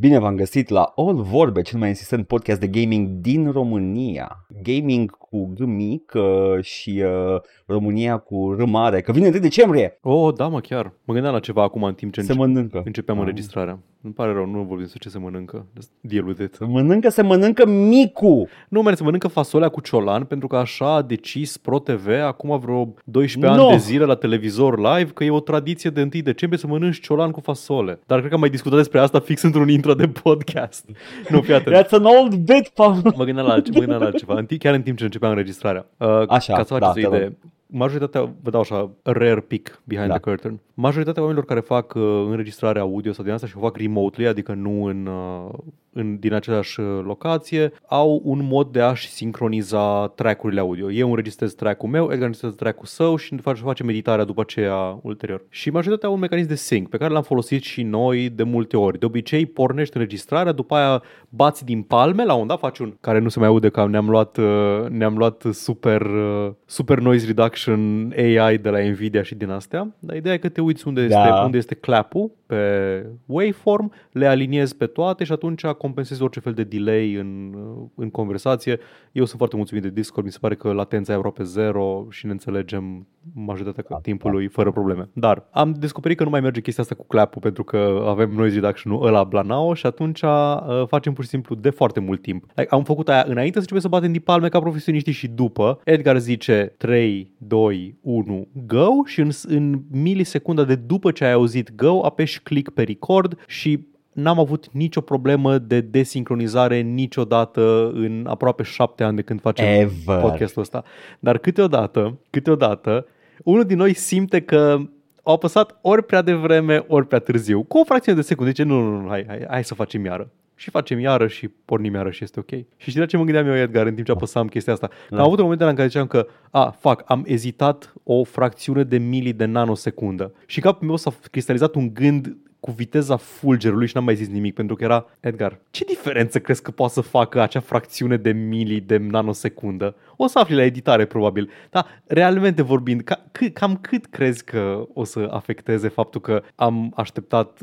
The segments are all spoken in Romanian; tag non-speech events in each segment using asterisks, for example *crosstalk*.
Bine v-am găsit la All Vorbe, cel mai insistent podcast de gaming din România. Gaming cu G mic uh, și uh, România cu R mare, că vine 1 decembrie. Oh, da, mă, chiar. Mă gândeam la ceva acum în timp ce Se înce- mănâncă. începeam Ah. înregistrarea. Îmi pare rău, nu vorbim despre ce se mănâncă. Just Deal with it. Se mănâncă, se mănâncă micu. Nu, merge, se mănâncă fasolea cu ciolan pentru că așa a decis Pro TV acum vreo 12 No. ani de zile la televizor live că e o tradiție de 1 decembrie să mănânci ciolan cu fasole. Dar cred că am mai discutat despre asta fix într-un intro de podcast. *laughs* nu, fii atent. That's an old bit, Paul. Mă gândeam la, altceva, mă gândeam la altceva, *laughs* în timp, chiar în timp ce începeam înregistrarea. Uh, Așa, ca să faceți da, o te rog. Idee, majoritatea, vă dau așa, rare pick behind Da. the curtain, majoritatea oamenilor care fac uh, înregistrarea audio sau din asta și o fac remotely, adică nu în, uh, în, din aceeași uh, locație, au un mod de a-și sincroniza track-urile audio. Eu înregistrez track-ul meu, Edgar înregistrează track-ul său și face, face meditarea după aceea ulterior. Și majoritatea au un mecanism de sync pe care l-am folosit și noi de multe ori. De obicei pornești înregistrarea, după aia bați din palme, la un dat faci un care nu se mai aude că ne-am luat, uh, ne-am luat super, uh, super noise reduction AI de la Nvidia și din astea. Dar ideea e că te uiți unde Da. este, unde este clap-ul pe waveform, le aliniezi pe toate și atunci compensezi orice fel de delay în, uh, în conversație. Eu sunt foarte mulțumit de Discord, mi se pare că latența e aproape zero și ne înțelegem majoritatea Da, timpului fără probleme. Dar am descoperit că nu mai merge chestia asta cu clap-ul pentru că avem noise reduction-ul ăla blanao și atunci uh, facem pur și simplu de foarte mult timp. Like, am făcut aia înainte să începem să batem din palme ca profesioniști și după. Edgar zice 3, 2, 1, go și în, în milisecunda de după ce ai auzit go apeși click pe record și n-am avut nicio problemă de desincronizare niciodată în aproape șapte ani de când facem Ever. podcastul ăsta. Dar câteodată, câteodată, unul din noi simte că au apăsat ori prea devreme, ori prea târziu. Cu o fracțiune de secundă. Zice, nu, nu, nu, hai, hai, hai să facem iară. Și facem iară și pornim iară și este ok. Și știi la ce mă gândeam eu, Edgar, în timp ce apăsam chestia asta? Că am avut un moment în care ziceam că, a, fac, am ezitat o fracțiune de mili de nanosecundă. Și capul meu s-a cristalizat un gând cu viteza fulgerului și n-am mai zis nimic pentru că era Edgar, ce diferență crezi că poate să facă acea fracțiune de mili de nanosecundă? O să afli la editare probabil, dar realmente vorbind, ca, c- cam cât crezi că o să afecteze faptul că am așteptat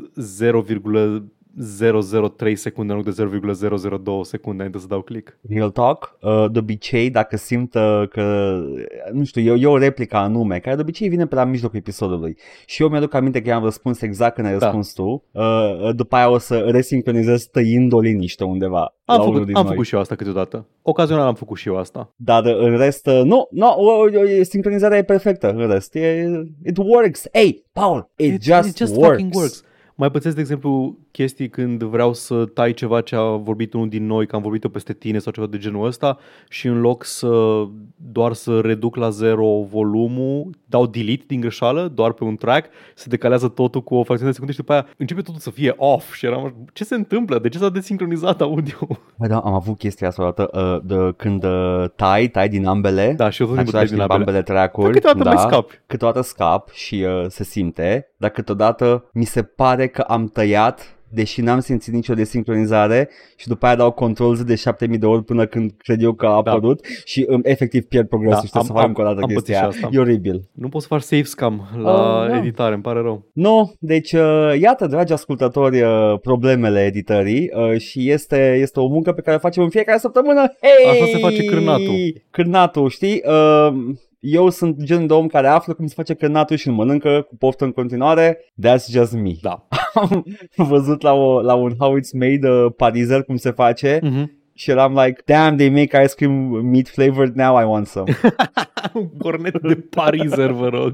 0,003 secunde în loc de 0,002 secunde înainte să dau click? Real talk, uh, de obicei dacă simt uh, că, nu știu, e, e o replică anume, care de obicei vine pe la mijlocul episodului și eu mi-aduc aminte că i-am răspuns exact când ai Da. răspuns tu, uh, după aia o să resincronizez tăind o liniște undeva Am, la unul făcut, din am noi. făcut și eu asta câteodată. Ocazional am făcut și eu asta. Dar uh, în rest, uh, nu, nu, o- o- sincronizarea e perfectă în rest, e, it works, hey, Paul, it, It- just, it just works. fucking works. Mai pățesc, de exemplu, chestii când vreau să tai ceva ce a vorbit unul din noi, că am vorbit-o peste tine sau ceva de genul ăsta și în loc să doar să reduc la zero volumul, dau delete din greșeală, doar pe un track, se decalează totul cu o fracțiune de secunde și după aia începe totul să fie off și eram, ce se întâmplă? De ce s-a desincronizat audio? *laughs* Bă, da, am avut chestia asta o dată, uh, de, când uh, tai, tai din ambele, Da, și eu tot în timpul același trec din timp ambele. ambele track-uri, Dar câteodată da, mai scapi. câteodată scap și uh, se simte, dar câteodată mi se pare că am tăiat deși n-am simțit nicio desincronizare și după aia dau control Z de 7000 de ori până când cred eu că a Da. apărut și um, efectiv pierd progresul Da, și trebuie am- să fac am- încă o dată am pățit chestia și asta. E oribil. Nu poți să faci save scam la Oh, da. editare, îmi pare rău. Nu, deci uh, iată, dragi ascultători, uh, problemele editării uh, și este, este o muncă pe care o facem în fiecare săptămână. Hey! Așa se face cârnatul. Cârnatul, știi? Uh, eu sunt genul de om care află cum se face cârnatul și îl mănâncă cu poftă în continuare. That's just me. Da. *laughs* Am văzut la, o, la un How It's Made uh, parizer cum se face Mhm. și eram like, damn, they make ice cream meat flavored, now I want some. *laughs* Un cornet de parizer, vă rog.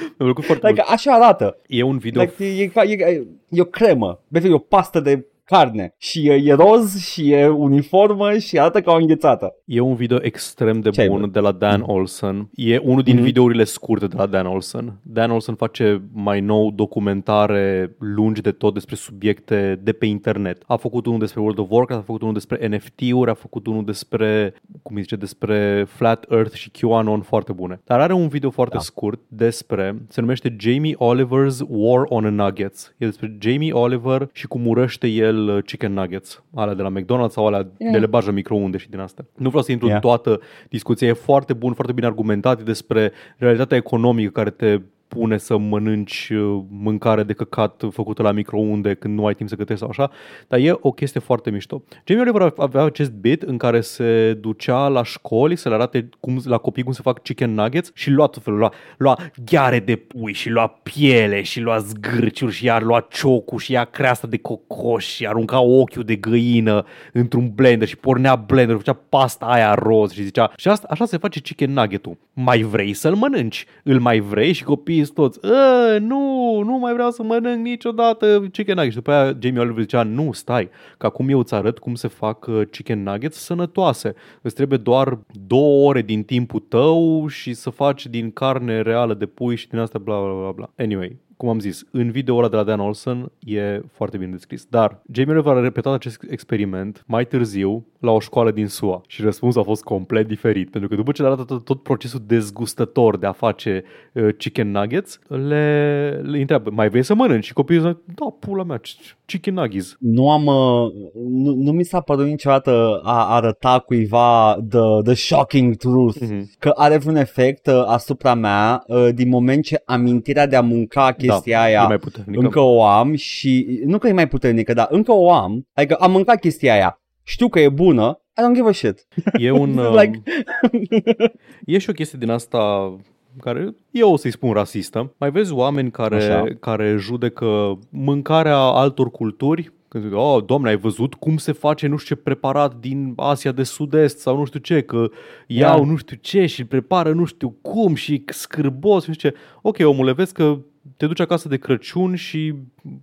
Mi-a plăcut foarte like, mult. așa arată. E un video Like, e, e, ca- e, e o cremă, de e o pastă de carne și e, e roz și e uniformă și arată ca o înghețată. E un video extrem de Ce ai bun văzut? de la Dan Olsen. E unul din Mhm. videourile scurte de la Dan Olsen. Dan Olsen face mai nou documentare lungi de tot despre subiecte de pe internet. A făcut unul despre World of Warcraft, a făcut unul despre NFT-uri, a făcut unul despre, cum îi zice, despre Flat Earth și QAnon foarte bune. Dar are un video foarte Da. scurt despre, se numește Jamie Oliver's War on Nuggets. E despre Jamie Oliver și cum urăște el uh, chicken nuggets, alea de la McDonald's sau alea Yeah. de le bajă în microunde și din astea. Nu vreau să intru Yeah. în toată discuția, e foarte bun, foarte bine argumentat e despre realitatea economică care te pune să mănânci uh, mâncare de căcat făcută la microunde când nu ai timp să gătești sau așa, dar e o chestie foarte mișto. Jamie Oliver avea acest bit în care se ducea la școli să le arate cum, la copii cum se fac chicken nuggets și lua tot felul, lua, lua gheare de pui și lua piele și lua zgârciuri și iar lua ciocul și ia creasta de cocoș și arunca ochiul de găină într-un blender și pornea blender, făcea pasta aia roz și zicea și asta, așa se face chicken nugget-ul. Mai vrei să-l mănânci? Îl mai vrei? Și copiii toți, ă, nu, nu mai vreau să mănânc niciodată chicken nuggets. Și după aia Jamie Oliver zicea, nu, stai, că acum eu îți arăt cum se fac uh, chicken nuggets sănătoase. Îți trebuie doar două ore din timpul tău și să faci din carne reală de pui și din asta bla bla bla bla. Anyway, cum am zis, în video ăla de la Dan Olsen e foarte bine descris. Dar Jamie Oliver a repetat acest experiment mai târziu la o școală din SUA și răspunsul a fost complet diferit. Pentru că după ce le arată tot, tot procesul dezgustător de a face uh, chicken nuggets, le, le întreabă, mai vrei să mănânci? Și copiii zic, da, pula mea, chicken nuggets. Nu am, uh, nu, nu mi s-a părut niciodată a arăta cuiva the, the shocking truth Mhm. că are vreun efect uh, asupra mea uh, din moment ce amintirea de a mânca chestia da, aia e mai puternică. încă o am și nu că e mai puternică, dar încă o am, adică am mâncat chestia aia, știu că e bună, I don't give a shit. E un... Like- *laughs* like... E și o chestie din asta care eu o să-i spun rasistă. Mai vezi oameni care, Așa. care judecă mâncarea altor culturi când zic, oh, doamne, ai văzut cum se face nu știu ce preparat din Asia de Sud-Est sau nu știu ce, că iau Da. nu știu ce și îl prepară nu știu cum și scârbos, nu știu ce. Ok, omule, vezi că te duci acasă de Crăciun și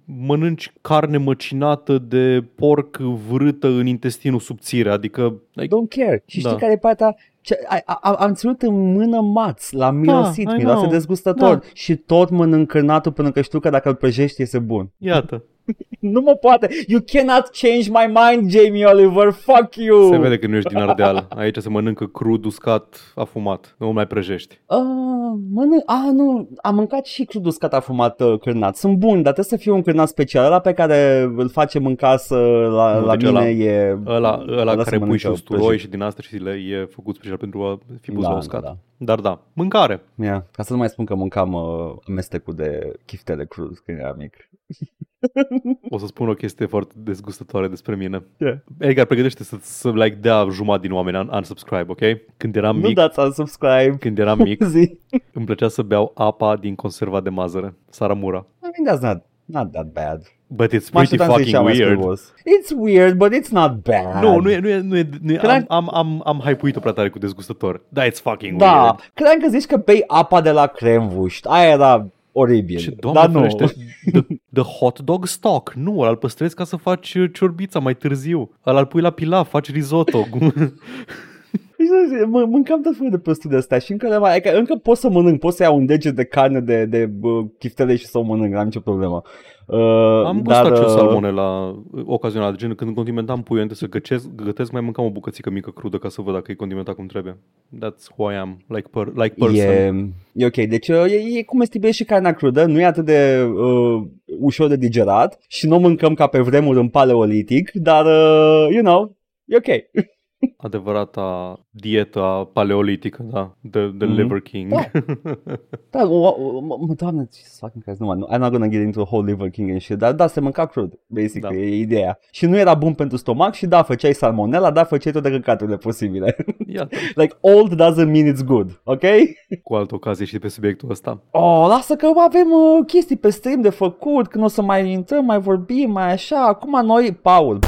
mănânci carne măcinată de porc vârâtă în intestinul subțire, adică I don't care. Și știi Da. care e partea? Ce, a, a, am ținut în mână maț, l-am mirosit, I miroase know. dezgustător Da. și tot mănânc cârnatul pentru că știu că dacă îl prăjești iese bun. iată. *laughs* Nu mă poate. You cannot change my mind, Jamie Oliver. Fuck you. Se vede că nu ești din Ardeal. Aici se mănâncă crud, uscat, afumat. Nu mai prăjești. Uh, mănânc, ah, nu, am mâncat și crud uscat afumat uh, cârnat. Sunt buni, dar trebuie să fie un cârnat special. Ăla pe care îl facem în casă la, Nu, la deci mine ăla- e... Ăla, ăla se care pui mănâncă și usturoi prăjit. și din asta și le e făcut special pentru a fi pus Da, la da, uscat. da. Dar da, mâncare. Yeah. Ca să nu mai spun că mâncam uh, amestecul de chiftele crud când eram mic. O să spun o chestie foarte dezgustătoare despre mine. Yeah. Edgar, pregătește să, să like dea jumătate din oameni un- unsubscribe, ok? Când eram Nu mic, dați unsubscribe. când eram mic, *laughs* Zi. îmi plăcea să beau apa din conserva de mazăre, Saramura. I mean, that's not, not that bad. But it's Mă pretty așteptam să zici fucking cea mai weird. scârbos. It's weird, but it's not bad. Nu, nu e, nu e, nu e, nu e Cream- am, am, am, am hype-uit-o prea tare cu dezgustător. Da, it's fucking Da, weird. credeam că zici că bei apa de la cremvușt. Aia era oribil. Și doamne Dar nu. ferește, *laughs* the, the hot dog stock. Nu, ăla îl păstrezi ca să faci uh, ciorbița mai târziu. Ăla îl pui la pilaf, faci risotto. *laughs* Mă, mâncam tot felul de prostii de astea și încă, le mai, adică încă pot să mănânc, pot să iau un deget de carne de, de bă, chiftele și să o mănânc, n-am nicio problemă. Uh, Am gustat dar, și eu uh, salmonela uh, ocazional, gen când condimentam puiul înainte să gătesc, gătesc, mai mâncam o bucățică mică crudă ca să văd dacă e condimentat cum trebuie. That's who I am, like, per, like person. E, e ok, deci uh, e, e comestibil și carnea crudă, nu e atât de uh, ușor de digerat și nu o mâncăm ca pe vremuri în paleolitic, dar, uh, you know, e ok. *laughs* Adevărata dieta paleolitică, da, the, the Mhm. Liver King. Da. *laughs* Da, o, o, mă, mă, doamne, Jesus fucking Christ, nu, mă, I'm not gonna get into a whole liver king and shit, dar da, se mânca crud, basically, Da. e ideea. Și nu era bun pentru stomac și da, făceai salmonella, da, făceai toate căcaturile posibile. *laughs* Iată, *laughs* like, old doesn't mean it's good, ok? cu altă ocazie și de pe subiectul ăsta. Oh, lasă că avem uh, chestii pe stream de făcut, când o să mai intrăm, mai vorbim, mai așa. Acum noi, Paul,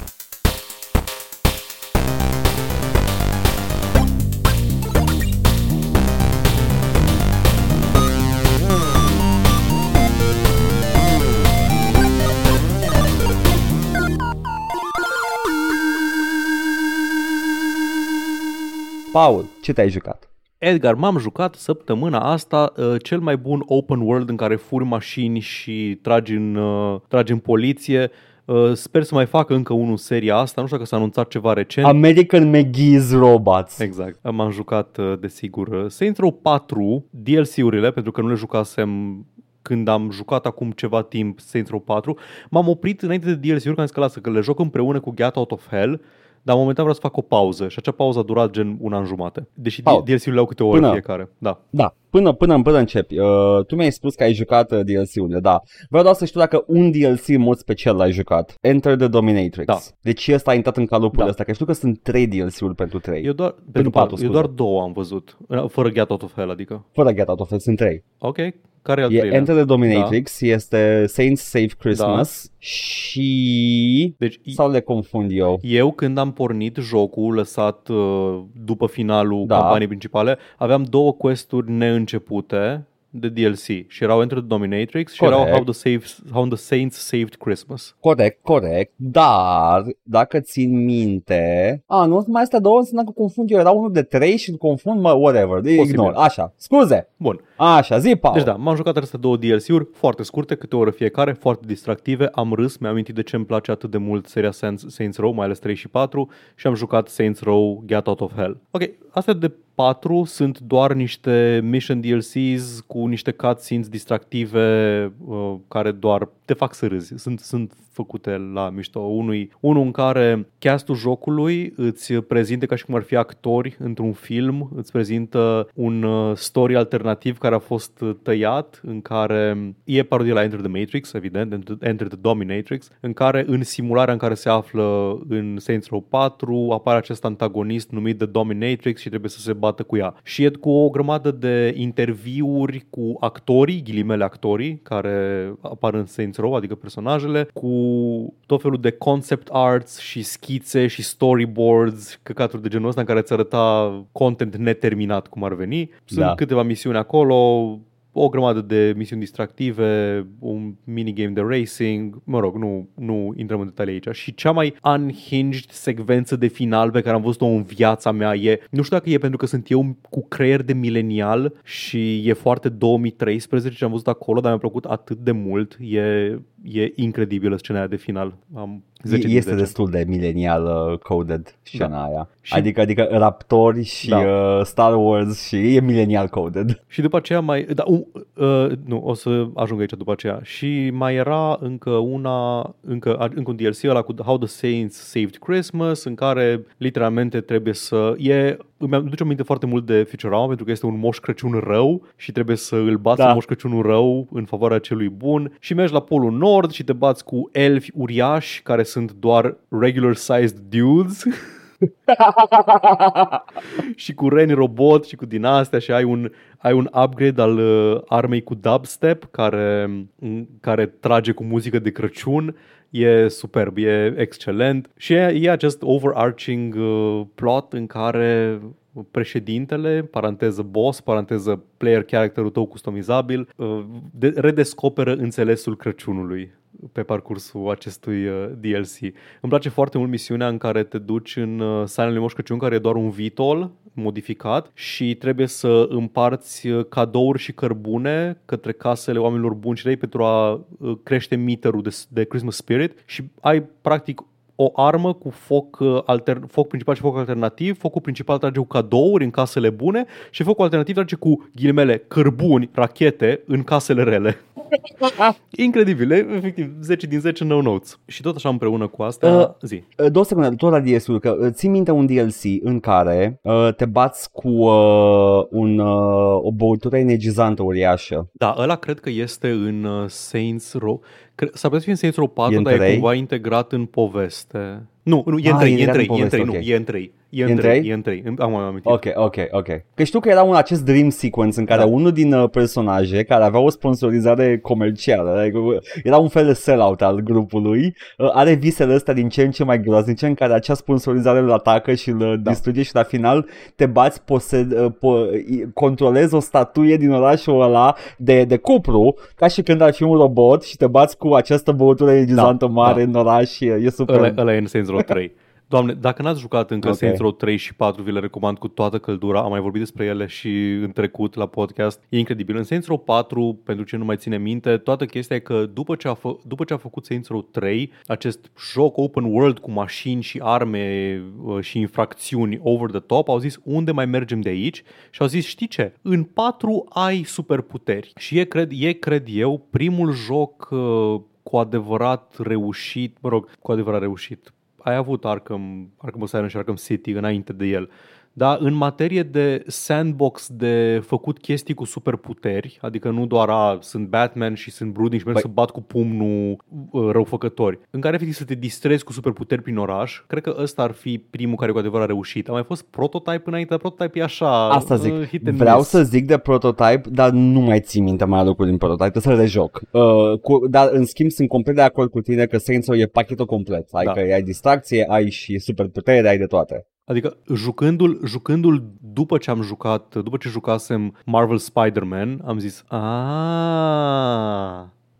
Paul, ce te-ai jucat? Edgar, m-am jucat săptămâna asta uh, cel mai bun open world în care furi mașini și tragi în, uh, tragi în poliție. Uh, sper să mai facă încă unul seria asta, nu știu dacă s-a anunțat ceva recent. American McGee's Robots. Exact. M-am jucat, uh, desigur, uh, Saints Row 4, DLC-urile, pentru că nu le jucasem când am jucat acum ceva timp Saints Row 4, m-am oprit înainte de DLC-uri, că am zis că lasă, că le joc împreună cu Get Out of Hell, dar momentan vreau să fac o pauză și acea pauză a durat gen un an jumate. Deși Au. DLC-urile au câte o oră Până- fiecare. Da. Da, până, până, până începi. Uh, tu mi-ai spus că ai jucat uh, DLC-urile, da. Vreau doar să știu dacă un DLC în mod special l-ai jucat. Enter the Dominatrix. Da. Deci ăsta a intrat în calupul Da. ăsta, că știu că sunt trei DLC-uri pentru trei. Eu doar, pentru patru, patru, eu scuze. doar două am văzut, fără Get Out of Hell, adică. Fără Get Out of Hell, sunt trei. Ok, care e al E treilea? Enter the Dominatrix, este Saints Save Christmas și... Deci Sau le confund eu? eu când am pornit jocul lăsat uh, după finalul Da. campaniei principale, aveam două questuri neîncepute de DLC și erau Enter the Dominatrix și Corect. erau How the, Save, How the Saints Saved Christmas. Corect, corect, dar dacă țin minte... A, nu, mai astea două înseamnă că confund eu, era unul de trei și îl confund, mă, whatever, de Posibil. ignor, așa, scuze, Bun, așa, zi, Paul. deci da, m-am jucat aceste două DLC-uri foarte scurte, câte o oră fiecare, foarte distractive, am râs, mi-am amintit de ce îmi place atât de mult seria Saints, Saints Row, mai ales 3 și 4 și am jucat Saints Row Get Out of Hell. Ok, astea de 4 sunt doar niște mission DLCs cu niște cutscenes distractive uh, care doar te fac să râzi. Sunt, sunt făcute la mișto. Unui, unul în care castul jocului îți prezinte ca și cum ar fi actori într-un film, îți prezintă un uh, story alternativ care a fost uh, tăiat, în care e parodie la Enter the Matrix, evident, Enter- Enter the Dominatrix, în care în simularea în care se află în Saints Row 4 apare acest antagonist numit The Dominatrix și trebuie să se bată cu ea. Și e cu o grămadă de interviuri cu actorii, ghilimele actorii, care apar în Saints Row, adică personajele, cu tot felul de concept arts și schițe și storyboards, căcaturi de genul ăsta în care îți arăta content neterminat, cum ar veni. Sunt Da. câteva misiuni acolo, o grămadă de misiuni distractive, un minigame de racing, mă rog, nu, nu intrăm în detalii aici. Și cea mai unhinged secvență de final pe care am văzut-o în viața mea e, nu știu dacă e pentru că sunt eu cu creier de milenial și e foarte 2013 ce am văzut acolo, dar mi-a plăcut atât de mult, e, e incredibilă scena aia de final. Am 10 din este 10. destul de milenial uh, coded scena Da. aia. Și- Adică, adică raptori și Da. uh, Star Wars și e milenial coded. Și după aceea mai... Da, uh, uh, nu, o să ajung aici după aceea. Și mai era încă una, încă, încă un DLC ăla cu How the Saints Saved Christmas, în care literalmente trebuie să... E, îmi aduce aminte foarte mult de Futurama, pentru că este un moș Crăciun rău și trebuie să îl bați Da. da. moș Crăciunul rău în favoarea celui bun și mergi la Polul Nord și te bați cu elfi uriași care sunt doar regular-sized dudes *laughs* *laughs* și cu reni robot și cu din astea și ai un, ai un upgrade al uh, armei cu dubstep care, m, care trage cu muzică de Crăciun. E superb, e excelent și e, e acest overarching uh, plot în care președintele, paranteză boss, paranteză player characterul tău customizabil, uh, de, redescoperă înțelesul Crăciunului pe parcursul acestui uh, DLC. Îmi place foarte mult misiunea în care te duci în uh, Silent Moș Crăciun, care e doar un vitol modificat și trebuie să împarți uh, cadouri și cărbune către casele oamenilor buni și rei pentru a uh, crește meterul de, de Christmas Spirit și ai practic o armă cu foc, uh, alter, foc principal și foc alternativ. Focul principal trage cu cadouri în casele bune și focul alternativ trage cu ghilimele cărbuni, rachete în casele rele. Incredibil, e, efectiv, 10 din 10 no notes. Și tot așa împreună cu asta, Uh, uh, zi. Uh, Două secunde, tot la DS-ul, că uh, țin minte un DLC în care uh, te bați cu uh, un, uh, o băutură energizantă uriașă. Da, ăla cred că este în uh, Saints Row. Cre- S-ar putea să fie în Saints Row 4, E în dar e trei? cumva integrat în poveste. Nu, nu, e în Ah, 3, e e în integrat 3, în e în 3, poveste, nu, ok. e în 3. E E în în 3, trei? e în 3. Am mai amintit. Ok, ok, ok. Că știu că era un acest dream sequence în care Da. unul din uh, personaje care avea o sponsorizare comercială, adică uh, era un fel de sell-out al grupului, uh, are visele astea din ce în ce mai groaznice în care acea sponsorizare îl atacă și îl da. distruge și la final te bați, posed, uh, po- i- controlezi o statuie din orașul ăla de, de cupru, ca și când ar fi un robot și te bați cu această băutură energizantă Da, mare da. în oraș și uh, e super. Ăla, ăla e în Saints Row *laughs* 3. Doamne, dacă n-ați jucat încă Ok. okay. Saints Row 3 și 4, vi le recomand cu toată căldura. Am mai vorbit despre ele și în trecut la podcast. E incredibil. În Saints Row 4, pentru ce nu mai ține minte, toată chestia e că după ce a, fă, după ce a făcut Saints Row 3, acest joc open world cu mașini și arme uh, și infracțiuni over the top, au zis unde mai mergem de aici și au zis știi ce, în 4 ai superputeri și e, cred, e, cred eu, primul joc uh, cu adevărat reușit, mă rog, cu adevărat reușit. Ai avut Arkham, Arkham Asylum și Arkham City înainte de el. Dar în materie de sandbox de făcut chestii cu superputeri, adică nu doar a, sunt Batman și sunt brooding și merg Băi- să bat cu pumnul uh, răufăcători, în care efectiv să te distrezi cu superputeri prin oraș, cred că ăsta ar fi primul care cu adevărat a reușit. A mai fost prototype înainte, dar prototype e așa Asta zic. uh, hit and Vreau miss. să zic de prototype, dar nu mai țin minte mai lucruri din prototype, trebuie să le joc. Uh, cu, dar în schimb sunt complet de acord cu tine că Saints Row e pachetul complet. Adică Da. ai distracție, ai și superputere, ai de toate. Adică jucându-l, jucându-l după ce am jucat, după ce jucasem Marvel Spider-Man, am zis, a,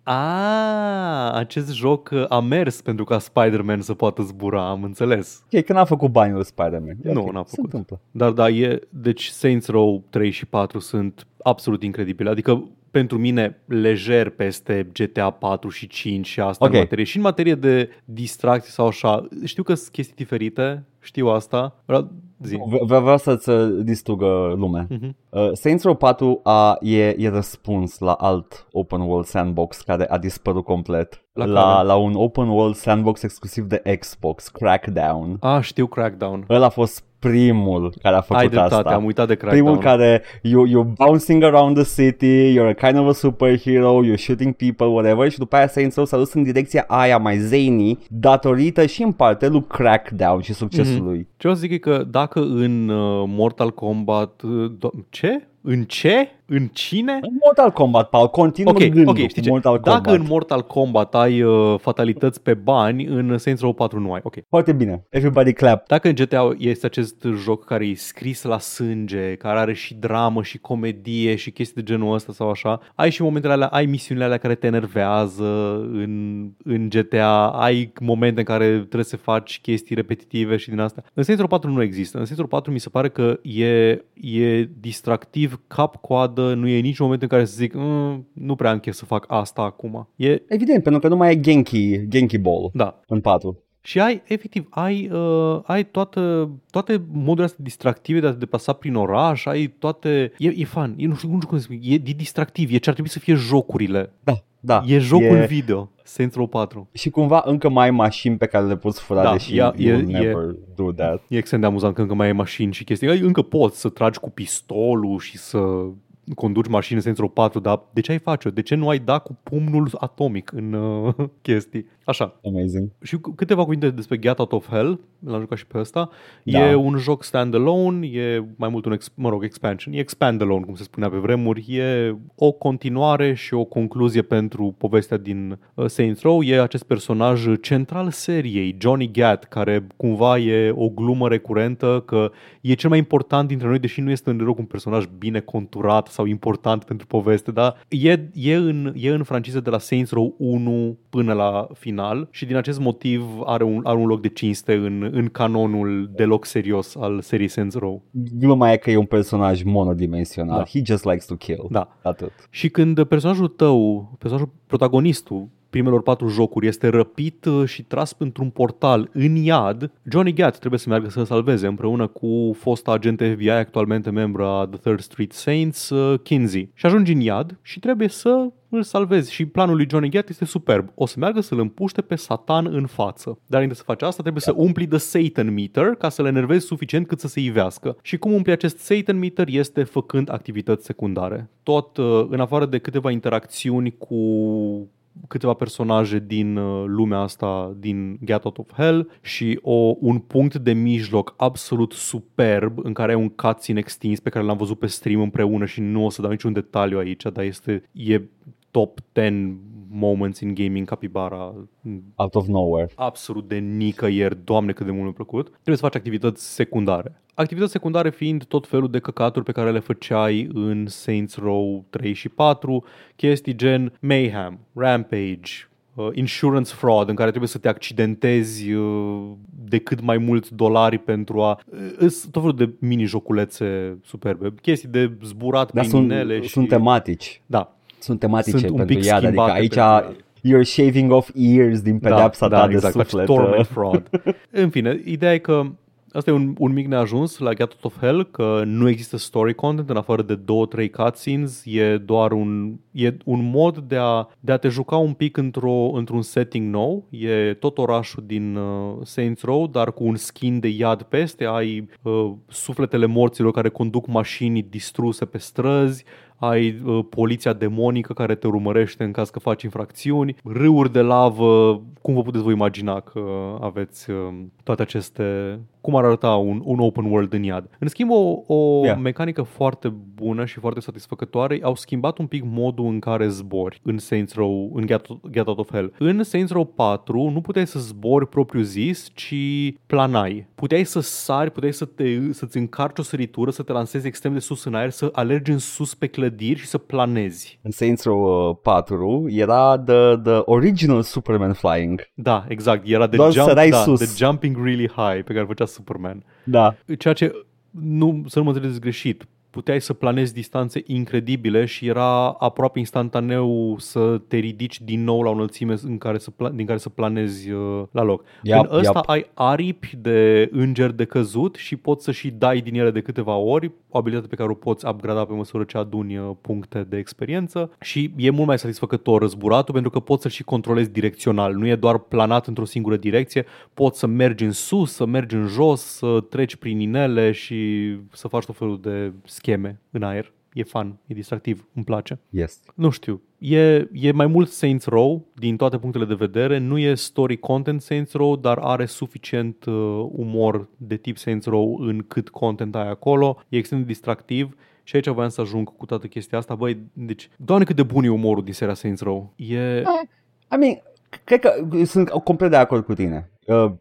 a, acest joc a mers pentru ca Spider-Man să poată zbura, am înțeles. Ok, când a făcut banii Spider-Man. E Nu, ok, n-a Se făcut. întâmplă. Dar da, e, deci Saints Row 3 și 4 sunt absolut incredibile. Adică pentru mine lejer peste GTA 4 și 5 și asta Ok. în materie. Și în materie de distracție sau așa. Știu că sunt chestii diferite, știu asta. Vreau, zi. V- Vreau să-ți uh, distrugă lumea. Mhm. Uh, Saints Row 4 a, e, e răspuns la alt open world sandbox care a dispărut complet. La la, care? la un open world sandbox exclusiv de Xbox, Crackdown. A, știu Crackdown. Ăla a fost primul care a făcut Ai dreptate, asta. am uitat de Crackdown. Primul care you, you bouncing around the city, you're a kind of a superhero, you're shooting people, whatever și după aia Saints Row s-a dus în direcția aia mai zany datorită și în parte lui Crackdown și succesul Mhm. lui. Ce vreau să zic e că dacă în uh, Mortal Kombat... Uh, do- ce? În ce? În cine? În Mortal Kombat, Paul, continuă Ok, gândul ok, cu știi ce? Mortal Dacă Kombat. în Mortal Kombat ai uh, fatalități pe bani, în Saints Row 4 nu ai. Ok. Foarte bine. Everybody clap. Dacă în GTA este acest joc care e scris la sânge, care are și dramă și comedie și chestii de genul ăsta sau așa, ai și momentele alea, ai misiunile alea care te enervează în, în GTA, ai momente în care trebuie să faci chestii repetitive și din asta. În Saints Row 4 nu există. În Saints Row 4 mi se pare că e, e distractiv cap-coadă, nu e nici moment în care să zic "Mm, nu prea am chef să fac asta acum. E, Evident, pentru că nu mai e Genki, Genki Ball da, în 4. și ai, efectiv, ai, uh, ai toată, toate modurile astea distractive de a te deplasa prin oraș, ai toate... E, e fun, e, nu știu, nu știu cum să spun, e, e distractiv, e ce ar trebui să fie jocurile. Da, da. e jocul video, Saints Row 4. Și cumva încă mai ai mașini pe care le poți fura, Da, deși e- you e- will e- never do that. E extrem de amuzant că încă mai ai mașini și chestii. Ai, încă poți să tragi cu pistolul și să conduci mașini în Saints Row 4, dar de ce ai face-o? De ce nu ai da cu pumnul atomic în uh, *laughs* chestii? Așa, Amazing. Și cu- câteva cuvinte despre Get Out of Hell, l-am jucat și pe ăsta. Da. E un joc standalone, e mai mult un, ex- mă rog, expansion, e expandalone, cum se spunea pe vremuri, e o continuare și o concluzie pentru povestea din uh, Saints Row. E acest personaj central seriei, Johnny Gat, care cumva e o glumă recurentă, că e cel mai important dintre noi, deși nu este în deloc un personaj bine conturat sau important pentru poveste, dar e, e, în, e în franciză de la Saints Row 1 până la final și din acest motiv are un, are un loc de cinste în, în canonul deloc serios al serii Saints Row. Gluma e că e un personaj monodimensional. Da. He just likes to kill. Da. Atât. Și când personajul tău, personajul protagonistul primelor patru jocuri este răpit uh, și tras într-un portal în iad, Johnny Gat trebuie să meargă să-l salveze împreună cu fosta agent FBI, actualmente membru a The Third Street Saints, uh, Kinsey. Și ajungi în iad și trebuie să îl salvezi și planul lui Johnny Gat este superb. O să meargă să-l împuște pe Satan în față. Dar înainte să faci asta, trebuie să umpli the Satan meter ca să-l enervezi suficient cât să se ivească. Și cum umpli acest Satan meter este făcând activități secundare. Tot uh, în afară de câteva interacțiuni cu câteva personaje din uh, lumea asta, din Get Out of Hell și o, un punct de mijloc absolut superb în care ai un cutscene extins pe care l-am văzut pe stream împreună și nu o să dau niciun detaliu aici, dar este e top 10 moments in gaming capybara Out of nowhere. absolut de nicăieri, doamne cât de mult mi-a plăcut, trebuie să faci activități secundare. Activități secundare fiind tot felul de căcaturi pe care le făceai în Saints Row 3 și 4, chestii gen Mayhem, Rampage, uh, insurance fraud, în care trebuie să te accidentezi uh, de cât mai mulți dolari pentru a... Sunt tot felul de mini-joculețe superbe, chestii de zburat Dar prin sunt, inele și... sunt tematici. Da, Sunt tematice Sunt un pentru pic ea, adică schimbate aici pentru you're shaving off ears din pedepsa da, ta da, de exact, faci suflet. torment *laughs* fraud. În fine, ideea e că Asta e un, un mic neajuns la Get Out of Hell, că nu există story content în afară de două, trei cutscenes, e doar un, e un mod de a, de a te juca un pic într-o, într-un setting nou, e tot orașul din uh, Saints Row, dar cu un skin de iad peste, ai uh, sufletele morților care conduc mașini distruse pe străzi, ai uh, poliția demonică care te urmărește în caz că faci infracțiuni, râuri de lavă, cum vă puteți voi imagina că aveți uh, toate aceste, cum ar arăta un, un open world în iad. În schimb, o, o Yeah. mecanică foarte bună și foarte satisfăcătoare, au schimbat un pic modul în care zbori în Saints Row, în Get, Get Out of Hell. În Saints Row 4 nu puteai să zbori propriu zis, ci planai. Puteai să sari, puteai să te, să-ți încarci o săritură, să te lansezi extrem de sus în aer, să alergi în sus pe clădiri și să planezi. În Saints Row uh, 4 era the, the original Superman flying. Da, exact. Era de, Doar jump, sărai da, sus. de jumping really high pe care făcea Superman. Da. Ceea ce, nu, să nu mă înțelegeți greșit, puteai să planezi distanțe incredibile și era aproape instantaneu să te ridici din nou la o înălțime în care să pla- din care să planezi uh, la loc. Yep, în ăsta yep. ai aripi de îngeri de căzut și poți să și dai din ele de câteva ori, o abilitate pe care o poți upgrada pe măsură ce aduni uh, puncte de experiență și e mult mai satisfăcător răzburatul pentru că poți să și controlezi direcțional, nu e doar planat într-o singură direcție, poți să mergi în sus, să mergi în jos, să treci prin inele și să faci tot felul de scheme în aer. E fun, e distractiv, îmi place. Yes. Nu știu, e, e mai mult Saints Row din toate punctele de vedere, nu e story content Saints Row, dar are suficient uh, umor de tip Saints Row în cât content ai acolo, e extrem de distractiv și aici voiam să ajung cu toată chestia asta. Băi, deci, doamne cât de bun e umorul din seria Saints Row. E... I mean, cred că sunt complet de acord cu tine. Uh,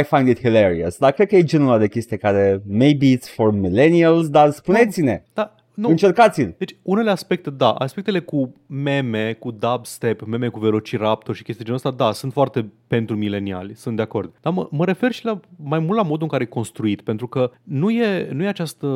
I find it hilarious. Dar cred că e genul ăla de chestie care maybe it's for millennials, dar spuneți-ne, Da, nu, încercați-l. Deci, unele aspecte, da, aspectele cu meme, cu dubstep, meme cu Velociraptor și chestii genul ăsta, da, sunt foarte pentru mileniali, sunt de acord. Dar mă, mă refer și la mai mult la modul în care e construit, pentru că nu e, nu e această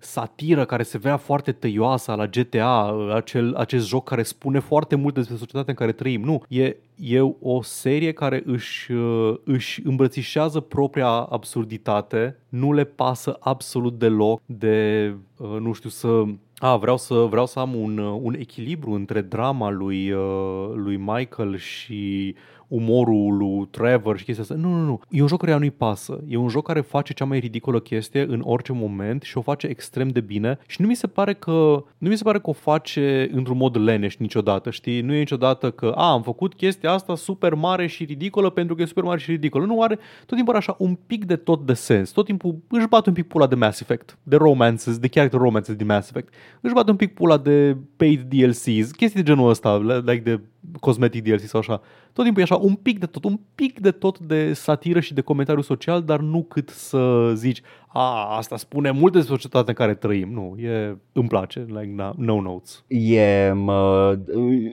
satiră care se vrea foarte tăioasă la GTA, acel, acest joc care spune foarte mult despre societatea în care trăim. Nu, e, e o serie care își, uh, își îmbrățișează propria absurditate, nu le pasă absolut deloc de, uh, nu știu, să a, vreau să, vreau să am un, uh, un echilibru între drama lui, uh, lui Michael și umorul lui Trevor și chestia asta. Nu, nu, nu. E un joc care nu-i pasă. E un joc care face cea mai ridicolă chestie în orice moment și o face extrem de bine și nu mi se pare că nu mi se pare că o face într-un mod leneș niciodată, știi? Nu e niciodată că, a, am făcut chestia asta super mare și ridicolă pentru că e super mare și ridicolă. Nu are tot timpul are așa un pic de tot de sens. Tot timpul își bate un pic pula de Mass Effect, de romances, de character romances din Mass Effect. Își bate un pic pula de paid DLCs, chestii de genul ăsta, like de cosmetic DLC sau așa. Tot timpul e așa un pic de tot, un pic de tot de satiră și de comentariu social, dar nu cât să zici, a, asta spune multe despre societatea în care trăim. Nu, e, îmi place, like, na, no notes. E mă,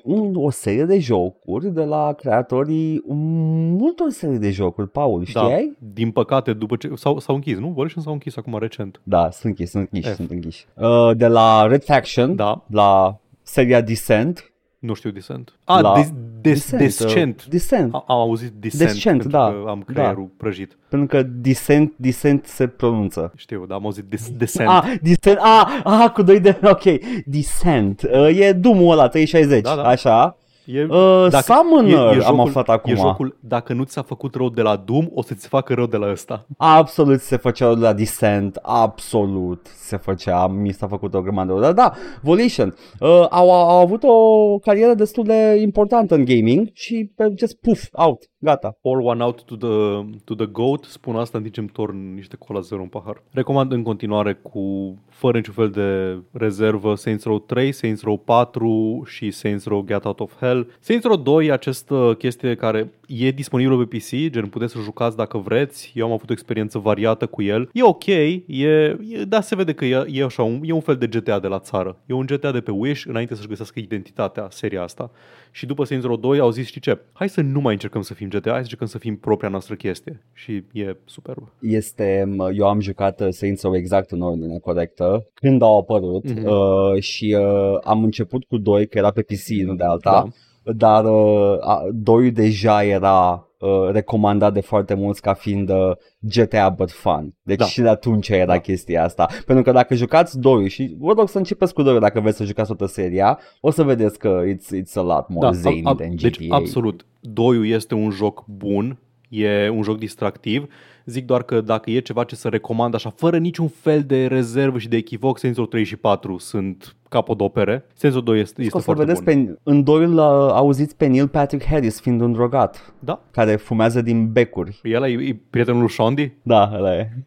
un, o serie de jocuri de la creatorii multor serii de jocuri, Paul, știai? Da, din păcate, după ce s-au, s-au închis, nu? Volition s-au închis acum recent. Da, sunt închiși, sunt închiși, F. sunt închiși. Uh, de la Red Faction, Da, la seria Descent. Nu știu Descent. A, La- des, des, Descent. Uh, Descent. A- Am auzit Descent, Descent, pentru da, că am creierul prăjit. Pentru că Descent, Descent se pronunță. Știu, dar am auzit des, Descent. Ah, Descent, ah, ah, cu doi de, ok, Descent. Uh, e Doom-ul ăla, 360, Da, da. așa. E, Uh, Summoner am aflat acum. E jocul, dacă nu ți s-a făcut rău de la Doom, o să-ți facă rău de la ăsta. Absolut se făceau la Descent, absolut se făcea, mi s-a făcut o grămadă de Dar da, Volition uh, au, au avut o carieră destul de importantă în gaming și pe just puff, out, gata. All one out to the, to the goat, spun asta în timp ce îmi torn niște cola zero în pahar. Recomand în continuare cu fără niciun fel de rezervă Saints Row 3, Saints Row 4 și Saints Row Get Out of Hell. Saints Row 2, această chestie care e disponibilă pe PC, gen puteți să jucați dacă vreți. Eu am avut o experiență variată cu el. E ok, e, e da, se vede că e, e așa, un, e un fel de GTA de la țară. E un GTA de pe Wish înainte să-și găsească identitatea seria asta. Și după Saints Row 2 au zis, știi ce, hai să nu mai încercăm să fim fim GTA, hai să jucăm să fim propria noastră chestie. Și e superb. Este, m, eu am jucat uh, Saints Row exact în ordine corectă când au apărut Mhm. uh, și uh, am început cu 2 că era pe PC, nu de alta, Da. dar uh, a, 2 deja era uh, recomandat de foarte mulți ca fiind uh, GTA but fun. Deci Da. și de atunci era Da. chestia asta. Pentru că dacă jucați 2 și vă rog să începeți cu 2 dacă vreți să jucați toată seria, o să vedeți că it's, it's a lot more zany ab- than GTA. deci absolut. Doiul este un joc bun, e un joc distractiv. Zic doar că dacă e ceva ce să recomand așa, fără niciun fel de rezervă și de echivoc, Saints Row 3 și 4 sunt capodopere. Saints Row 2 este, Și este o să foarte vedeți bun. pe, în doiul uh, auziți pe Neil Patrick Harris fiind un drogat Da, care fumează din becuri. el e, e prietenul lui Shondi. Da, ăla e. *laughs*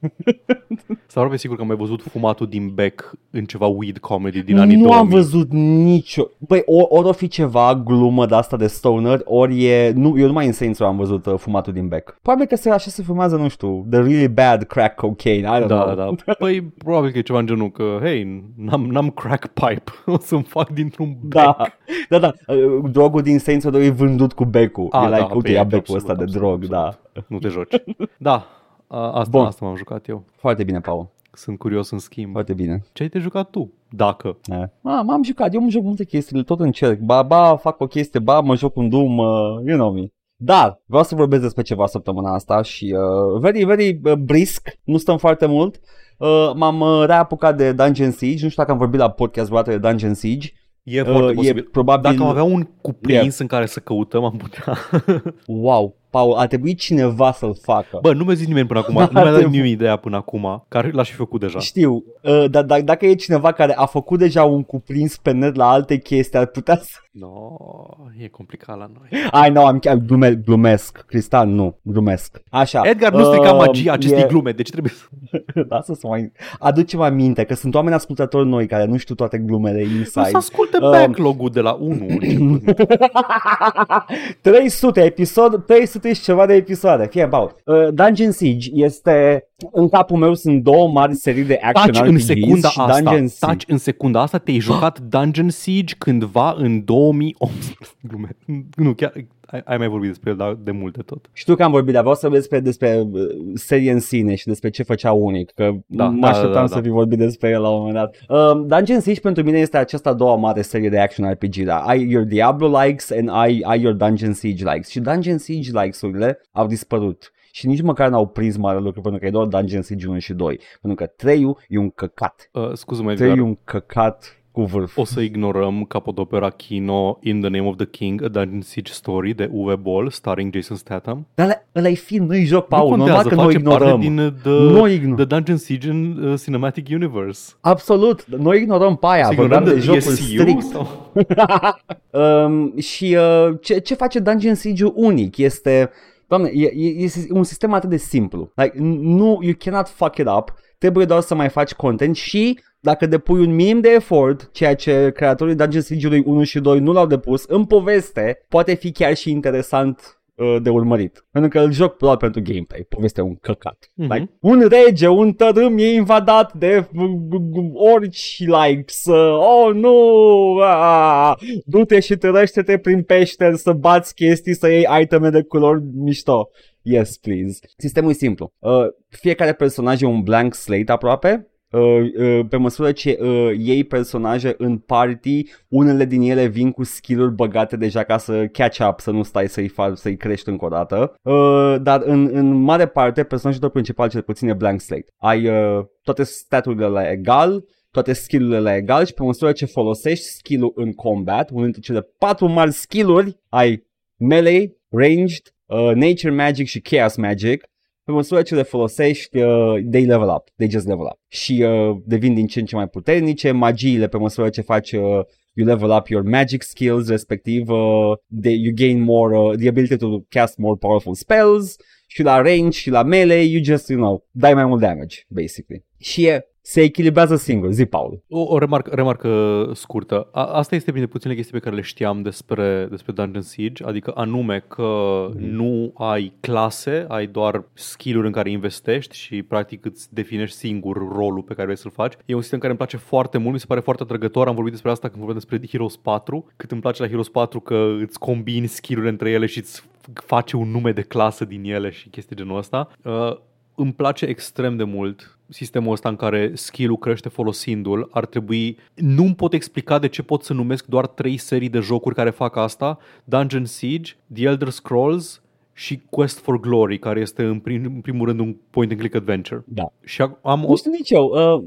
Sunt aproape sigur că am mai văzut fumatul din bec în ceva weed comedy din anii nu 2000. am văzut nicio... Băi, ori, ori o fi ceva glumă de asta de stoner, ori e... Nu, eu numai în Saints Row am văzut uh, fumatul din bec. Probabil că se, așa se fumează, nu știu, the really bad crack cocaine, I don't Da, know. da. *laughs* Păi probabil că e ceva în genul că, hei, n-am, n-am crack pipe, *laughs* o să-mi fac dintr-un bec. Da, da, da. Uh, Drogul din Saints Row 2 e vândut cu becul. Ah, e like, da, uite, pe- ia becul absolut, ăsta de absolut, drog, absolut. da. Nu te *laughs* joci. Da, a- asta, Bun. asta m-am jucat eu. Foarte bine, Paul. Sunt curios în schimb. Foarte bine. Ce ai te jucat tu? Dacă. Eh. Ah, m-am jucat, eu îmi joc multe chestii, tot încerc. Ba, ba, fac o chestie, ba, mă joc un Doom, uh, you know me. Dar, vreau să vorbesc despre ceva săptămâna asta și uh, very, very uh, brisk, nu stăm foarte mult. Uh, m-am uh, reapucat de Dungeon Siege, nu știu dacă am vorbit la podcast vreodată de Dungeon Siege. E foarte Uh, e posibil. probabil... Dacă am avea un cuprins în care să căutăm, am putea. *laughs* Wow, Paul, a trebuit cineva să-l facă. Bă, nu mi-a zis nimeni până acum. *laughs* Da, nu mi-a dat trebuie. nimeni ideea până acum, care l-aș fi făcut deja. Știu, uh, dar d- dacă e cineva care a făcut deja un cuprins pe net la alte chestii, ar putea să... No, e complicat la noi. Ai, nu, am chiar glume, glumesc. Cristian, nu, glumesc. Așa. Edgar nu strica uh, magia acestei e- glume, deci trebuie să... *laughs* Lasă să mai aducem aminte că sunt oameni ascultători noi care nu știu toate glumele O să inside. asculte Um, backlog-ul de la 1 începând. 300 episod, 300 și ceva de episoade. Fie Paul. Uh, Dungeon Siege este în capul meu sunt două mari serii de action Taci în RPGs secunda și asta, Dungeon Siege. taci în secunda asta, te-ai jucat Dungeon Siege cândva în 2018. Glume. Nu, chiar ai, ai mai vorbit despre el dar de multe tot. Știu că am vorbit, dar vreau să vorbesc despre, despre uh, serie în sine și despre ce făcea unic, că Da, mă da, așteptam da, da, să da. fi vorbit despre el la un moment dat. Uh, Dungeon Siege pentru mine este această a doua mare serie de action RPG, da. Ai your Diablo likes and ai, ai your Dungeon Siege likes și Dungeon Siege likes-urile au dispărut. Și nici măcar n-au prins mare lucru pentru că e doar Dungeon Siege 1 și 2. Pentru că 3 e un căcat. Uh, scuză-mă, 3 e Edgar. un căcat cu vârf. O să ignorăm capodopera Kino In the Name of the King, A Dungeon Siege Story de Uwe Boll, starring Jason Statham. Dar ăla- ăla e film, nu-i joc, nu Paul. Normal contează, că nu face ignorăm. parte din uh, the, Nu ignorăm. the Dungeon Siege în uh, Cinematic Universe. Absolut, noi ignorăm pe aia, Să ignorăm vorbeam de de jocul DSU strict. sau? *laughs* Um, și uh, ce, ce face Dungeon Siege unic este, doamne, e, e, este un sistem atât de simplu. Like, nu, you cannot fuck it up, trebuie doar să mai faci content și dacă depui un minim de efort, ceea ce creatorii Dungeon Siege-ului 1 și 2 nu l-au depus, în poveste poate fi chiar și interesant uh, de urmărit. Pentru că îl joc doar pentru gameplay. Povestea e un căcat. Mhm. Like, un rege, un tărâm e invadat de g- g- orci like să... Oh, nu! Ah, du-te și târăște-te prin peșteri să bați chestii, să iei iteme de culori mișto. Yes, please. Sistemul e simplu. Uh, fiecare personaj e un blank slate aproape. Uh, uh, pe măsură ce uh, iei personaje în party, unele din ele vin cu skill-uri băgate deja ca să catch up, să nu stai să-i, fa- să-i crești încă o dată. Uh, dar în, în mare parte, personajul tău principal cel puțin e blank slate. Ai uh, toate staturile la egal, toate skill-urile la egal și pe măsură ce folosești skill-ul în combat, unul dintre cele patru mari skill-uri, ai melee, ranged, uh, nature magic și chaos magic, pe măsură ce le folosești, uh, they level up, they just level up. Și uh, devin din ce în ce mai puternice, magiile pe măsură ce faci uh, you level up your magic skills, respectiv uh, they, you gain more, uh, the ability to cast more powerful spells și la range și la melee, you just, you know, dai mai mult damage, basically. Și e se echilibrează singur. Zi, Paul. O, o remarcă, remarcă scurtă. A, asta este printre puținele chestii pe care le știam despre, despre Dungeon Siege, adică anume că mm. nu ai clase, ai doar skill-uri în care investești și practic îți definești singur rolul pe care vrei să-l faci. E un sistem care îmi place foarte mult, mi se pare foarte atrăgător. Am vorbit despre asta când vorbim despre Heroes 4, cât îmi place la Heroes 4 că îți combini skill-uri între ele și îți face un nume de clasă din ele și chestii genul ăsta. Uh, îmi place extrem de mult sistemul ăsta în care skill-ul crește folosindu-l. Ar trebui... Nu-mi pot explica de ce pot să numesc doar trei serii de jocuri care fac asta. Dungeon Siege, The Elder Scrolls și Quest for Glory, care este în, prim, în primul rând un point-and-click adventure. Da. Și am Nu știu nici eu. Uh,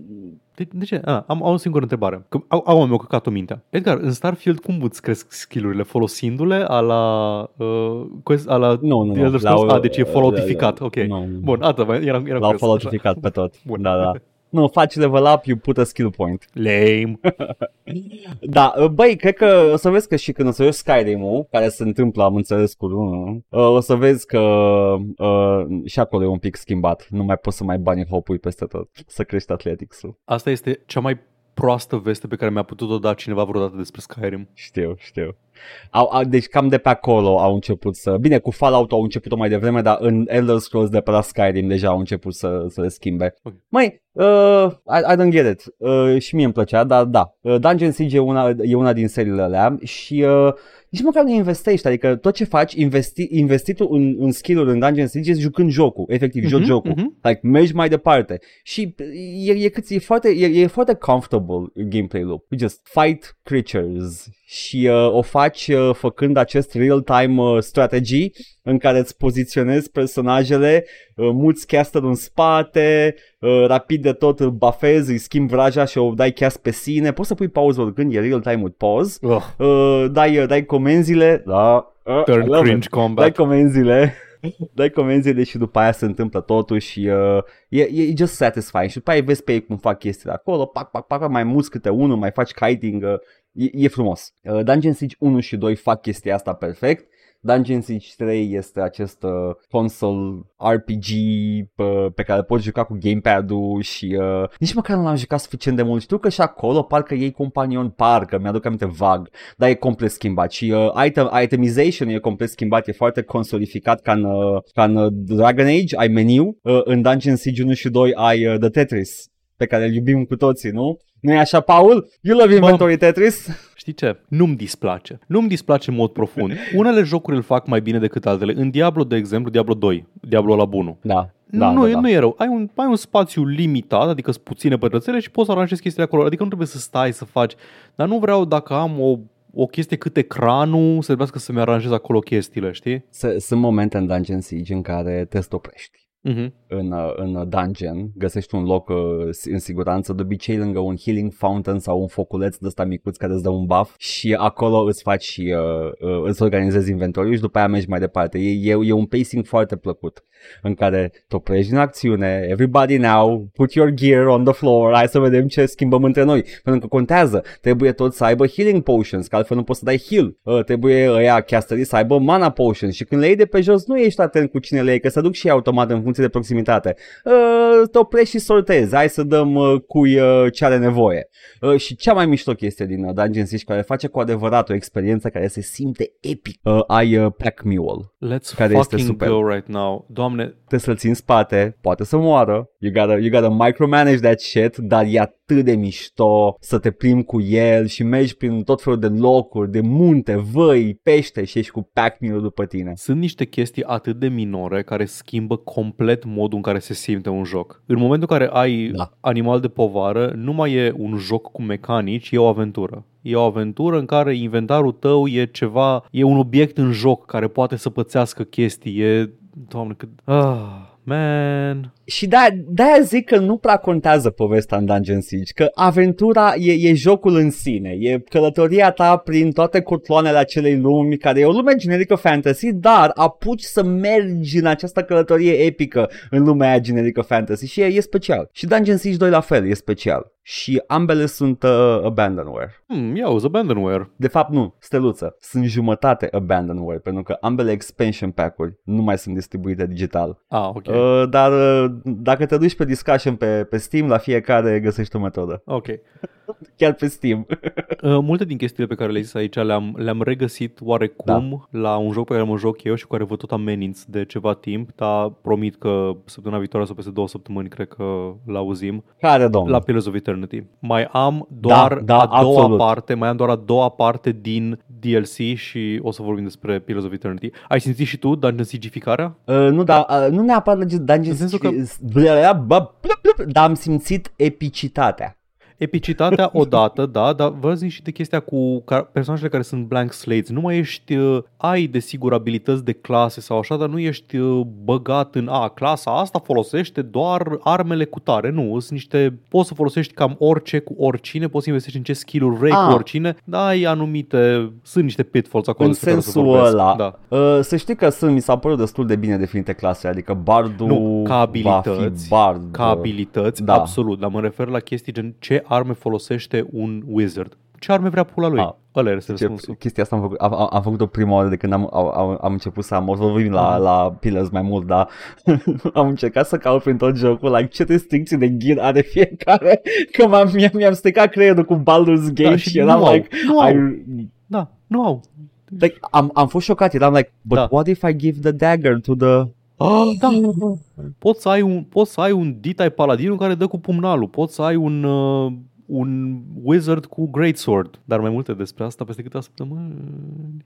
de, de ce? Ah, am, am o singură întrebare. Că, au, au meu căcat o mintea. Edgar, în Starfield cum îți cresc skillurile? Folosindu-le a la... Uh, quest, a la nu, nu, nu. La, ah, deci e followificat. Ok. Nu, nu. Bun, atât. Eram, eram L-au followificat pe tot. Bun. Da, da. *laughs* Nu, faci level up, you put a skill point. Lame. *laughs* da, băi, cred că o să vezi că și când o să vezi Skyrim-ul, care se întâmplă, am înțeles cu unul, o să vezi că uh, și acolo e un pic schimbat. Nu mai poți să mai bani hopui peste tot, să crești athletics-ul. Asta este cea mai proastă veste pe care mi-a putut-o da cineva vreodată despre Skyrim. Știu, știu. Au, au, deci cam de pe acolo au început să... Bine, cu Fallout au început-o mai devreme, dar în Elder Scrolls de pe la Skyrim deja au început să, să le schimbe. Okay. Mai, uh, I, I don't get it. Uh, și mie îmi plăcea, dar da. Uh, Dungeon Siege e una, e una din seriile alea și uh, nici măcar nu investești, adică tot ce faci, investi, investitul în, în skill-uri în Dungeon Siege este jucând jocul, efectiv, uh-huh, joc jocul, uh-huh. like, mergi mai departe și e, e, cât, e, foarte, e, e foarte comfortable gameplay loop, you just fight creatures și uh, o faci uh, făcând acest real-time uh, strategy în care îți poziționezi personajele, uh, muți caster în spate, uh, rapid de tot îl bafezi, îi schimbi vraja și o dai cast pe sine, poți să pui pauză oricând, e real-time with pause, uh. Uh, dai, uh, dai comenzile, da, uh, Turn cringe it. combat. dai comenzile *laughs* dai comenzile și după aia se întâmplă totul și uh, e, e just satisfying și după aia vezi pe ei cum fac chestiile acolo, pac, pac, pac, mai mulți câte unul, mai faci kiting, uh, e, e frumos. Uh, Dungeon Siege 1 și 2 fac chestia asta perfect Dungeon Siege 3 este acest uh, console RPG uh, pe care poți juca cu gamepad-ul și uh, nici măcar nu l-am jucat suficient de mult. Știu că și acolo parcă ei companion, parcă, mi-aduc aminte vag, dar e complet schimbat și uh, item, itemization e complet schimbat, e foarte consolificat ca în, uh, ca în uh, Dragon Age, ai meniu, uh, în Dungeon Siege 1 și 2 ai uh, The Tetris pe care îl iubim cu toții, nu? Nu e așa, Paul? You love inventory Tetris? Știi ce? Nu-mi displace. Nu-mi displace în mod profund. *laughs* Unele jocuri îl fac mai bine decât altele. În Diablo, de exemplu, Diablo 2, Diablo la bunul. Da. Da, nu, da, e, da. nu e rău. Ai un, ai un spațiu limitat, adică sunt puține pătrățele și poți să aranjezi chestiile acolo. Adică nu trebuie să stai să faci. Dar nu vreau dacă am o o chestie cât ecranul să trebuiască să-mi aranjez acolo chestiile, știi? Sunt momente în Dungeon Siege în care te stoprești uh-huh. în, uh, în dungeon, găsești un loc uh, în siguranță, de obicei lângă un healing fountain sau un foculeț de ăsta micuț care îți dă un buff și acolo îți faci și uh, uh, îți organizezi inventoriul și după aia mergi mai departe. E, e, e un pacing foarte plăcut în care te oprești în acțiune, everybody now, put your gear on the floor, hai să vedem ce schimbăm între noi, pentru că contează, trebuie tot să aibă healing potions, că altfel nu poți să dai heal, uh, trebuie ăia casterii să aibă mana potions și când le iei de pe jos nu ești atent cu cine le iei, că se duc și automat în funcție de proximitate. Uh, te oprești și sortezi, hai să dăm uh, cui uh, ce are nevoie. Uh, și cea mai mișto chestie din uh, Dungeon Siege care face cu adevărat o experiență care se simte epic, uh, ai uh, Pack Mule. Let's care fucking este super. go right now. Doamne, Trebuie să-l ții în spate, poate să moară, you gotta, you gotta micromanage that shit, dar e atât de mișto să te plimbi cu el și mergi prin tot felul de locuri, de munte, văi, pește și ești cu pack mule după tine. sunt niște chestii atât de minore care schimbă complet modul în care se simte un joc. În momentul în care ai Da. animal de povară, nu mai e un joc cu mecanici, e o aventură. E o aventură în care inventarul tău e ceva, e un obiect în joc care poate să pățească chestii. E, doamne, cât... Ah, man. Și de de-aia zic că nu prea contează povestea în Dungeon Siege, că aventura e, e jocul în sine, e călătoria ta prin toate cotloanele acelei lumi, care e o lume generică fantasy, dar apuci să mergi în această călătorie epică în lumea aia generică fantasy și e, e special. Și Dungeon Siege 2 la fel, e special. Și ambele sunt uh, abandonware. Hmm, ia uzi, abandonware. De fapt nu, steluță, sunt jumătate abandonware pentru că ambele expansion pack-uri nu mai sunt distribuite digital. Ah, ok. Uh, dar uh, dacă te duci pe discussion pe, pe Steam, la fiecare găsești o metodă. Ok. Chiar pe Steam. *laughs* Uh, multe din chestiile pe care le-ai zis aici le-am, le-am regăsit oarecum da. la un joc pe care mă joc eu și cu care vă tot ameninț de ceva timp, dar promit că săptămâna viitoare sau peste două săptămâni cred că l-auzim. Care, domnul? La Pillars of Eternity. Mai am doar da, a doua absolut. parte, mai am doar a doua parte din DLC și o să vorbim despre Pillars of Eternity. Ai simțit și tu Dungeon Sigificarea? Uh, nu, dar uh, nu neapărat Dungeons În sensul că- dar am simțit epicitatea. Epicitatea *laughs* odată, da, dar vă zic și de chestia cu ca- personajele care sunt blank slates. Nu mai ești, uh, ai desigur abilități de clase sau așa, dar nu ești uh, băgat în, a, clasa asta folosește doar armele cu tare. Nu, sunt niște, poți să folosești cam orice cu oricine, poți să investești în ce skill-uri vrei Ah. cu oricine, dar ai anumite, sunt niște pitfalls acolo În despre care o să sensul vorbesc. ăla, Da. uh, să știi că sunt, mi s-au părut destul de bine definite clasele, adică bardul Nu, ca va fi abilități, bard. ca abilități, Da. absolut, dar mă refer la chestii gen ce arme folosește un wizard. Ce arme vrea pula lui? Ah. Ăla este Ce, răspunsul. chestia asta am făcut, am, am- am făcut-o prima oară de când am, am, am început să am, o să vorbim la, la Pillars mai mult, dar *laughs* am încercat să caut prin tot jocul, like, ce restricții de ghid are *laughs* fiecare, că m-am, mi-am, mi-am stricat creierul cu Baldur's Gate Da, și, și eram nu au, like, nu au. I, Da, nu au. like am, am fost șocat, eram like, but Da. what if I give the dagger to the... Oh, Da. Poți să ai un, poți să ai un D-type paladin care dă cu pumnalul, poți să ai un, uh, un wizard cu greatsword, dar mai multe despre asta peste câteva săptămâni.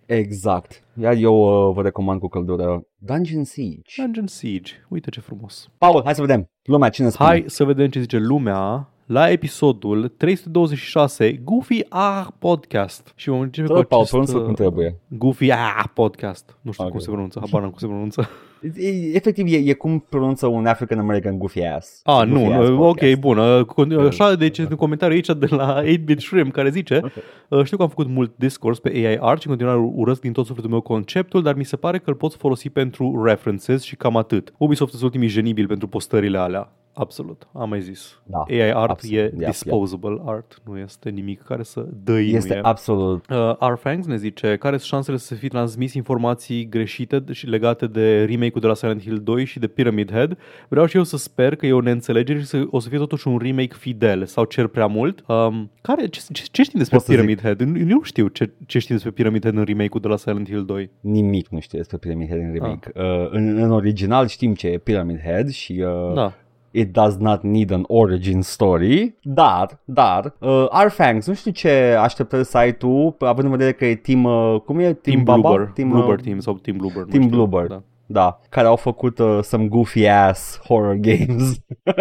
Exact. Iar eu uh, vă recomand cu căldură Dungeon Siege. Dungeon Siege, uite ce frumos. Paul, hai să vedem. Lumea, cine spune? Hai să vedem ce zice lumea la episodul 326 Goofy Ah Podcast. Și vom începe Te cu rog, Paul, acest pronunță uh, cum trebuie. Goofy Ah Podcast. Nu știu Ok. cum se pronunță, habar n-am cum se pronunță. *laughs* E- Efectiv, e, e cum pronunță un African American goofy ass. Ah, Goofy nu, ass nu, podcast. ok, bun. uh, con- Așa, deci un comentariu aici de la 8-bit Shrimp care zice uh, Știu că am făcut mult discourse pe AI art și în continuare urăsc din tot sufletul meu conceptul, dar mi se pare că îl poți folosi pentru references și cam atât. Ubisoft sunt ultimii genibili pentru postările alea. Absolut, am mai zis. Da, AI art absolut, e yep, yep. disposable art, nu este nimic care să dăinuie. Este absolut Uh, Arfangs ne zice care sunt șansele să fi transmis informații greșite și legate de remake-ul de la Silent Hill 2 și de Pyramid Head. Vreau și eu să sper că e o neînțelegere și să, o să fie totuși un remake fidel sau cer prea mult. Um, care, ce, ce, ce știm despre Pot să Pyramid Head? Eu nu știu ce, ce știm despre Pyramid Head în remake-ul de la Silent Hill 2. nimic nu știu despre Pyramid Head în remake. Uh, în, în original știm ce e Pyramid Head și uh, Da. it does not need an origin story, dar, dar, uh, Arfangs, nu știu ce așteptări să ai tu, având în vedere că e team, uh, cum e? Team, Team Baba? Bloober, Team, Bloober uh, Team sau Team Bloober. nu Team știu. Bloober. Da. Da, care au făcut uh, some goofy ass horror games. *laughs*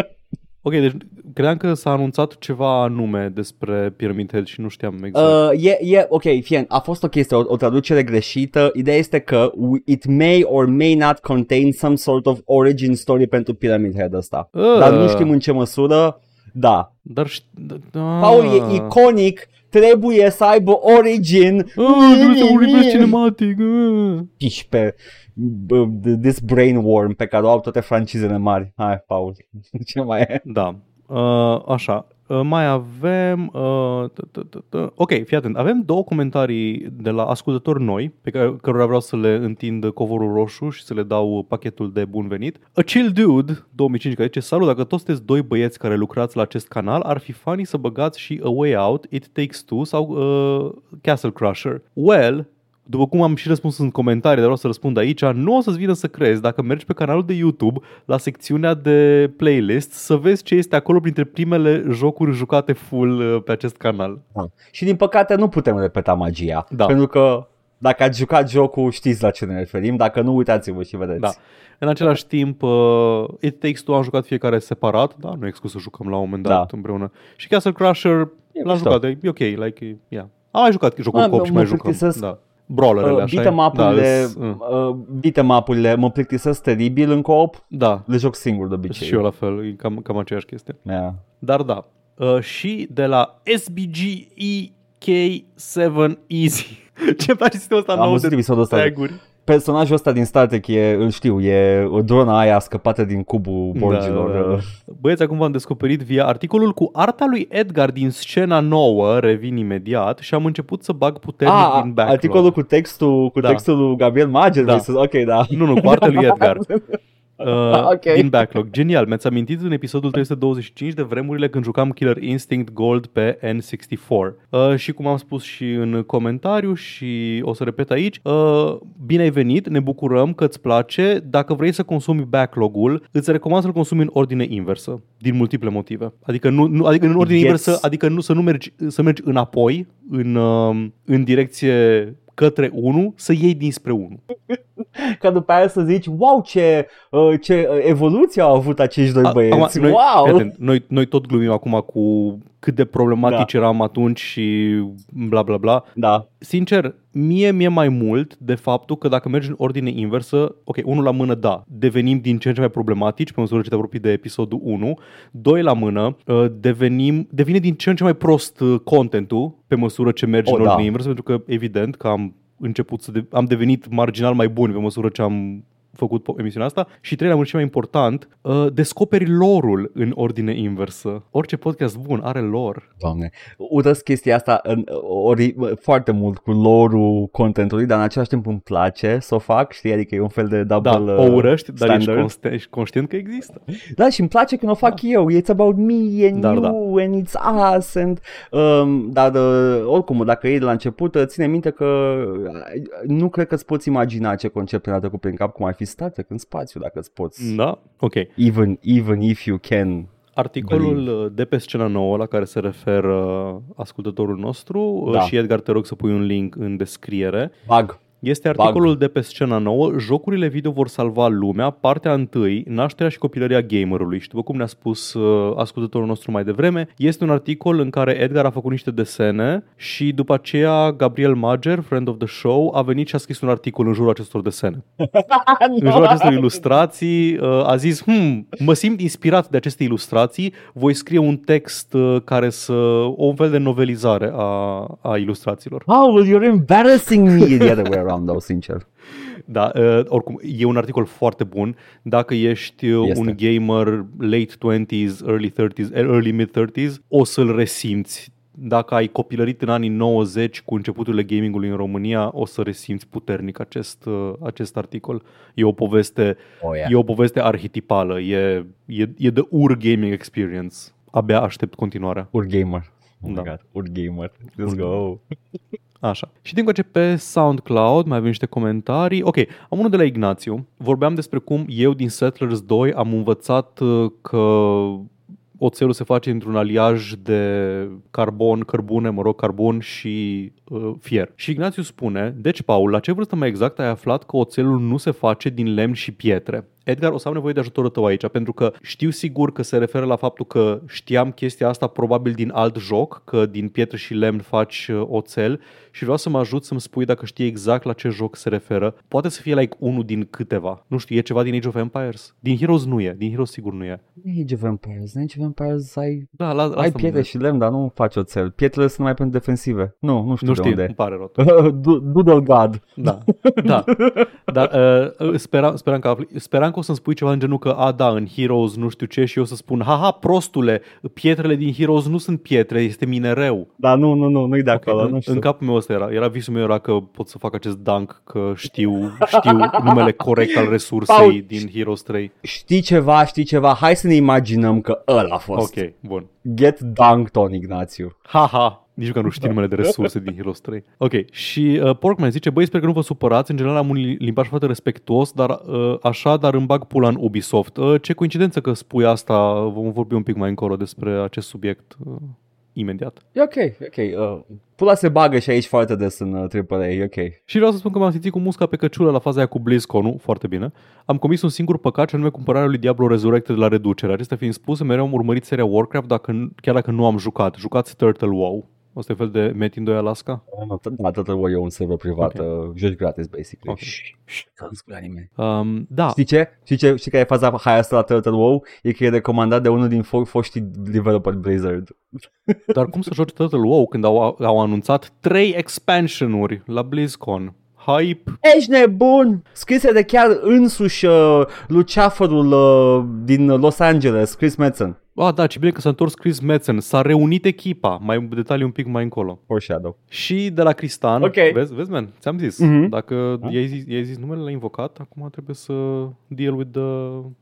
Ok, deci credeam că s-a anunțat ceva anume despre Pyramid Head și nu știam exact. Uh, e, e, ok, fie, a fost o chestie, o, o traducere greșită. Ideea este că w- it may or may not contain some sort of origin story pentru Pyramid Head ăsta. Uh. Dar nu știm în ce măsură. Da. Dar ș- da, da. Paul e iconic, trebuie să aibă origin. Ah, trebuie să univers cinematic. ah. Piși pe b- b- this brainworm pe care o au toate francizele mari. Hai, Paul, *laughs* ce mai e? Da. Uh, așa. Uh, mai avem... Uh, t- t- t- t- ok, fii atent. Avem două comentarii de la ascultători noi, pe care cărora vreau să le întind covorul roșu și să le dau pachetul de bun venit. A Chill Dude 2005 care zice Salut, dacă toți sunteți doi băieți care lucrați la acest canal, ar fi funny să băgați și A Way Out, It Takes Two sau uh, Castle Crusher. Well, după cum am și răspuns în comentarii, dar vreau să răspund aici, nu o să-ți vină să crezi dacă mergi pe canalul de YouTube, la secțiunea de playlist, să vezi ce este acolo printre primele jocuri jucate full uh, pe acest canal. Și din păcate nu putem repeta magia. Da. Pentru că dacă ați jucat jocul știți la ce ne referim, dacă nu uitați-vă și vedeți. Da. În același timp, uh, It Takes Two am jucat fiecare separat, da, nu e excus să jucăm la un moment dat Da. împreună. Și Castle Crusher E l-am mișto. jucat, e ok, like, e- yeah. Am mai jucat jocul Ah, cop mă- și mă mai jucăm. plictisesc. Da. Brawlerele, Uh, așa beat'em up-urile, Da, îs- uh, uh, beat'em up-urile mă plictisesc teribil în coop, da. le joc singur de obicei. și eu la fel, e cam, cam aceeași chestie. Yeah. Dar da. Uh, și de la SBG EK7 Easy. *laughs* Ce place sistemul ăsta Am nou văzut de episodul ăsta. taguri? Personajul ăsta din Star Trek e, îl știu, e drona aia scăpată din cubul borgilor. Da, da, da. Băieți, acum v-am descoperit via articolul cu arta lui Edgar din scena nouă, revin imediat, și am început să bag puternic Ah, din backlog. articolul cu textul, cu Da. textul lui Gabriel Mager. Da. Da. Ok, da. Nu, nu, cu arta lui *laughs* Edgar. Uh, Ok. Din backlog. Genial. Mi-ați amintit în episodul 325 de vremurile când jucam Killer Instinct Gold pe N64. Uh, și cum am spus și în comentariu și o să repet aici, uh, bine ai venit, ne bucurăm că îți place. Dacă vrei să consumi backlog-ul, îți recomand să-l consumi în ordine inversă, din multiple motive. Adică, nu, nu, adică în ordine Yes. inversă, adică nu, să nu mergi, să mergi înapoi, în, uh, în direcție către 1, să iei dinspre 1. *laughs* Ca după aia să zici, wow, ce, uh, ce uh, evoluție au avut acești doi A- băieți. acum, noi, wow! fii atent, noi, noi tot glumim acum cu cât de problematici da. eram atunci și bla bla bla. Da. Sincer, mie mi-e mai mult de faptul că dacă mergi în ordine inversă, ok, unul la mână, da, devenim din ce în ce mai problematici pe măsură ce te apropii de episodul 1, doi la mână, uh, devenim, devine din ce în ce mai prost uh, contentul pe măsură ce mergi Oh, în ordine da. inversă, pentru că evident că am început să de- am devenit marginal mai bun pe măsură ce am făcut po- emisiunea asta și trei la mână și mai important, uh, descoperi lorul în ordine inversă. Orice podcast bun are lor. Doamne, urăsc chestia asta în, ori, foarte mult cu lore-ul contentului, dar în același timp îmi place să o fac, știi, adică e un fel de double Da, uh, o urăști, dar ești, standard. const- ești conștient că există. Da, și îmi place când o fac eu. It's about me and Da, you da. and it's us. And, um, dar uh, oricum, dacă e de la început, uh, ține minte că uh, nu cred că îți poți imagina ce concept ne-a trecut prin cap, cum ar fi Star Trek în spațiu, dacă îți poți. Da? Ok. Even, even if you can. Articolul uh, de pe scena nouă la care se referă ascultătorul nostru Da. da. și Edgar te rog să pui un link în descriere. Bug. Este articolul de pe scena nouă, jocurile video vor salva lumea, partea întâi, nașterea și copilăria gamerului. Și după cum ne-a spus uh, ascultătorul nostru mai devreme, este un articol în care Edgar a făcut niște desene și după aceea Gabriel Mager, friend of the show, a venit și a scris un articol în jurul acestor desene. *laughs* În jurul acestor ilustrații uh, a zis, hmm, mă simt inspirat de aceste ilustrații, voi scrie un text uh, care să, o fel de novelizare a, a ilustrațiilor. Oh, well, you're embarrassing me the other way around, though, sincer. Da, uh, oricum, e un articol foarte bun. Dacă ești uh, Este. un gamer late 20s, early 30s, early mid 30s, o să-l resimți. Dacă ai copilărit în anii 90 cu începuturile gamingului în România, o să resimți puternic acest, uh, acest articol. E o poveste, Oh, yeah. e o poveste arhetipală, e, e, e the ur gaming experience. Abia aștept continuarea. Ur gamer. Oh my Da. god, ur gamer. Let's Ur- go. Așa. Și din ce pe SoundCloud mai avem niște comentarii. Ok, am unul de la Ignațiu. Vorbeam despre cum eu din Settlers 2 am învățat uh, că oțelul se face într-un aliaj de carbon, cărbune, mă rog, carbon și uh, fier. Și Ignațiu spune, deci, Paul, la ce vârstă mai exact ai aflat că oțelul nu se face din lemn și pietre? Edgar, o să am nevoie de ajutorul tău aici, pentru că știu sigur că se referă la faptul că știam chestia asta probabil din alt joc, că din pietre și lemn faci uh, oțel și vreau să mă ajut să-mi spui dacă știi exact la ce joc se referă. Poate să fie like unul din câteva. Nu știu, e ceva din Age of Empires? Din Heroes nu e, din Heroes sigur nu e. Age of Empires, în Age of Empires ai, Da, la, asta ai mă pietre gândesc. și lemn, dar nu faci oțel. Pietrele sunt numai pentru defensive. Nu, nu știu Nu de știu, unde. îmi pare rău. *laughs* Du- Doodle God. Da, da. *laughs* Dar uh, speram, speram, că afli, speram că o să-mi spui ceva în genul că, a, da, în Heroes nu știu ce și eu să spun, haha, prostule, pietrele din Heroes nu sunt pietre, este minereu. Dar nu, nu, nu, nu-i de acolo, în, nu știu. în capul meu ăsta era, era visul meu era că pot să fac acest dunk, că știu, știu numele corect al resursei Paul, din Heroes 3. Știi ceva, știi ceva, hai să ne imaginăm că ăla a fost. Ok, bun. Get dunked on, Ignațiu. Haha, nici că nu știi numele de resurse din Heroes 3. Ok, și uh, Porkman zice, băi, sper că nu vă supărați, în general am un li- limbaj foarte respectuos, dar uh, așa, dar îmi bag pula în Ubisoft. Uh, ce coincidență că spui asta, vom vorbi un pic mai încolo despre acest subiect uh, imediat. E ok, e ok. Uh, pula se bagă și aici foarte des în uh, AAA, e ok. Și vreau să spun că m-am simțit cu musca pe căciulă la faza aia cu BlizzCon, foarte bine. Am comis un singur păcat și anume cumpărarea lui Diablo Resurrected la reducere. Acestea fiind spuse, mereu am urmărit seria Warcraft, dacă, chiar dacă nu am jucat. Jucați Turtle WoW. Asta e fel de Metin 2 Alaska? Nu, t- Da, totul e un server privat, Ok. uh, joci gratis, basically. Ok. Shh, shh, că nu spune la nimeni. Um, da, Știi ce? Știi ce? Știi care e faza hai asta la Turtle WoW? E că e recomandat de unul din fo- foștii developer Blizzard. Dar cum să joci Turtle WoW când au, au anunțat trei expansionuri la BlizzCon? hype. Ești nebun! Scrise de chiar însuși uh, luceafărul uh, din Los Angeles, Chris Metzen. Ah, da, ce bine că s-a întors Chris Metzen. S-a reunit echipa. Mai detalii un pic mai încolo. Foreshadow. Și de la Cristan, Ok. vezi, vezi, man, ți-am zis. Mhm. Dacă Da. i-ai, zis, i-ai zis numele, l-ai invocat, acum trebuie să deal with the,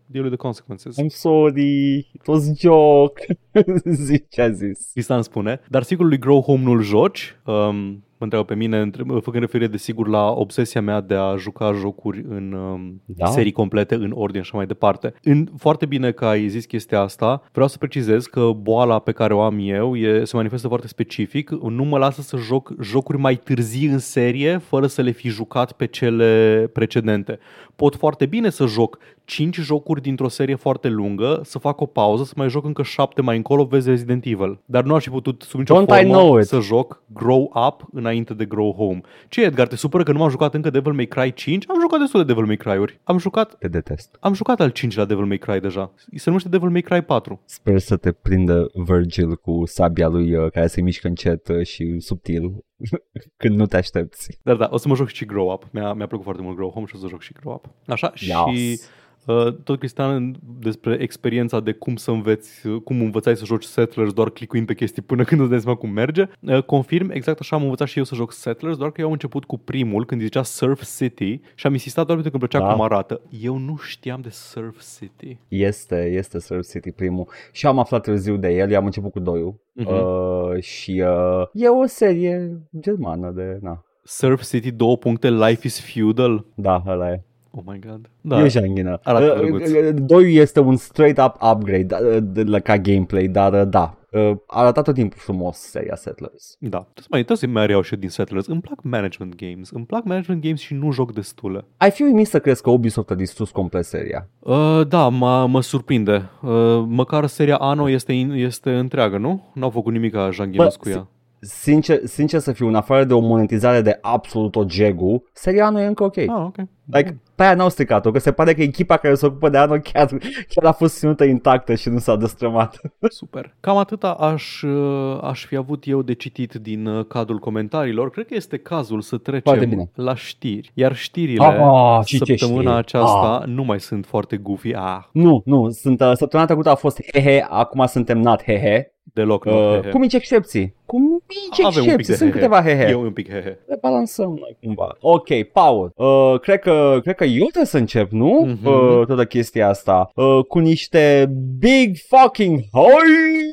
deal with the consequences. I'm sorry, it was joke. *laughs* Zici ce a zis. Cristian spune, dar sigur lui Grow Home nu-l joci? Um, mă întreabă pe mine, întreb- făcând referire desigur la obsesia mea de a juca jocuri în um, Da. serii complete, în ordine și așa mai departe. În, foarte bine că ai zis chestia asta. Vreau să precizez că boala pe care o am eu e, se manifestă foarte specific. Nu mă lasă să joc jocuri mai târzii în serie, fără să le fi jucat pe cele precedente. Pot foarte bine să joc 5 jocuri dintr-o serie foarte lungă, să fac o pauză, să mai joc încă 7 mai încolo, vezi Resident Evil. Dar nu aș fi putut sub nicio Don't I formă know it? să joc Grow Up înainte de Grow Home. Ce, Edgar, te supără că nu m-am jucat încă Devil May Cry 5? Am jucat destul de Devil May Cry-uri. Am jucat, Te detest. am jucat al 5 la Devil May Cry deja. Se numește Devil May Cry 4. Sper să te prindă Virgil cu sabia lui uh, care se mișcă încet uh, și subtil *laughs* când nu te aștepți. Dar da, o să mă joc și Grow Up. Mi-a, mi-a plăcut foarte mult Grow Home și o să joc și Grow Up. Așa, și Yes. uh, tot Cristian despre experiența de cum să înveți, uh, cum învățai să joci Settlers doar clicuind pe chestii până când îți dai seama cum merge. Uh, confirm, exact așa am învățat și eu să joc Settlers, doar că eu am început cu primul când zicea Surf City și am insistat doar pentru că îmi plăcea Da. cum arată. Eu nu știam de Surf City. Este, este Surf City primul și am aflat târziu de el, eu am început cu doiul Mhm. uh, și uh, e o serie germană de, na, Surf City, două puncte, Life is Feudal. da, ăla e. Oh my god. Da. Da. E janghină. Arată Uh, drăguț. uh, Doiul este un straight up upgrade uh, de, la, ca gameplay, dar uh, da, uh, arată tot timpul frumos seria Settlers. Da. Trebuie să mai, trebuie să mai reiau și eu din Settlers. Îmi plac management games. Îmi plac management games și nu joc destule. Ai fi uimit să crezi că Ubisoft a distrus complet seria. Uh, da, mă, mă surprinde. Uh, măcar seria Anno este, in- este întreagă, nu? N-au făcut nimic janghinos Bă, cu ea. Sincer, sincer să fiu, în afară de o monetizare de absolut tot jegul, seria nu e încă ok. Ah, ok. Like, pe aia n-au stricat-o, că se pare că echipa care se ocupă de anul chiar, chiar a fost ținută intactă și nu s-a destrămat. *laughs* Super. Cam atâta aș, uh, aș fi avut eu de citit din uh, cadrul comentariilor. Cred că este cazul să Foarte trecem bine. la știri. Iar știrile Ah, și ce săptămâna știri? aceasta Ah. nu mai sunt foarte goofy. Ah, Nu, nu, sunt, uh, săptămâna trecută a fost hehe, acum suntem not hehe. Deloc. not Uh, hehe. cu mici excepții. Cu mici Avem un pic excepții, de sunt hehe. câteva hehe. Eu un pic hehe. Le balansăm noi cumva. Ok, Paul, uh, cred, că, cred că eu trebuie să încep, nu? Mhm. Uh, toată chestia asta. Uh, cu niște big fucking hoi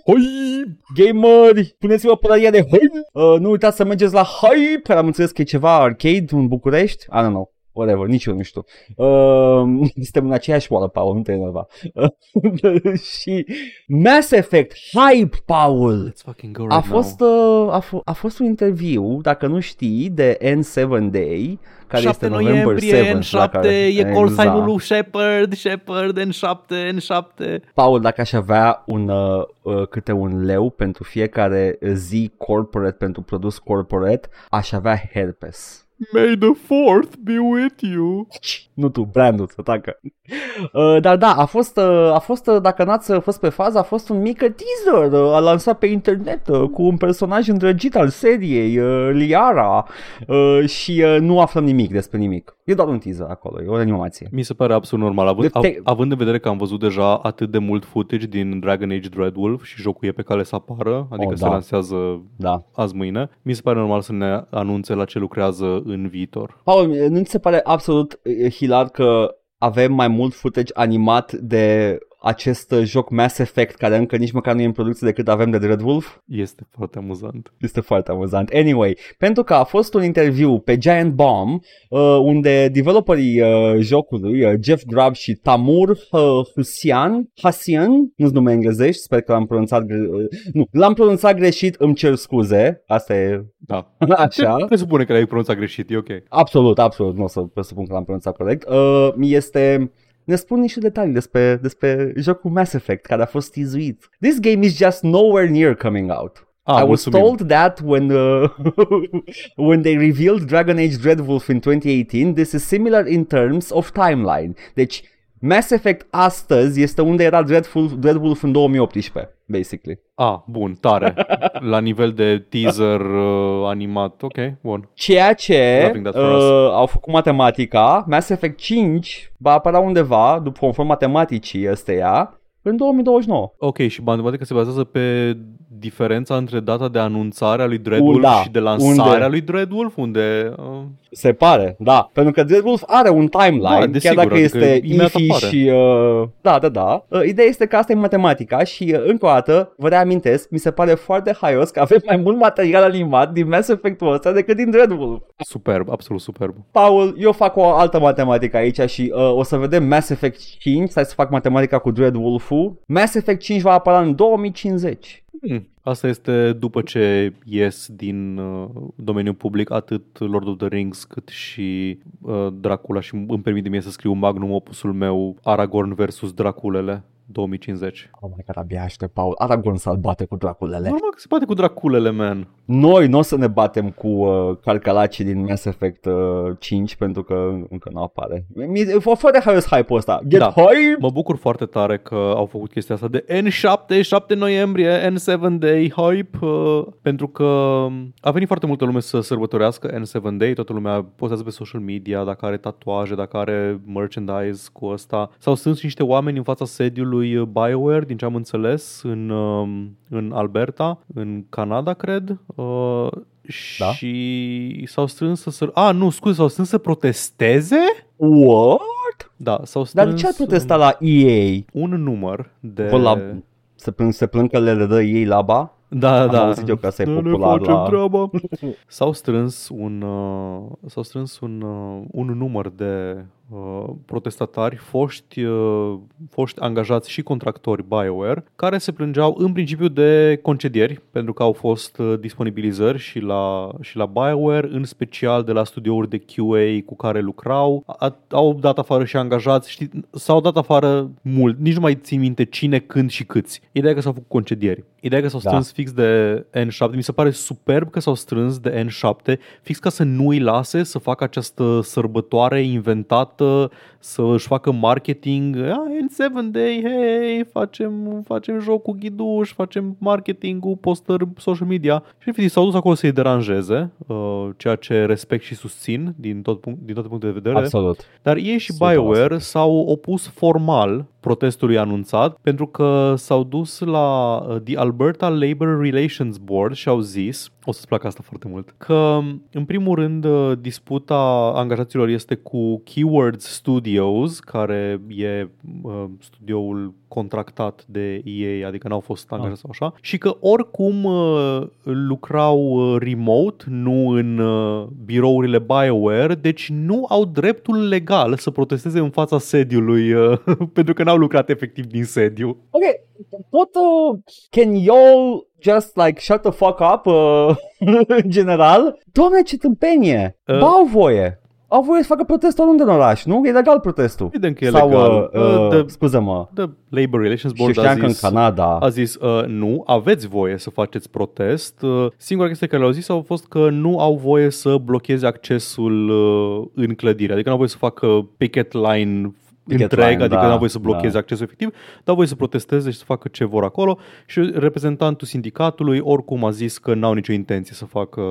Hoi! gameri, puneți-vă pălăria de hoi. Uh, nu uitați să mergeți la hoi, care am înțeles că e ceva arcade în București. I don't know. Whatever, nici eu nu știu. Uh, *laughs* suntem în aceeași școală, Paul, nu te enerva. Uh, *laughs* și Mass Effect, hype, Paul! Let's fucking go right A now. fost, uh, a, f- a fost un interviu, dacă nu știi, de N7 Day, care 7 este November noiembrie, 7. în 7, e call exact. sign-ul lui Shepard, Shepard, în 7, în 7. Paul, dacă aș avea un, uh, uh, câte un leu pentru fiecare zi corporate, pentru produs corporate, aș avea herpes. May the fourth be with you. Nu tu, brandul să tacă. Uh, dar da, a fost, uh, a fost uh, dacă n-ați fost pe fază, a fost un mic teaser, uh, a lansat pe internet uh, cu un personaj îndrăgit al seriei, uh, Liara, uh, și uh, nu aflăm nimic despre nimic. E doar un teaser acolo, e o animație. Mi se pare absolut normal, având, De- te- av- având în vedere că am văzut deja atât de mult footage din Dragon Age Dreadwolf și jocul e pe cale să apară, adică Oh, se da. lansează Da. azi mâine, mi se pare normal să ne anunțe la ce lucrează în viitor. Paul, nu ți se pare absolut uh, hilar că avem mai mult footage animat de acest uh, joc Mass Effect, care încă nici măcar nu e în producție decât avem de Dreadwolf? Este foarte amuzant. Este foarte amuzant. Anyway, pentru că a fost un interviu pe Giant Bomb uh, unde developerii uh, jocului, uh, Jeff Grubb și Tamur uh, Husian, Hasian, nu-ți nume englezești, sper că l-am pronunțat gre- uh, nu, l-am pronunțat greșit, îmi cer scuze, asta e Da. *laughs* așa. *laughs* Presupune că l-ai pronunțat greșit, e ok. Absolut, absolut, nu o să presupun că l-am pronunțat corect. Uh, este ne spun niște detalii despre, despre jocul Mass Effect care a fost tizuit. This game is just nowhere near coming out. Ah, I was mulțumim. told that when uh, *laughs* when they revealed Dragon Age Dreadwolf in 2018, this is similar in terms of timeline. Deci Mass Effect astăzi este unde era Dreadful, Dreadwolf în 2018, basically. Ah, bun, tare. *laughs* La nivel de teaser uh, animat, ok, bun. Ceea ce Loving that for us. uh, au făcut matematica, Mass Effect 5 va apărea undeva, după conform matematicii ăsteia, în 2029. Ok, și matematica se bazează pe diferența între data de anunțare a lui Dreadwolf Da, și de lansarea unde? lui Dreadwolf, unde... Uh, Se pare, da. Pentru că Dreadwolf are un timeline, Da, chiar desigur, dacă adică este imediat ifi apare. și... Uh, da, da, da. Uh, ideea este că asta e matematica și, uh, încă o dată, vă reamintesc, mi se pare foarte haios că avem mai mult material animat din Mass Effect-ul ăsta decât din Dreadwolf. superb, absolut superb. Paul, eu fac o altă matematică aici și uh, o să vedem Mass Effect 5, stai să fac matematica cu Dreadwolf-ul. Mass Effect 5 va apăra în 2050. Hmm. Asta este după ce ies din uh, domeniul public atât Lord of the Rings cât și uh, Dracula și îmi permite mie să scriu magnum opusul meu Aragorn versus Draculele 2050. Oh my god, abia aștept, Paul. Aragorn să-l bate cu draculele. Normal că se poate cu Draculele, man. Noi nu o să ne batem cu uh, calcalacii din Mass Effect uh, 5 pentru că încă nu apare. Mi- Fă fă de haios hype-ul ăsta. Get Da. hype! Mă bucur foarte tare că au făcut chestia asta de N7, 7 noiembrie, N7 Day hype, uh, pentru că a venit foarte multă lume să sărbătorească N7 Day, toată lumea postează pe social media, dacă are tatuaje, dacă are merchandise cu ăsta. S-au strâns și niște oameni în fața sediului BioWare, din ce am înțeles, în, um, în Alberta, în Canada, cred. Uh, Da. și s-au strâns să... Săr- A, nu, scuze, s-au strâns să protesteze? What? Da, s-au strâns Dar de ce ai protestat la EA? un număr de... Bă, la, se, plâng, se plâng că le dă ei laba? Da, Am da. auzit eu că asta e Nu ne popular facem la- treaba. *laughs* S-au strâns un, uh, s-au strâns un, uh, un număr de uh, protestatari, foști, uh, foști angajați și contractori BioWare, care se plângeau în principiu de concedieri, pentru că au fost uh, disponibilizări și la, și la BioWare, în special de la studiouri de QA cu care lucrau. A, au dat afară și angajați, știi, s-au dat afară mult, nici nu mai țin minte cine, când și câți. Ideea e că s-au făcut concedieri. Ideea e că s-au Da. strâns fix de N7. Mi se pare superb că s-au strâns de N7, fix ca să nu îi lase să facă această sărbătoare inventată, să își facă marketing. Ah, N7 Day, hey, facem, facem joc cu ghiduș, facem marketing-ul, postări social media. Și efectiv s-au dus acolo să-i deranjeze, uh, ceea ce respect și susțin din, tot punct, din toate punctele de vedere. Absolut. Dar ei și 100%. BioWare s-au opus formal protestului anunțat pentru că s-au dus la uh, The Alberta Labor Relations Board și au zis, o să-ți placă asta foarte mult, că în primul rând uh, disputa angajaților este cu Keywords Studios, care e uh, studioul contractat de EA, adică n-au fost angajați sau așa, și că oricum uh, lucrau uh, remote, nu în uh, birourile BioWare, deci nu au dreptul legal să protesteze în fața sediului uh, *laughs* pentru că n-au lucrat efectiv din sediu. Ok, pot, uh, can y'all just like shut the fuck up uh, *laughs* în general? Doamne, ce tâmpenie! Uh. Uh. Au voie! Au voie să facă protest oriunde în oraș, nu? E legal protestul. Evident că e Sau, legal. Uh, uh, Uh, the- Scuză-mă, The Labor Relations și Board a știam că în zis, Canada... a zis uh, nu, aveți voie să faceți protest. Uh, singura chestie care le-au zis au fost că nu au voie să blocheze accesul uh, în clădire. Adică nu au voie să facă picket line Picket întreg, line, adică da, nu au voie să blocheze da. accesul efectiv, dar voie să protesteze și să facă ce vor acolo și reprezentantul sindicatului oricum a zis că n-au nicio intenție să facă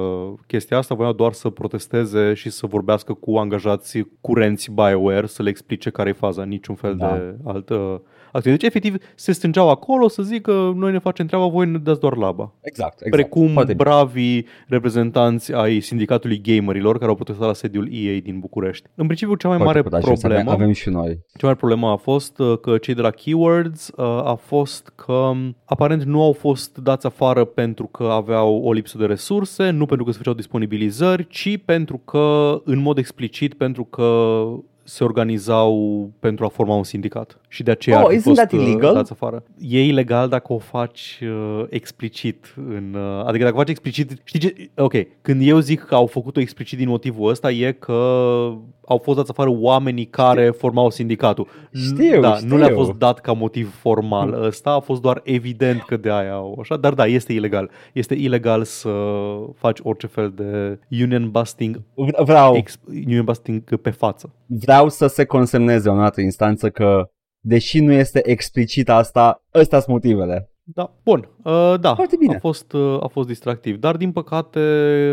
chestia asta, voiau doar să protesteze și să vorbească cu angajați curenți BioWare, să le explice care e faza, niciun fel Da. de altă acțiune. Deci, efectiv, se strângeau acolo să zică noi ne facem treaba, voi ne dați doar laba. Exact, exact. Precum Foarte bine. bravii reprezentanți ai sindicatului gamerilor care au protestat la sediul EA din București. În principiu, cea mai Foarte mare curajos, problemă... Avem, avem și noi. Cea mai mare problemă a fost uh, că cei de la Keywords uh, a fost că um, aparent nu au fost dați afară pentru că aveau o lipsă de resurse, nu pentru că se făceau disponibilizări, ci pentru că, în mod explicit, pentru că se organizau pentru a forma un sindicat. Și de aceea Oh, ar fi isn't fost that uh, illegal? dați afară. E ilegal dacă o faci uh, explicit. În, uh, adică dacă o faci explicit... Știi ce? Ok, când eu zic că au făcut-o explicit din motivul ăsta e că au fost dați afară oamenii care formau sindicatul. N- Știu, da, nu le-a știu. fost dat ca motiv formal ăsta, a fost doar evident că de aia au așa, dar da, este ilegal. Este ilegal să faci orice fel de union busting, Vreau, ex, union busting pe față. vreau să se consemneze o altă instanță că, deși nu este explicit asta, ăsta sunt motivele. Da, bun, uh, da, Foarte bine. A, fost, uh, a fost distractiv, dar din păcate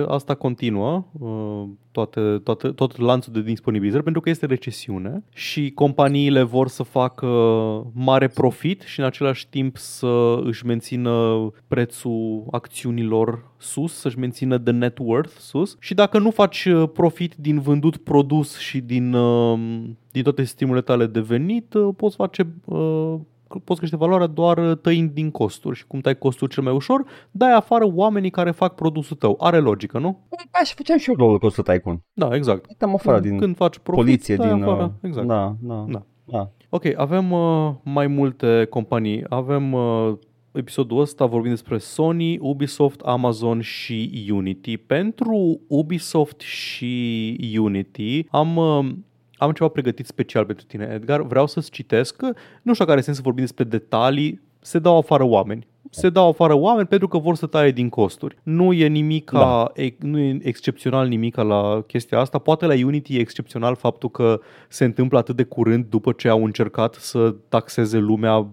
asta continuă, uh, toate, toate, tot lanțul de disponibilizări, pentru că este recesiune și companiile vor să facă mare profit și în același timp să își mențină prețul acțiunilor sus, să-și mențină the net worth sus și dacă nu faci uh, profit din vândut produs și din, uh, din toate stimulele tale de venit, uh, poți face uh, poți crește valoarea doar uh, tăind din costuri și cum tai costul cel mai ușor, dai afară oamenii care fac produsul tău. Are logică, nu? Așa făceam și eu rolul coaster tycoon. Da, exact. Dăm afară când, din când faci profit, poliție, dai din... afară. uh, Exact. Da, da, Da. da. Ok, avem uh, mai multe companii. Avem uh, episodul ăsta vorbim despre Sony, Ubisoft, Amazon și Unity. Pentru Ubisoft și Unity am uh, am ceva pregătit special pentru tine, Edgar. Vreau să-ți citesc, că nu știu care sens să vorbim despre detalii, se dau afară oameni. Se dau afară oameni pentru că vor să taie din costuri. Nu e nimic da. nu e excepțional nimic la chestia asta. Poate la Unity e excepțional faptul că se întâmplă atât de curând după ce au încercat să taxeze lumea,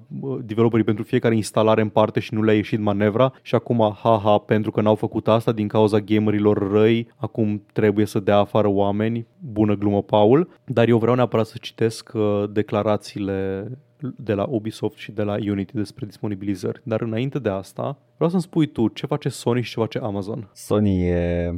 developerii pentru fiecare instalare în parte și nu le-a ieșit manevra și acum, haha, pentru că n-au făcut asta din cauza gamerilor răi, acum trebuie să dea afară oameni. Bună glumă, Paul. Dar eu vreau neapărat să citesc uh, declarațiile de la Ubisoft și de la Unity despre disponibilizări. Dar înainte de asta, vreau să-mi spui tu ce face Sony și ce face Amazon. Sony e...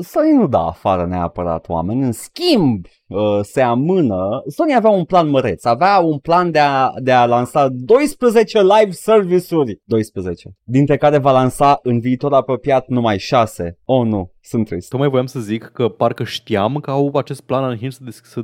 Sony nu dă afară neapărat oameni, în schimb uh, se amână. Sony avea un plan măreț, avea un plan de a, de a lansa 12 live service-uri, 12, dintre care va lansa în viitor apropiat numai 6. Oh nu, sunt trist. Tocmai voiam să zic că parcă știam că au acest plan în să, des- să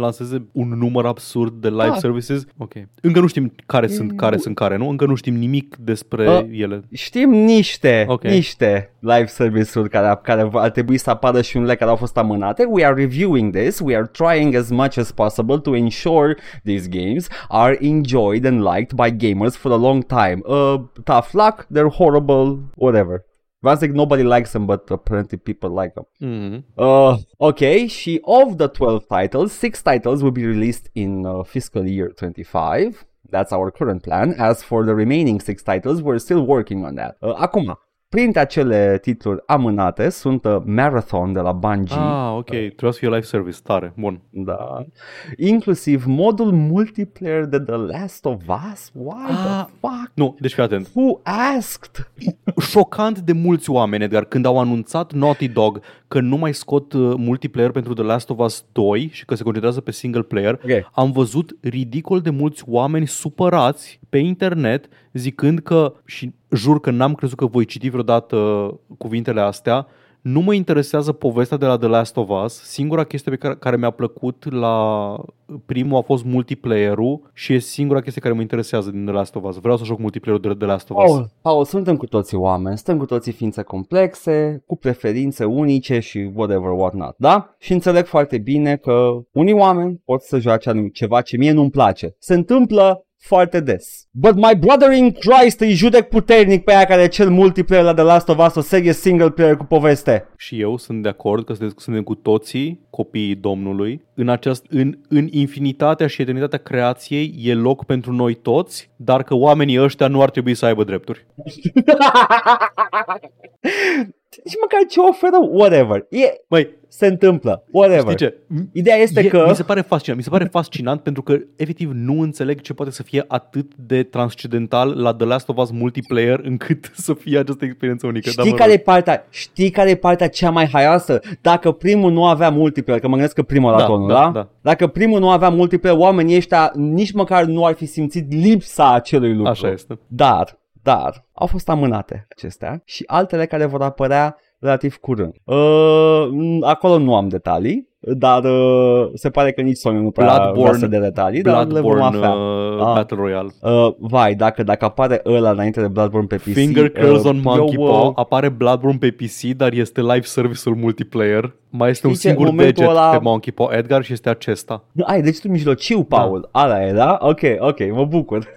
lanseze un număr absurd de live Da. services. Ok. Încă nu știm care sunt care sunt care, nu? Încă nu știm nimic despre Uh, ele. Știm niște, Ok. niște live service-uri care, care ar trebui să apară și unele care au fost amânate. We are reviewing this. We are trying as much as possible to ensure these games are enjoyed and liked by gamers for a long time. Uh, tough luck, they're horrible, whatever. Vreau să zic nobody likes them, but apparently people like them. Mm-hmm. Uh, ok, și of the 12 titles, 6 titles will be released in uh, fiscal year 25. That's our current plan. As for the remaining 6 titles, we're still working on that. Uh, acum, printre acele titluri amânate sunt uh, Marathon de la Bungie. Ah, ok. Trebuia să fie live service. Tare. Bun. Da. Inclusiv modul multiplayer de The Last of Us. Why Ah. the fuck? Nu, deci fii atent. Who asked? șocant de mulți oameni, Edgar, când au anunțat Naughty Dog că nu mai scot uh, multiplayer pentru The Last of Us 2 și că se concentrează pe single player, Ok. am văzut ridicol de mulți oameni supărați pe internet zicând că, și jur că n-am crezut că voi citi vreodată cuvintele astea, nu mă interesează povestea de la The Last of Us. Singura chestie pe care, care mi-a plăcut la primul a fost multiplayer-ul și e singura chestie care mă interesează din The Last of Us. Vreau să joc multiplayer-ul de The Last of Us. Paul, Paul, suntem cu toții oameni, suntem cu toții ființe complexe, cu preferințe unice și whatever, whatnot, da? Și înțeleg foarte bine că unii oameni pot să joace anumit ceva ce mie nu-mi place. Se întâmplă foarte des. But my brother in Christ îi judec puternic pe aia care cel multiplayer la The Last of Us, o serie single player cu poveste. Și eu sunt de acord că suntem, suntem cu toții copiii Domnului. În, aceast, în, în infinitatea și eternitatea creației e loc pentru noi toți, dar că oamenii ăștia nu ar trebui să aibă drepturi. *laughs* Și măcar ce oferă, whatever. E, Măi, se întâmplă, whatever. știi ce? Ideea este E, că... Mi se pare fascinant, mi se pare fascinant pentru că efectiv nu înțeleg ce poate să fie atât de transcendental la The Last of Us multiplayer încât *laughs* să fie această experiență unică. Dar Știi mă care, e rog. partea, știi care e partea cea mai haioasă? Dacă primul nu avea multiplayer, că mă gândesc că primul a Da, da, da, da, da? da. Dacă primul nu avea multiplayer, oamenii ăștia nici măcar nu ar fi simțit lipsa acelui lucru. Așa este. Dar, dar, au fost amânate acestea și altele care vor apărea relativ curând. Uh, acolo nu am detalii. dar uh, se pare că nici Sony nu prea Bloodborne- vrea să de detalii, dar le vom Bloodborne afla. uh, Ah. Battle Royale. Uh, vai, dacă, dacă apare ăla înainte de Bloodborne pe PC... Finger curls uh, on Monkey eu, Paw, uh, apare Bloodborne pe PC, dar este live service-ul multiplayer. Mai este un Știi ce? singur Momentul deget ăla- pe Monkey Paw, Edgar, și este acesta. Ai, deci tu mijlociu, Paul. Da. Ala era? Ok, ok, mă bucur. *laughs*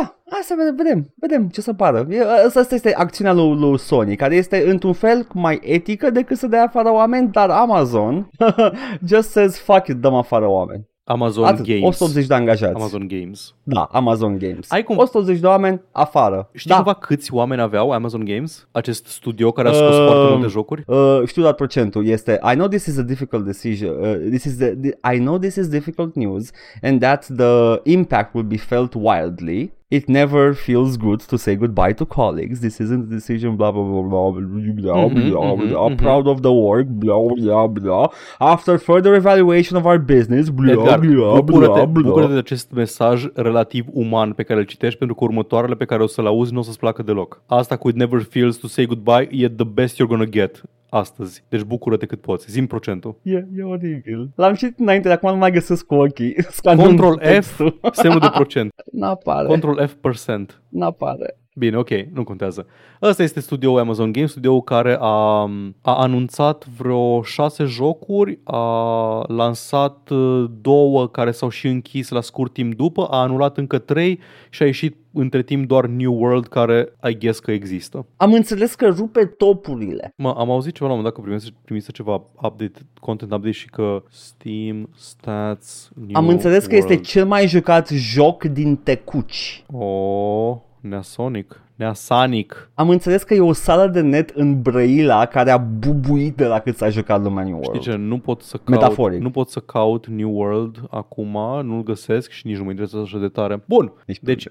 da, asta vedem, vedem, vedem ce să pară. E, Asta, asta este acțiunea lui, lui Sony, care este într-un fel mai etică decât să dea afară oameni, dar Amazon *laughs* just says fuck it, dăm afară oameni. Amazon Atât, Games. 180 de angajați. Amazon Games. Da, Amazon Games. Ai cum- 180 de oameni afară. Știi da. cumva câți oameni aveau Amazon Games? Acest studio care a scos Uh, foarte multe jocuri? Uh, știu doar procentul. Este I know this is a difficult decision. Uh, this is the, the, I know this is difficult news and that the impact will be felt wildly. It never feels good to say goodbye to colleagues. This isn't a decision. Blah blah blah blah blah blah Mhm, blah. mhm, blah. mhm. Proud of the work. Blah blah blah. After further evaluation of our business. Blah Edgar, blah bucură-te, blah bucură-te blah. de acest mesaj relativ uman pe care îl citești pentru că următoarele pe care o să-l auzi nu o să-ți placă deloc. Asta cu it never feels to say goodbye e the best you're gonna get astăzi. Deci bucură-te cât poți. Zim procentul. E, e oribil. L-am citit înainte, dar acum nu mai găsesc cu ochii. *laughs* Scanând Control F, textul. semnul de procent. *laughs* N-apare. Control F percent. N-apare. Bine, ok, nu contează. Ăsta este studioul Amazon Games, studioul care a, a anunțat vreo șase jocuri, a lansat uh, două care s-au și închis la scurt timp după, a anulat încă trei și a ieșit între timp doar New World, care I guess că există. Am înțeles că rupe topurile. Mă, am auzit ceva la un moment dat că primise, primise ceva update, content update și că Steam, Stats, New Am înțeles că World. este cel mai jucat joc din tecuci. Oh, Nea Sonic, Nea Sonic. Am înțeles că e o sală de net în Brăila care a bubuit de la cât s-a jucat lumea New World. Știi ce, nu pot să caut, Metaforic. nu pot să caut New World acum, nu-l găsesc și nici nu mă interesează așa de tare. Bun, Nici pe deci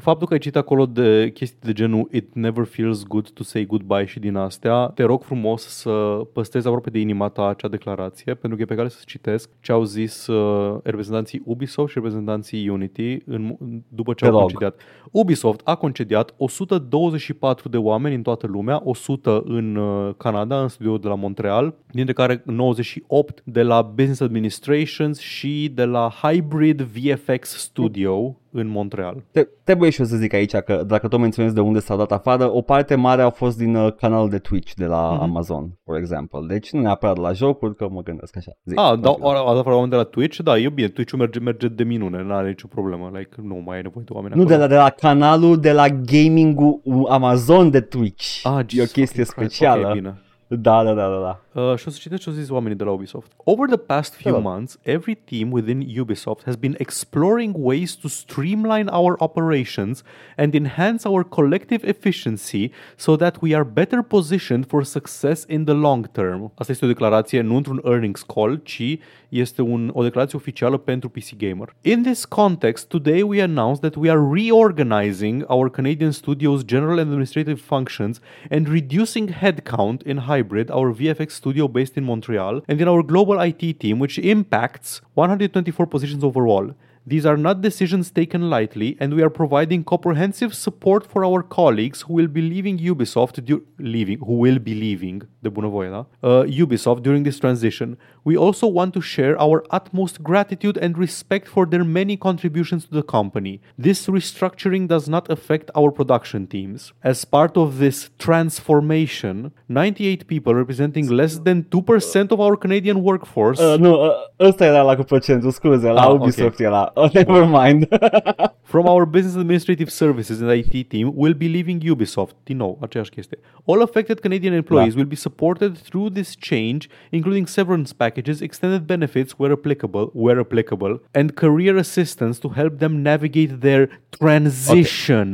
faptul că ai citit acolo de chestii de genul It never feels good to say goodbye și din astea, te rog frumos să păstrezi aproape de inima ta acea declarație, pentru că e pe care să citesc ce au zis uh, reprezentanții Ubisoft și reprezentanții Unity în, după ce Te au rog. concediat. Ubisoft a concediat 124 de oameni în toată lumea, 100 în uh, Canada, în studioul de la Montreal, dintre care 98 de la Business Administrations și de la Hybrid VFX Studio în Montreal. Te, trebuie și eu să zic aici că dacă tot menționezi de unde s-au dat afară, o parte mare au fost din uh, canalul de Twitch de la Mhm. Amazon, for example. Deci nu neapărat la jocuri, că mă gândesc așa. Zi, Ah, da, continuă. a, a dat oameni de la Twitch? Da, e bine, Twitch-ul merge, merge de minune, nu are nicio problemă, like, nu mai ai nevoie de oameni Nu acolo. de la, de la canalul de la gaming Amazon de Twitch. Ah, e o Jesus chestie fucking Christ. specială. Ok, bine. Da, da, da, da, da. Uh, și o să citesc ce au zis oamenii de la Ubisoft. Over the past few Hello. months, every team within Ubisoft has been exploring ways to streamline our operations and enhance our collective efficiency so that we are better positioned for success in the long term. Asta este o declarație nu într-un earnings call, ci este un, o declarație oficială pentru PC Gamer. In this context, today we announce that we are reorganizing our Canadian studios' general and administrative functions and reducing headcount in Hybrid, our VFX studio based in Montreal, and in our global IT team, which impacts 124 positions overall. These are not decisions taken lightly, and we are providing comprehensive support for our colleagues who will be leaving Ubisoft, du- leaving, who will be leaving, de bunăvoie. Uh, Ubisoft during this transition. We also want to share our utmost gratitude and respect for their many contributions to the company. This restructuring does not affect our production teams. As part of this transformation, 98 people representing less than 2% of our Canadian workforce Uh, nu, uh, ăsta era la cu procentul, scuze, la Ah, Ubisoft era. Oh, never mind. *laughs* from our business administrative services and IT team will be leaving Ubisoft. Din nou, aceeași chestie. All affected Canadian employees Da. will be supported through this change, including severance packages, extended benefits where applicable, where applicable, and career assistance to help them navigate their transition.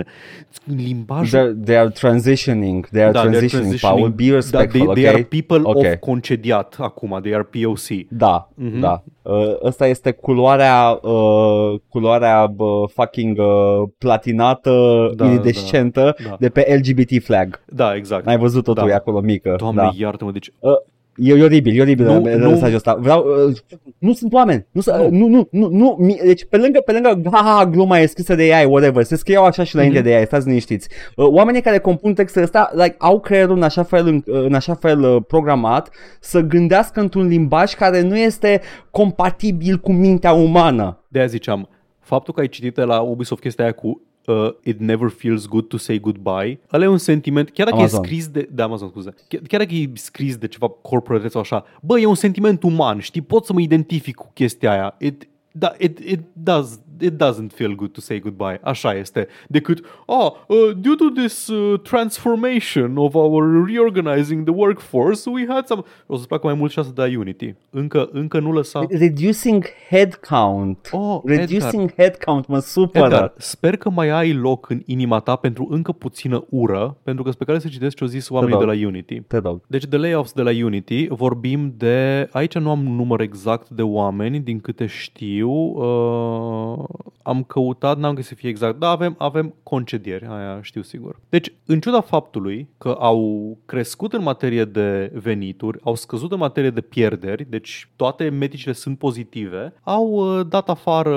Limbajul They're, they are transitioning. They are Da, they're transitioning. Paul, be Da, respectful, they, they okay? are people Ok. of concediat acum, they are POC. Da, Mhm. da. Uh, ăsta este culoarea, uh, culoarea uh, fucking uh, platinată, Da, iridescentă da, da. de pe LGBT flag. Da, exact. N-ai văzut-o Da. tu, e acolo mică. Doamne, da. iartă-mă, deci Uh, E, e oribil, e oribil Nu, nu, nu. mesajul ăsta. Vreau, uh, nu sunt oameni. Nu, Nu. nu, nu, nu, nu mi, deci pe lângă, pe lângă, ha, ha, ha, gluma e scrisă de AI, whatever, se scriau așa și înainte Mhm. de AI, stați liniștiți. Uh, oamenii care compun textele ăsta, like, au creierul în așa fel, în, în așa fel uh, programat să gândească într-un limbaj care nu este compatibil cu mintea umană. De aia ziceam, faptul că ai citit de la Ubisoft chestia aia cu uh, It never feels good to say goodbye, ăla e un sentiment, chiar dacă Amazon. e scris de, de Amazon, scuze, chiar, chiar dacă e scris de ceva corporateț sau așa, bă, e un sentiment uman, știi, pot să mă identific cu chestia aia. It, da, it, it, does, it doesn't feel good to say goodbye. Așa este. Decât, ah, uh, due to this uh, transformation of our reorganizing the workforce, we had some... O să-ți placă mai mult și asta de la Unity. Încă, încă nu lăsa... Reducing head count. Oh, Reducing head count mă supără. Edgar, sper că mai ai loc în inima ta pentru încă puțină ură, pentru că spre care să citesc ce au zis oamenii de rog. la Unity. Te rog. Deci de layoffs de la Unity vorbim de, aici nu am număr exact de oameni, din câte știu, uh, am căutat, n-am găsit să fie exact, dar avem, avem concedieri, aia știu sigur. Deci, în ciuda faptului că au crescut în materie de venituri, au scăzut în materie de pierderi, deci toate metricile sunt pozitive, au uh, dat afară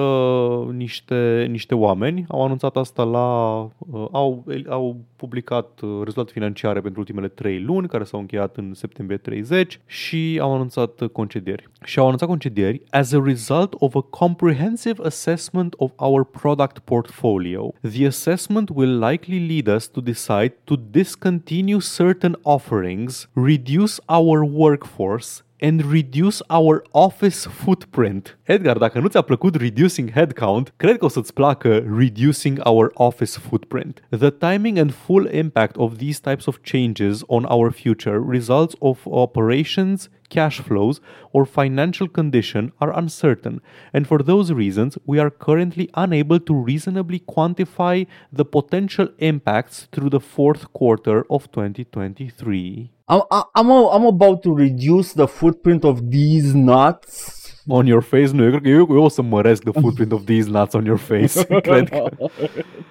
niște, niște oameni, au anunțat asta la, uh, au, au publicat uh, rezultate financiare pentru ultimele 3 luni, care s-au încheiat în septembrie 30 și au anunțat uh, concedieri. Și au anunțat concedieri as a result of a comprehensive assessment of our product portfolio. The assessment will likely lead us to decide to discontinue certain offerings, reduce our workforce, and reduce our office footprint. Edgar, dacă nu ți-a plăcut reducing headcount, cred că o să-ți placă reducing our office footprint. The timing and full impact of these types of changes on our future results of operations cash flows or financial condition are uncertain, and for those reasons, we are currently unable to reasonably quantify the potential impacts through the fourth quarter of 2023. I'm, I'm, I'm about to reduce the footprint of these nuts. On your face? Nu, eu cred că eu, eu o să măresc the footprint of these nuts on your face. *laughs* *laughs* cred că...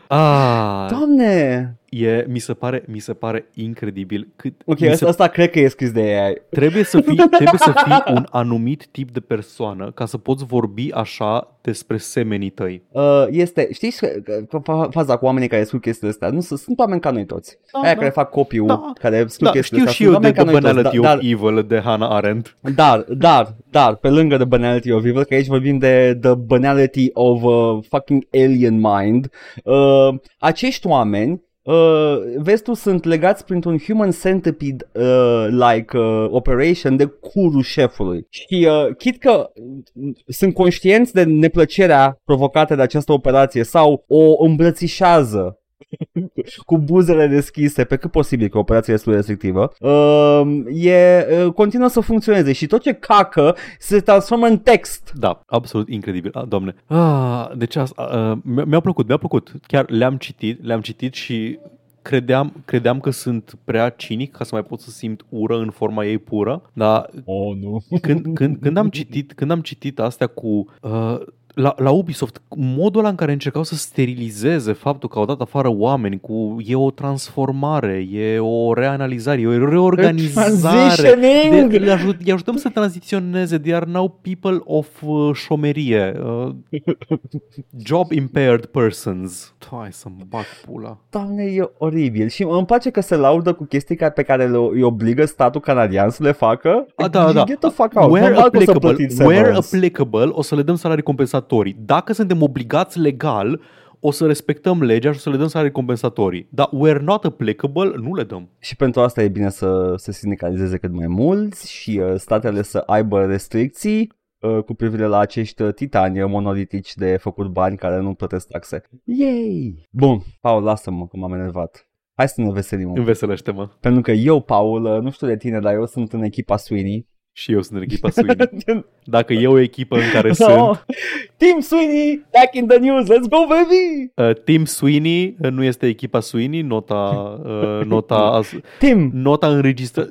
Ah, Doamne! E, mi, se pare, mi se pare incredibil cât... Ok, mi se asta, asta cred că e scris de AI. Trebuie să, fii, *laughs* trebuie să fii un anumit tip de persoană ca să poți vorbi așa despre semenii tăi. Uh, este, știți că- că fa- faza cu oamenii care scriu chestiile astea, nu sunt, sunt oameni ca noi toți. Da, Aia da. care fac copii Da. care scriu Da, chestiile știu astea. și sunt eu de oameni ca The noi toți, Banality dar, of Evil de Hannah Arendt. dar, dar, dar, pe lângă The Banality of Evil, că aici vorbim de The Banality of uh, fucking Alien Mind, uh, acești oameni Uh, vezi tu, sunt legați printr-un human centipede uh, like uh, operation de curul șefului. Și uh, chit că uh, sunt conștienți de neplăcerea provocată de această operație sau o îmbrățișează *laughs* cu buzele deschise pe cât posibil cu o operație destul de restrictivă, uh, e, uh, continuă să funcționeze și tot ce cacă se transformă în text. Da, absolut incredibil, ah, doamne. Ah, deci asta, uh, mi- mi-a plăcut, mi-a plăcut. Chiar le-am citit, le-am citit și credeam, credeam că sunt prea cinic ca să mai pot să simt ură în forma ei pură, dar Oh, nu. când, când, când, am citit, când am citit astea cu... Uh, la, la Ubisoft, modul ăla în care încercau să sterilizeze faptul că au dat afară oameni cu e o transformare, e o reanalizare, e o reorganizare. Transitioning! De, le ajut, îi ajutăm să tranziționeze. They are now people of uh, șomerie. Uh, job impaired persons. Hai să-mi bag pula. Doamne, e oribil și îmi place că se laudă cu chestii ca- pe care le, îi obligă statul canadian să le facă. A, da, da. Get the fuck out. Where Normal că o să applicable, plătiți where severance. applicable, o să le dăm salarii compensatorii. Dacă suntem obligați legal, o să respectăm legea și o să le dăm salarii compensatorii. Dar where not applicable, nu le dăm. Și pentru asta e bine să se sindicalizeze cât mai mulți și uh, statele să aibă restricții uh, cu privire la acești uh, titani monolitici de făcut bani care nu plătesc taxe. Yay! Bun, Paul, lasă-mă că m-am enervat. Hai să ne veselim. un pic. Înveselește-mă. Pentru că eu, Paul, uh, nu știu de tine, dar eu sunt în echipa Sweeney. Și eu sunt în echipa Sweeney. *laughs* Dacă e o echipă în care *laughs* sunt no. Team Sweeney, back in the news, let's go baby! uh, Team Sweeney, uh, nu este echipa Sweeney, nota, uh, nota, *laughs* as- Tim, nota înregistră.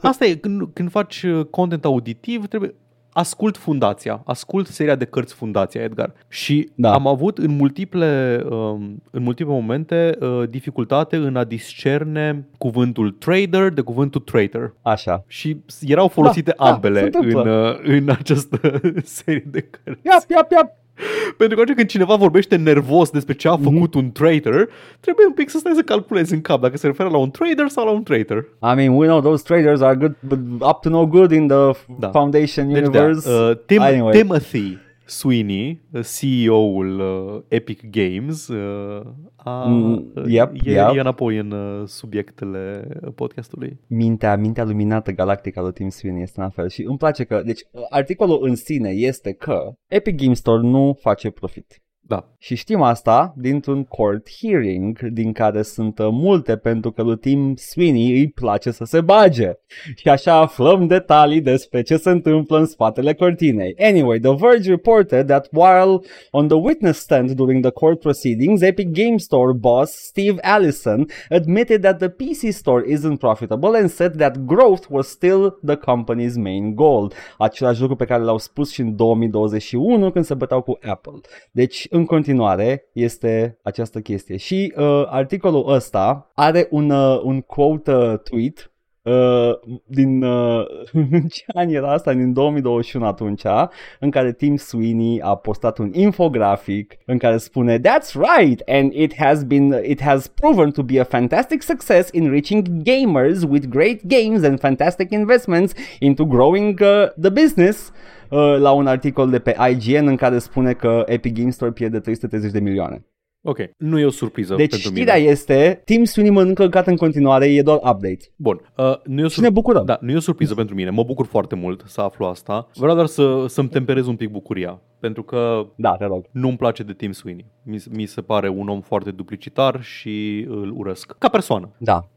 Asta e, când, când faci uh, content auditiv, trebuie ascult Fundația, ascult seria de cărți Fundația, Edgar. Și Da. am avut în multiple, um, în multiple momente uh, dificultate în a discerne cuvântul trader de cuvântul traitor. Așa. Și erau folosite Da, da, ambele se în, întâmplă. uh, în această *laughs* serie de cărți. Iap, iap, iap. Pentru că atunci când cineva vorbește nervos despre ce a făcut un traitor, trebuie un pic să stai să calculezi în cap dacă se referă la un trader sau la un traitor. I mean, we know those traders are good, but up to no good in the Da. Foundation Deci, universe. da, uh, Tim, anyway. Timothy Sweeney, uh, CEO-ul uh, Epic Games, uh, a, Mm, uh, yep, e, yep. e înapoi în uh, subiectele podcastului. mintea, mintea luminată galactică a lui Tim Sweeney este în fel și îmi place că, deci articolul în sine este că Epic Game Store nu face profit. Da. Și știm asta dintr-un court hearing din care sunt uh, multe pentru că lui Tim Sweeney îi place să se bage. Și așa aflăm detalii despre ce se întâmplă în spatele cortinei. Anyway, The Verge reported that while on the witness stand during the court proceedings, Epic Game Store boss Steve Allison admitted that the PC store isn't profitable and said that growth was still the company's main goal. Același lucru pe care l-au spus și în 2021 când se băteau cu Apple. Deci, în continuare, este această chestie. Și uh, articolul ăsta are un, uh, un quote uh, tweet Uh, din uh, *laughs* în ce an era asta? Din 2021 atunci, în care Tim Sweeney a postat un infografic în care spune That's right and it has been it has proven to be a fantastic success in reaching gamers with great games and fantastic investments into growing uh, the business uh, la un articol de pe IGN în care spune că Epic Games Store pierde 330 de milioane. Ok, nu e o surpriză Deci pentru știrea mine. este Tim Sweeney mănâncă căcat în continuare, e doar update. Bun, uh, nu e o Și ne bucurăm. Da, nu e o surpriză pentru mine. Mă bucur foarte mult să aflu asta. Vreau doar să, să-mi temperez un pic bucuria. Pentru că Da, te rog. nu-mi place de Tim Sweeney. Mi, mi se pare un om foarte duplicitar și îl urăsc. Ca persoană. Da.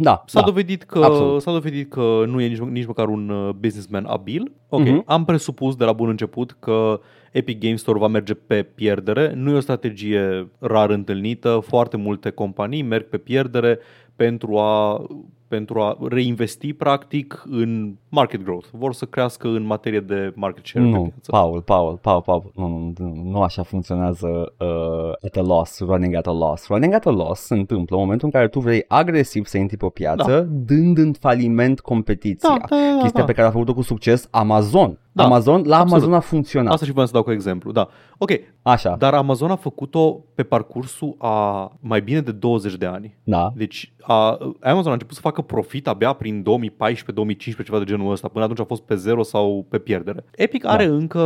Da, S-a, da. dovedit că, absolut. s-a dovedit că nu e nici, nici măcar un uh, businessman abil. Ok, Mhm. am presupus de la bun început că Epic Games Store va merge pe pierdere. Nu e o strategie rar întâlnită. Foarte multe companii merg pe pierdere pentru a, pentru a reinvesti practic în market growth. Vor să crească în materie de market share pe Nu, piață. Paul, Paul, Paul, Paul, nu, nu, nu, nu așa funcționează uh, at a loss, running at a loss. Running at a loss se întâmplă în momentul în care tu vrei agresiv să intri pe o piață, Da. dând în faliment competiția. Da, da, da, Chestia da. pe care a făcut-o cu succes Amazon. Da, Amazon, la absolut. Amazon a funcționat. Asta și vreau să dau cu exemplu, da. Ok, Așa, dar Amazon a făcut-o pe parcursul a mai bine de 20 de ani. da. Deci a, Amazon a început să facă profit abia prin 2014-2015, ceva de genul ăsta. Până atunci a fost pe zero sau pe pierdere. Epic Da. are încă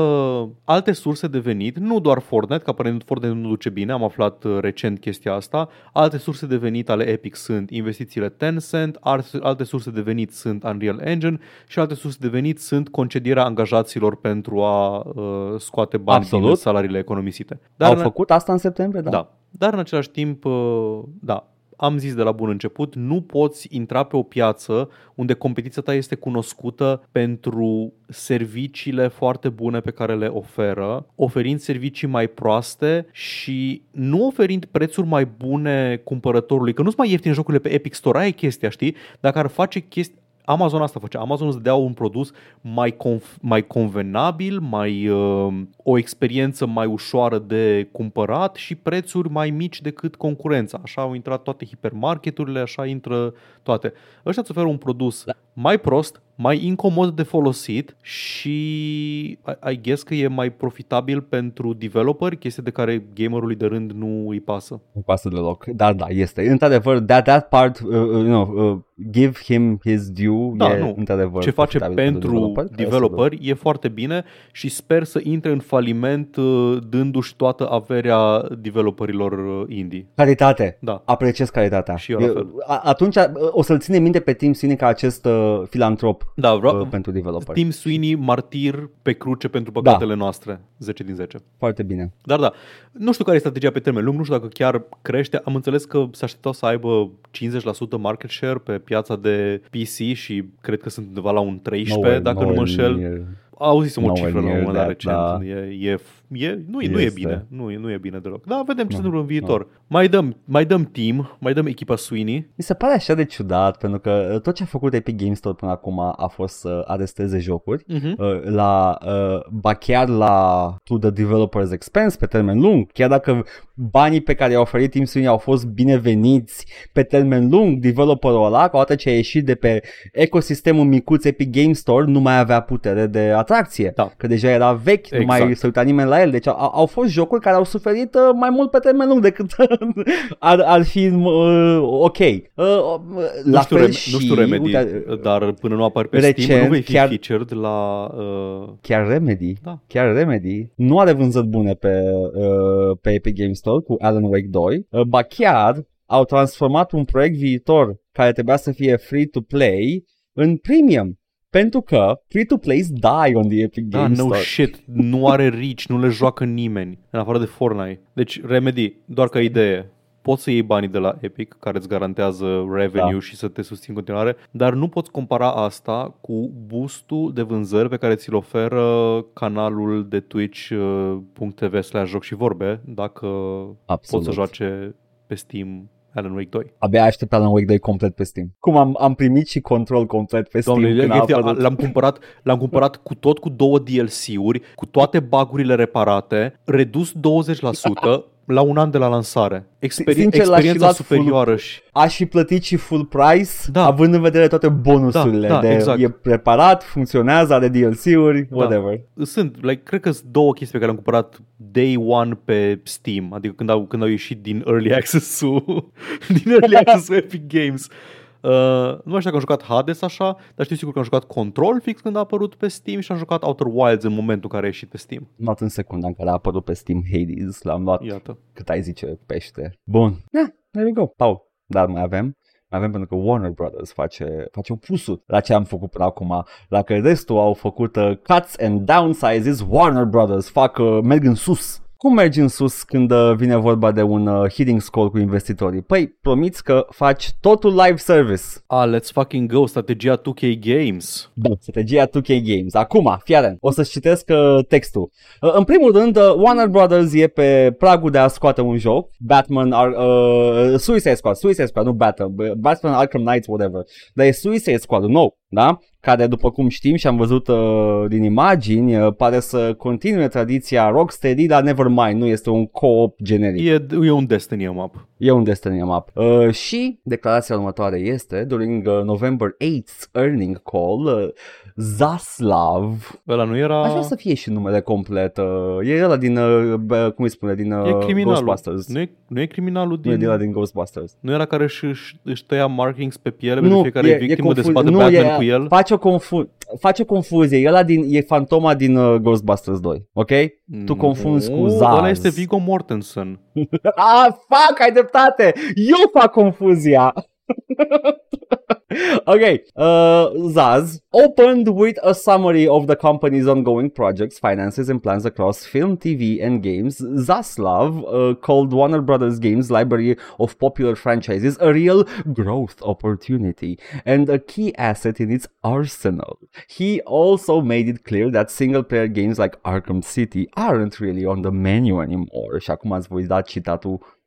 alte surse de venit, nu doar Fortnite, că aparent Fortnite nu duce bine, am aflat uh, recent chestia asta. Alte surse de venit ale Epic sunt investițiile Tencent, alte- alte surse de venit sunt Unreal Engine și alte surse de venit sunt concedierea angajaților pentru a uh, scoate bani Absolut. din salariile economisite. Au în- făcut asta în septembrie, da. da. Dar în același timp, uh, da, am zis de la bun început, nu poți intra pe o piață unde competiția ta este cunoscută pentru serviciile foarte bune pe care le oferă, oferind servicii mai proaste și nu oferind prețuri mai bune cumpărătorului, că nu-ți mai ieftine jocurile pe Epic Store, aia e chestia, știi? Dacă ar face chestii Amazon asta face. Amazon îți dea un produs mai, conf- mai convenabil, mai uh, o experiență mai ușoară de cumpărat și prețuri mai mici decât concurența. Așa au intrat toate hipermarketurile, așa intră toate. Ăștia îți oferă un produs da. mai prost, mai incomod de folosit și I, I guess că e mai profitabil pentru developeri, chestie de care gamerului de rând nu îi pasă. Nu pasă deloc. Dar da, este. Într-adevăr, that, that part, uh, uh, you know, uh, give him his due, Da, e nu. într-adevăr Ce face profitabil pentru developer, care să developeri e foarte bine și sper să intre în faliment uh, dându-și toată averea developerilor uh, indie. Calitate. Da. Apreciez calitatea. Și eu la E- fel. a- Atunci uh, o să-l ține minte pe Tim Sweeney ca acest uh, filantrop Da, vreau, uh, pentru developer. Tim Sweeney, martir pe cruce pentru păcatele noastre. 10 din 10. Foarte bine. Dar da, nu știu care e strategia pe termen lung, nu știu dacă chiar crește. Am înțeles că se așteptau să aibă 50% market share pe piața de PC și cred că sunt undeva la un 13, Nowhere- dacă nu mă nowhere înșel. near. Auzisem o Nowhere cifră la un near moment dat that, recent. da. E, e f- e, nu, e, nu e Este. bine. Nu, e- nu e bine deloc. Da, vedem ce se Nu, întâmplă în viitor. Mai dăm, mai dăm team, mai dăm echipa Sweeney. Mi se pare așa de ciudat, pentru că uh, tot ce a făcut Epic Games Store până acum a fost să aresteze jocuri. Mhm. uh, la, uh, ba chiar la to the developer's expense pe termen lung, chiar dacă banii pe care i-a oferit Team Sweeney au fost bineveniți pe termen lung, developerul ăla, că odată ce a ieșit de pe ecosistemul micuț Epic Games Store, nu mai avea putere de atracție, Da. că deja era vechi, nu mai Exact. se uita nimeni la el, deci au, au fost jocuri care au suferit uh, mai mult pe termen lung decât *laughs* ar, ar fi uh, ok. Uh, uh, la nu, știu, fel rem- și, nu știu Remedy, uite, dar până nu apar pe recent, Steam, nu vei fi chiar- featured la... Uh, Chiar Remedy, Da. chiar Remedy, nu are vânzări bune pe, uh, pe Epic Games Store cu Alan Wake 2, uh, ba chiar au transformat un proiect viitor care trebuia să fie free-to-play în premium. Pentru că free-to-plays die on the Epic da, Games no Store. shit, nu are reach, nu le joacă nimeni, în afară de Fortnite. Deci, Remedy, doar ca idee, poți să iei banii de la Epic, care îți garantează revenue Da. și să te susțin în continuare, dar nu poți compara asta cu boostul de vânzări pe care ți-l oferă canalul de twitch.tv slash joc și vorbe, dacă Absolut. poți să joace pe Steam Alan Wake 2. Abia aștept Alan Wake 2 complet pe Steam. Cum am, am primit și control complet pe Steam Doamne, când a efectiv, apărut. l-am cumpărat, l-am cumpărat cu tot cu două DLC-uri, cu toate bagurile reparate, redus 20% la un an de la lansare. Experi- Sincer, l-aș fi experiența luat superioară și... Aș fi plătit și full price, Da. având în vedere toate bonusurile. Da, da, de, exact. E preparat, funcționează, are DLC-uri, Da. whatever. Sunt, like, cred că sunt două chestii pe care le-am cumpărat day one pe Steam, adică când au, când au ieșit din Early Access-ul, *laughs* din Early Access-ul Epic Games. Uh, nu mai știu dacă am jucat Hades așa, dar știu sigur că am jucat Control fix când a apărut pe Steam și am jucat Outer Wilds în momentul în care a ieșit pe Steam. Am luat în secunda în care a apărut pe Steam Hades, l-am luat Iată. cât ai zice pește. Bun, yeah, there we go. Paul, dar mai avem mai avem pentru că Warner Brothers face, face opusul la ce am făcut până acum. Dacă restul au făcut uh, cuts and downsizes, Warner Brothers fac, uh, merg în sus. Cum mergi în sus când uh, vine vorba de un uh, hitting score cu investitorii? Păi, promiți că faci totul live service. Ah, let's fucking go, strategia 2K Games. Da, strategia 2K Games. Acum, fii atent, o să citesc uh, textul. Uh, în primul rând, uh, Warner Brothers e pe pragul de a scoate un joc, Batman, Ar- uh, Suicide Squad, Suicide Squad, nu Batman, b- Batman Arkham Knight, whatever. Dar e Suicide Squad nou, da? Care, după cum știm și am văzut uh, din imagini, uh, pare să continue tradiția Rocksteady, dar nevermind, nu este un co-op generic. E, e un Destiny map. E un Destiny map. Uh, și declarația următoare este, during uh, November 8th earning call, uh, Zaslav, Ăla nu era... aș vrea să fie și numele complet, uh, e ăla din, uh, bă, cum îi spune, din uh, E criminalul. Ghostbusters. Nu e, nu e criminalul Nu e din... din ăla din Ghostbusters. Nu era care își, își, își tăia markings pe piele pentru fiecare victimă de confu- spadă nu, Batman e, cu el? Face o, confu- face o confuzie, e ăla din, e fantoma din uh, Ghostbusters 2, ok? Tu confunzi cu Nu, Zaz. Ăla este Viggo Mortensen. *laughs* Ah, fuck, ai dreptate! Eu fac confuzia! Okay, uh, Zaz opened with a summary of the company's ongoing projects, finances, and plans across film, TV, and games. Zaslav uh, called Warner Brothers Games' library of popular franchises a real growth opportunity and a key asset in its arsenal. He also made it clear that single player games like Arkham City aren't really on the menu anymore. Și acum ați voi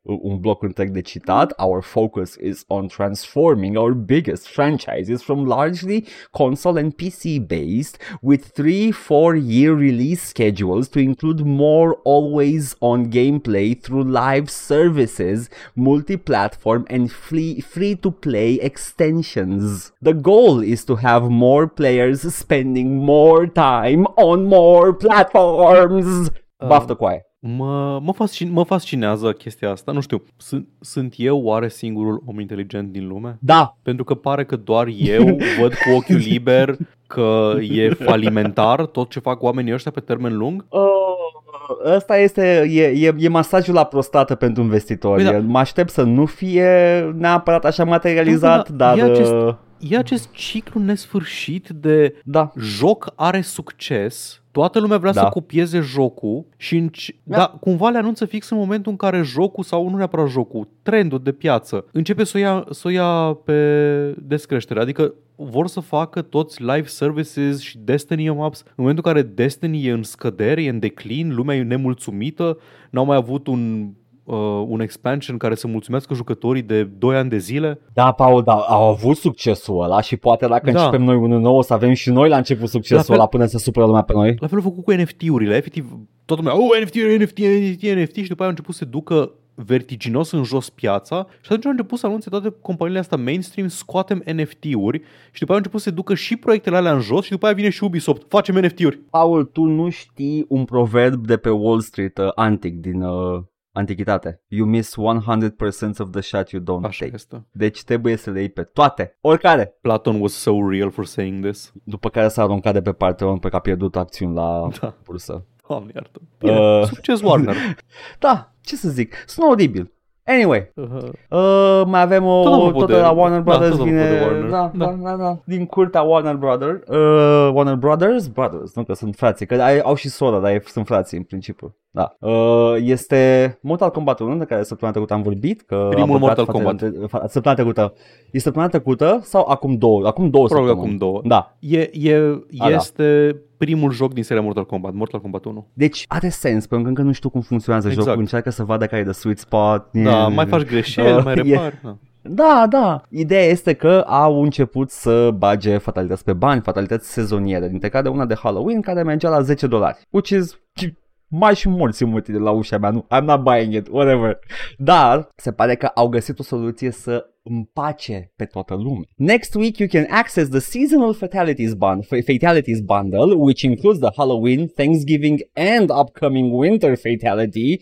un bloc întreg de citat. Our focus is on transforming our biggest franchises from largely console and PC based with 3 4 year release schedules to include more always on gameplay through live services, multi-platform and free to play extensions. The goal is to have more players spending more time on more platforms. Baftă um, cu aia. Mă, mă, fascin, mă fascinează chestia asta. Nu știu, sunt, sunt eu oare singurul om inteligent din lume? Da, Pentru că pare că doar eu văd cu ochiul *laughs* liber că e falimentar tot ce fac oamenii ăștia pe termen lung. Uh, ăsta este, e, e, e masajul la prostată pentru investitori. Păi da. Mă aștept să nu fie neapărat așa materializat, Da, da, dar... e acest- uh, e acest ciclu nesfârșit de Da. joc are succes, toată lumea vrea Da. să copieze jocul și înci- da. Da. cumva le anunță fix în momentul în care jocul sau nu neapărat jocul, trendul de piață începe să o ia, să o ia pe descreștere. Adică vor să facă toți live services și Destiny maps în momentul în care Destiny e în scădere, e în declin, lumea e nemulțumită, n-au mai avut un uh, un expansion care să mulțumească jucătorii de 2 ani de zile. Da, Paul, da, au avut succesul ăla și poate dacă Da. începem noi unul nou o să avem și noi la început La succesul fel- ăla până să supără lumea pe noi. La fel au făcut cu NFT-urile, efectiv, toată lumea, oh, NFT, NFT, NFT, NFT și după aia au început să se ducă vertiginos în jos piața și atunci au început să anunțe toate companiile astea mainstream, scoatem NFT-uri și după aia au început să se ducă și proiectele alea în jos și după aia vine și Ubisoft, facem NFT-uri. Paul, tu nu știi un proverb de pe Wall Street uh, antic din uh, antichitate. You miss 100% of the shot you don't Așa take. este. Deci trebuie să le iei pe toate, oricare. Platon was so real for saying this. După care s-a aruncat de pe Patreon pe că a pierdut acțiuni la Da. bursă. Doamne iartă. Bine, Uh. succes Warner. *laughs* Da, ce să zic, sună oribil. Anyway, Uh, uh, mai avem o Tot apropo tot de- la Warner da, Brothers tot vine, apropo de Warner. Da, Da. da, da, da, din curtea Warner Brothers, uh, Warner Brothers, Brothers, nu că sunt frații, că ai, au și sora, dar ei sunt frații în principiu. Da. Uh, este Mortal Kombat 1, de care săptămâna trecută am vorbit, că Primul a băgat Mortal față Kombat. de- fa- Săptămâna trecută. E săptămâna trecută sau acum două? Acum două Probabil săptămâni. acum două. Da. E, e, A, da. Este primul joc din seria Mortal Kombat, Mortal Kombat 1. Deci are sens, pentru că încă nu știu cum funcționează Exact. jocul, încearcă să vadă care e de sweet spot. Da, mai faci greșeli, Uh, mai e- repari. Da. Da, da. Ideea este că au început să bage fatalități pe bani, fatalități sezoniere, dintre care una de Halloween care mergea la 10 dolari, which is mai și mulți mulți de la ușa mea, nu, I'm not buying it, whatever. Dar se pare că au găsit o soluție să împace pe toată lumea. Next week you can access the seasonal fatalities, bund- fatalities bundle, which includes the Halloween, Thanksgiving, and upcoming winter fatality.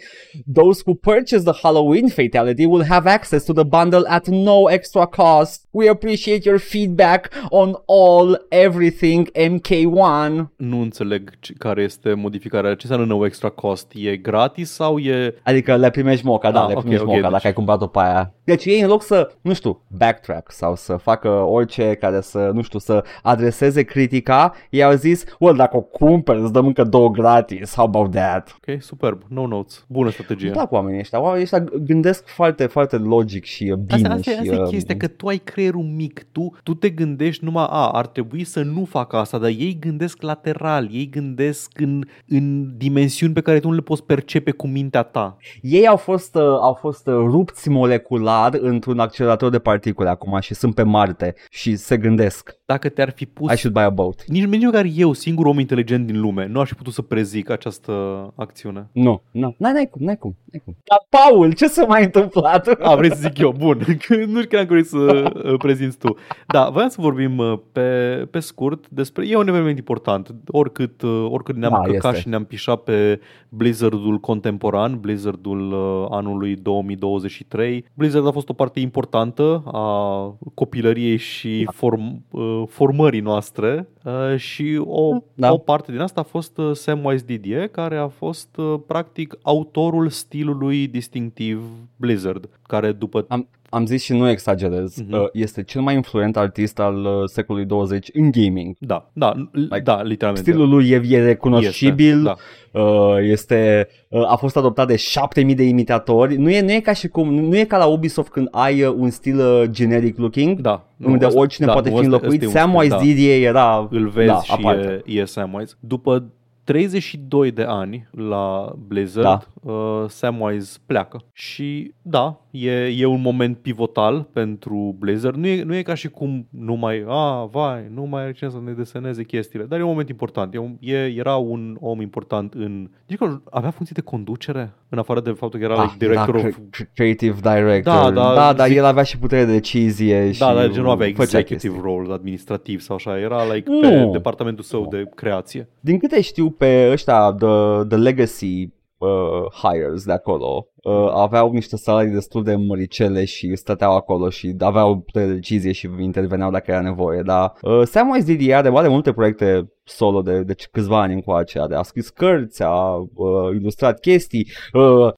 Those who purchase the Halloween fatality will have access to the bundle at no extra cost. We appreciate your feedback on all everything MK1. Nu înțeleg ce- care este modificarea. Ce înseamnă no extra cost? E gratis sau e... Adică le primești moca, da, Ah, le ok, primești ok, moca deci- dacă ai cumpărat-o pe aia. Deci ei în loc să, nu știu, backtrack sau să facă orice care să, nu știu, să adreseze critica, ei au zis, well, dacă o cumperi, îți dăm încă două gratis, how about that? Ok, superb. No notes. Bună strategie. Îmi plac oamenii ăștia, oamenii ăștia gândesc foarte, foarte logic și uh, bine Asta, asta, și... asta e uh, chestia, că tu ai creierul mic, tu, tu te gândești numai, a, ar trebui să nu fac asta, dar ei gândesc lateral, ei gândesc în, în dimensiuni pe care tu nu le poți percepe cu mintea ta. Ei au fost, uh, au fost uh, rupți molecular într-un accelerator de particule acum și sunt pe Marte și se gândesc, Dacă te-ar fi pus... I should buy a boat. Nici, nici măcar eu, singur om inteligent din lume, nu aș fi putut să prezic această acțiune. Nu, nu, n-ai, n-ai cum, n-ai cum, n-ai cum. Dar Paul, ce s-a mai întâmplat? A, vrei să zic eu, bun. *laughs* nu știu că vrei să uh, prezinți tu. Da, voiam să vorbim uh, pe, pe scurt despre... E un eveniment important. Oricât, uh, oricât ne-am Da, căcat este. și ne-am pișat pe Blizzardul contemporan, Blizzardul uh, anului 2023. Blizzard a fost o parte importantă a copilăriei și form, uh, formării noastre uh, și o, Da. o parte din asta a fost uh, Samwise Didier, care a fost uh, practic autorul stilului distinctiv Blizzard, care după Am, am zis și nu exagerez, Mhm. uh, este cel mai influent artist al uh, secolului 20 în gaming. Da, da, like, da, literalmente. Stilul lui e, e recunoscibil, Este, da. uh, este, uh, a fost adoptat de 7000 de imitatori. Nu e, nu e ca și cum, nu e ca la Ubisoft când ai uh, un stil uh, generic looking, Da. unde ăsta- oricine da, poate nu, fi ăsta- înlocuit. ăsta e un Samwise stil, Didier era Îl vezi da, și aparte. e, e Samwise. După 32 de ani la Blizzard, Da. uh, Samwise pleacă. Și da, e, e un moment pivotal pentru Blizzard. Nu e, nu e ca și cum nu mai, a, vai, nu mai are cine să ne deseneze chestiile, dar e un moment important. E, un, e, era un om important în... Deci că avea funcții de conducere, în afară de faptul că era like, director da, of... cre- creative director. Da, da, da, dar zic- el avea și putere de decizie și Da, dar gen nu avea făcea executive chestii. role administrativ sau așa, era like Nu. pe departamentul său de creație. Din câte știu pe ăștia, the, the legacy uh, hires de acolo, uh, aveau niște salarii destul de măricele și stăteau acolo și aveau putere de decizie și interveneau dacă era nevoie, dar uh, Samwise Didi are, are multe proiecte solo de, de câțiva ani încoace. A scris cărți, a uh, ilustrat chestii. Uh,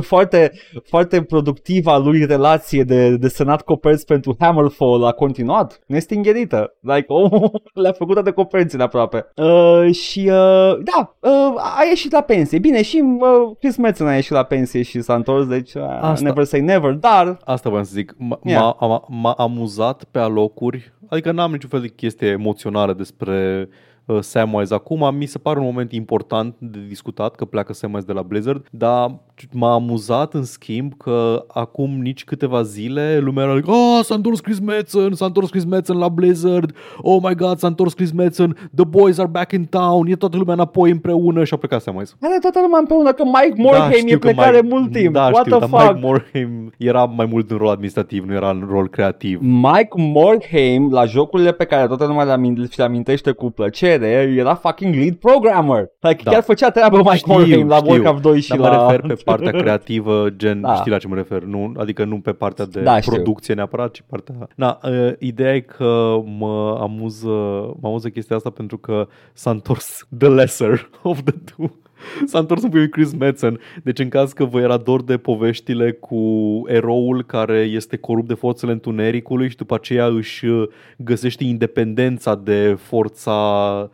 *laughs* foarte, foarte productiva lui relație de, de senat coperți pentru Hammerfall a continuat. Nestingherită. Like, *laughs* oh, le-a făcut de coperțile aproape. Uh, și uh, da, uh, a ieșit la pensie. Bine, și uh, Chris Metzen a ieșit la pensie și s-a întors, deci uh, Asta. never say never, dar... Asta vreau să zic. M- yeah. m-a, m-a amuzat pe alocuri, adică n-am niciun fel de chestie emoțională despre Uh, Samwise acum. Mi se pare un moment important de discutat că pleacă Samwise de la Blizzard, dar m-a amuzat în schimb că acum nici câteva zile lumea era like, oh, s-a întors Chris Metzen, s-a întors Chris Metzen la Blizzard, oh my god, s-a întors Chris Metzen, the boys are back in town, e toată lumea înapoi împreună și a plecat Samwise. Are toată lumea împreună, că Mike Morhaime da, e plecare Mike, mult timp. Da, What știu, the fuck? Mike Morhaime era mai mult în rol administrativ, nu era în rol creativ. Mike Morhaime, la jocurile pe care toată lumea le amintește cu plăcere, era fucking lead programmer. Like, da. chiar făcea treabă Mike știu, Morhaime la Warcraft 2 și dar la... mă refer pe partea *laughs* creativă, gen, da. știi la ce mă refer, nu, adică nu pe partea de da, producție știu. neapărat, ci partea... Na, uh, ideea e că mă amuză, mă amuză chestia asta pentru că s-a întors *laughs* the lesser of the two. *laughs* S-a întors în puiul Chris Metzen. Deci în caz că vă era dor de poveștile cu eroul care este corupt de forțele întunericului și după aceea își găsește independența de forța uh,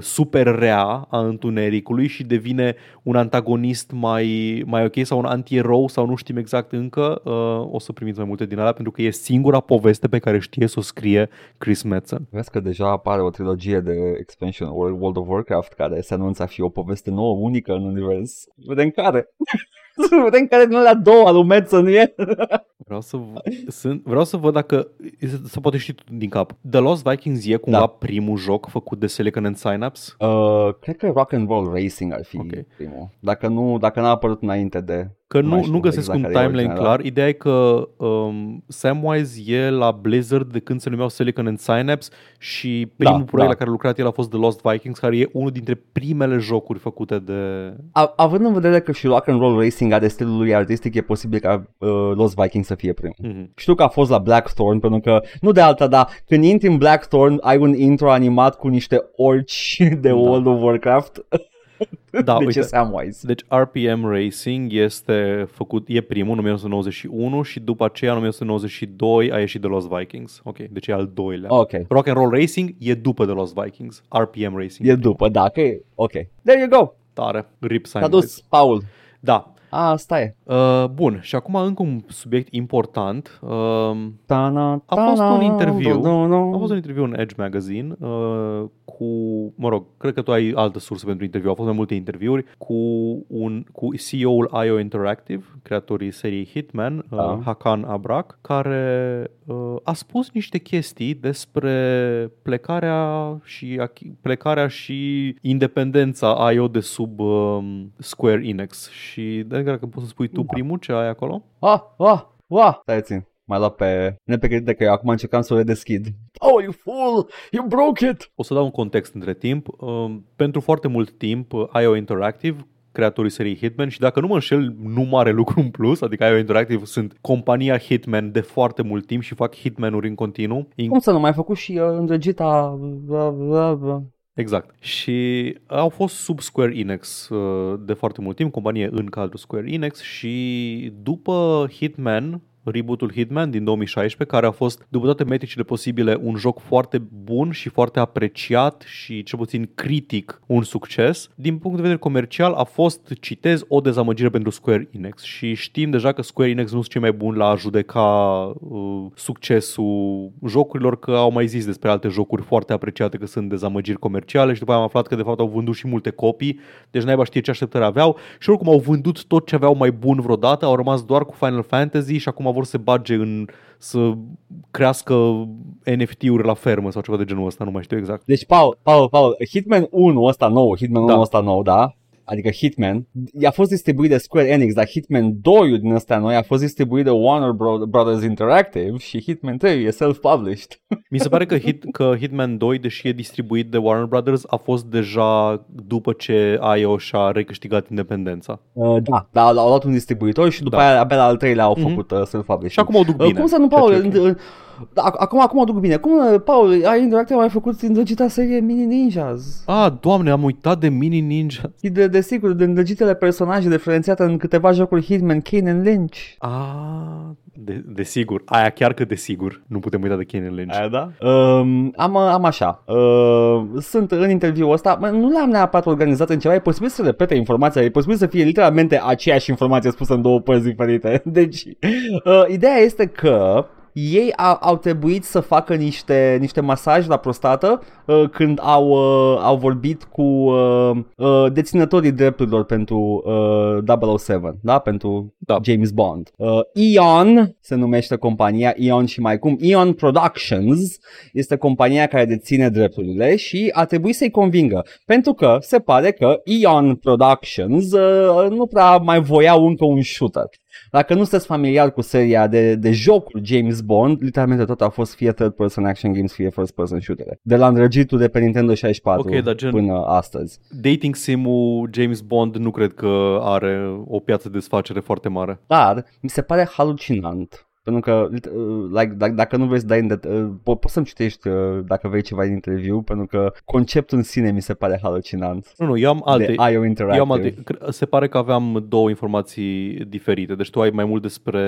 super rea a întunericului și devine un antagonist mai, mai ok sau un anti-erou sau nu știm exact încă, uh, o să primiți mai multe din alea pentru că e singura poveste pe care știe să o scrie Chris Metzen. Vezi că deja apare o trilogie de expansion World of Warcraft care se anunță a fi o poveste nouă, unică în univers. Vedem care. *laughs* *laughs* Vedem care din alea două al lui Metzen e. Vreau să, sunt, vreau să văd dacă să poate ști din cap. The Lost Vikings e cumva da. primul joc făcut de Silicon and Synapse? Uh, cred că Rock and Roll Racing ar fi okay. primul. Dacă nu, dacă n-a apărut înainte de Că nu, nu găsesc exact un timeline clar. Ideea e că um, Samwise e la Blizzard de când se numeau Silicon and Synapse și primul da, proiect da. la care a lucrat el a fost The Lost Vikings, care e unul dintre primele jocuri făcute de... A, având în vedere că și Rock and Roll Racing are stilul lui artistic, e posibil ca uh, Lost Vikings să fie primul. Mm-hmm. Știu că a fost la Blackthorn, pentru că, nu de alta, dar când intri în Blackthorn, ai un intro animat cu niște orci de da. World of Warcraft. *laughs* Da, de uite, ce Samwise. Deci RPM Racing este făcut, e primul în 1991 și după aceea în 1992 a ieșit The Lost Vikings. Ok, deci e al doilea. Ok. Rock and Roll Racing e după The Lost Vikings. RPM Racing. E după, da, că e, ok. There you go. Tare. Rip Samwise. S-a dus, Paul. Da, a, asta e. Uh, bun, și acum încă un subiect important. Uh, a fost un interviu, a fost un interviu în Edge Magazine uh, cu, mă rog, cred că tu ai altă sursă pentru interviu, au fost mai multe interviuri cu, un, cu CEO-ul IO Interactive, creatorii seriei Hitman, uh, da. Hakan Abrak, care uh, a spus niște chestii despre plecarea și plecarea și independența IO de sub uh, Square Enix și Edgar, că poți să spui tu da. primul ce ai acolo? Ah, ah, ah, stai țin. Mai luat pe nepregătite că eu acum încercam să o redeschid. Oh, you fool! You broke it! O să dau un context între timp. Uh, pentru foarte mult timp, IO Interactive creatorii seriei Hitman și dacă nu mă înșel, nu mare lucru în plus, adică IO Interactive sunt compania Hitman de foarte mult timp și fac Hitman-uri în continuu. Cum să nu mai făcut și uh, îndrăgita... Exact. Și au fost sub Square Enix uh, de foarte mult timp, companie în cadrul Square Enix și după Hitman rebootul Hitman din 2016, care a fost, după toate metricile posibile, un joc foarte bun și foarte apreciat și cel puțin critic un succes. Din punct de vedere comercial a fost, citez, o dezamăgire pentru Square Enix și știm deja că Square Enix nu sunt cei mai buni la a judeca uh, succesul jocurilor, că au mai zis despre alte jocuri foarte apreciate că sunt dezamăgiri comerciale și după aia am aflat că de fapt au vândut și multe copii, deci naiba știe ce așteptări aveau și oricum au vândut tot ce aveau mai bun vreodată, au rămas doar cu Final Fantasy și acum au vor să se bage în să crească NFT-uri la fermă sau ceva de genul ăsta, nu mai știu exact. Deci, Paul, Paul, Paul, Hitman 1 ăsta nou, Hitman da. 1 ăsta nou, da? Adică Hitman, a fost distribuit de Square Enix, dar Hitman 2 din ăsta noi a fost distribuit de Warner Bro- Brothers Interactive și Hitman 3 e self-published. Mi se pare că, Hit, că Hitman 2, deși e distribuit de Warner Brothers, a fost deja după ce IO și-a recâștigat independența. Uh, da, dar au luat un distribuitor și după Da. aia abia la al treilea au Mhm. făcut uh, self-publishing. Și acum o duc Uh, bine. Cum să nu, ceea Paul? ce e ok. uh, ac- Acum, acum o duc bine. Cum, uh, Paul, ai Interactive a mai făcut îndrăgita serie Mini Ninjas? Ah, doamne, am uitat de Mini Ninja. Și de, de sigur, de îndrăgitele personaje diferențiate în câteva jocuri Hitman, Kane and Lynch. Ah, de, de sigur. Aia chiar că de sigur. Nu putem uita de Kane Lynch. Aia da? Um, am, am așa. Uh, sunt în interviul ăsta. Mă, Nu l-am neapărat organizat în ceva. E posibil să repete informația. E posibil să fie literalmente aceeași informație spusă în două părți diferite. *laughs* Deci, uh, ideea este că ei au, au trebuit să facă niște, niște masaj la prostată uh, când au, uh, au vorbit cu uh, uh, deținătorii drepturilor pentru uh, 007, da? pentru Da. James Bond. Uh, Eon se numește compania, Eon și mai cum, Eon Productions este compania care deține drepturile și a trebuit să-i convingă, pentru că se pare că Eon Productions uh, nu prea mai voiau încă un shooter. Dacă nu sunteți familiar cu seria de, de jocuri James Bond, literalmente tot a fost fie third person action games, fie first person shooter. De la îndrăgitul de pe Nintendo 64 Ok, dar gen- până astăzi. Dating sim-ul James Bond nu cred că are o piață de desfacere foarte mare. Dar mi se pare halucinant. Pentru că, uh, like, dacă, dacă nu vrei să dai în det- uh, po- poți să-mi citești uh, dacă vrei ceva din interviu, pentru că conceptul în sine mi se pare halucinant. Nu, nu, eu am alte. de IO Interactive. Eu am alte. cre- Se pare că aveam două informații diferite. Deci tu ai mai mult despre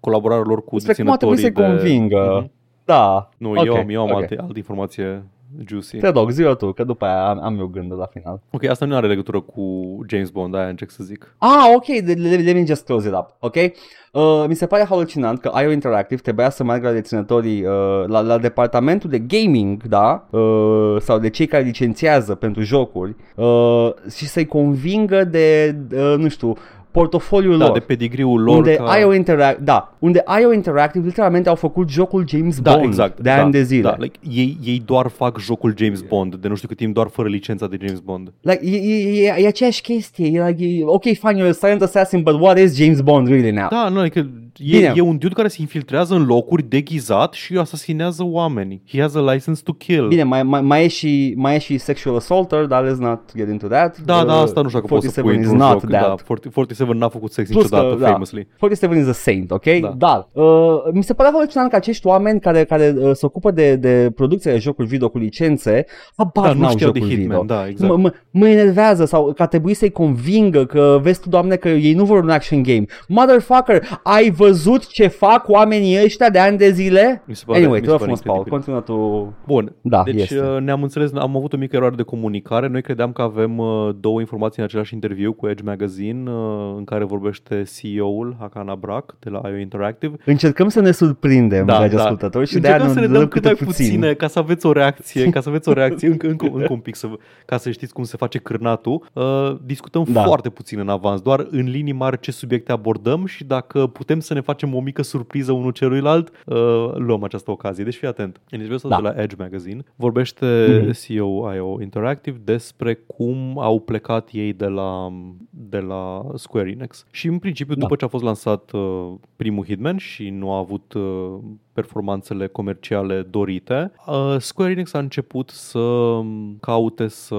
colaborarea lor cu Despre cum a trebuit deținătorii să-i de... convingă. Mhm. Da. Nu, Ok, eu am, eu am ok. alte, alte informație juicy. Te rog, zi tu, că după aia am, am eu gândul la final. Ok, asta nu are legătură cu James Bond, aia încerc să zic. Ah, ok, let, let, let me just close it up, ok? Uh, mi se pare halucinant că IO Interactive trebuia să meargă la deținătorii, uh, la, la departamentul de gaming, da? Uh, sau de cei care licențiază pentru jocuri uh, și să-i convingă de, uh, nu știu, portofoliul Da, lor. de pedigriul lor unde ca... IO Interact, da, unde IO Interactive literalmente au făcut jocul James Da, Bond exact. de da, ani de zile. Da, like, ei, ei doar fac jocul James Bond, de nu știu cât timp, doar fără licența de James Bond. Like, e, e, e, e aceeași chestie, e like, e, ok, fine, you're a silent assassin, but what is James Bond really now? Da, nu, adică Bine. E, e un dude care se infiltrează în locuri deghizat și asasinează oameni. He has a license to kill. Bine, mai, mai, mai, e și, mai e și sexual assaulter, dar let's not get into that. Da, da, Uh, asta nu știu dacă poți să pui 47 is într-un not joc. that. Da, 40, 47 n-a făcut sex Plus niciodată, că, da, famously. 47 is a saint, ok? Da. Dar, uh, mi se pare halucinant că acești oameni care, care uh, se ocupă de, de producția de jocuri video cu licențe, habar Da, nu n-au știau de jocuri Hitman, video. da, exact. Mă, mă, mă enervează sau că a trebuit să-i convingă că vezi tu, doamne, că ei nu vor un action game. Motherfucker, ai văzut ce fac oamenii ăștia de ani de zile? Mi se pare- anyway, mi te se rog pare frumos, Paul, incredibil. continuă tu. Bun, Da, deci este. uh, ne-am înțeles, am avut o mică eroare de comunicare. Noi credeam că avem uh, două informații în același interviu cu Edge Magazine, uh, în care vorbește CEO-ul Hakan Abrak de la IO Interactive. Încercăm să ne surprindem, da, dragi ascultători, și de-aia Încercăm nu să ne dăm câte cât mai puțin. puține ca să aveți o reacție, ca să aveți o reacție încă, încă, *laughs* încă un pic, să, ca să știți cum se face cârnatul. Uh, discutăm Da. foarte puțin în avans, doar în linii mari ce subiecte abordăm și dacă putem să ne facem o mică surpriză unul celuilalt, uh, luăm această ocazie. Deci fii atent. În interviul ăsta Da. de la Edge Magazine vorbește Mhm. CEO IO Interactive despre cum au plecat ei de la, de la Square Enix. Și în principiu, Da. după ce a fost lansat uh, primul Hitman și nu a avut uh, performanțele comerciale dorite, uh, Square Enix a început să caute să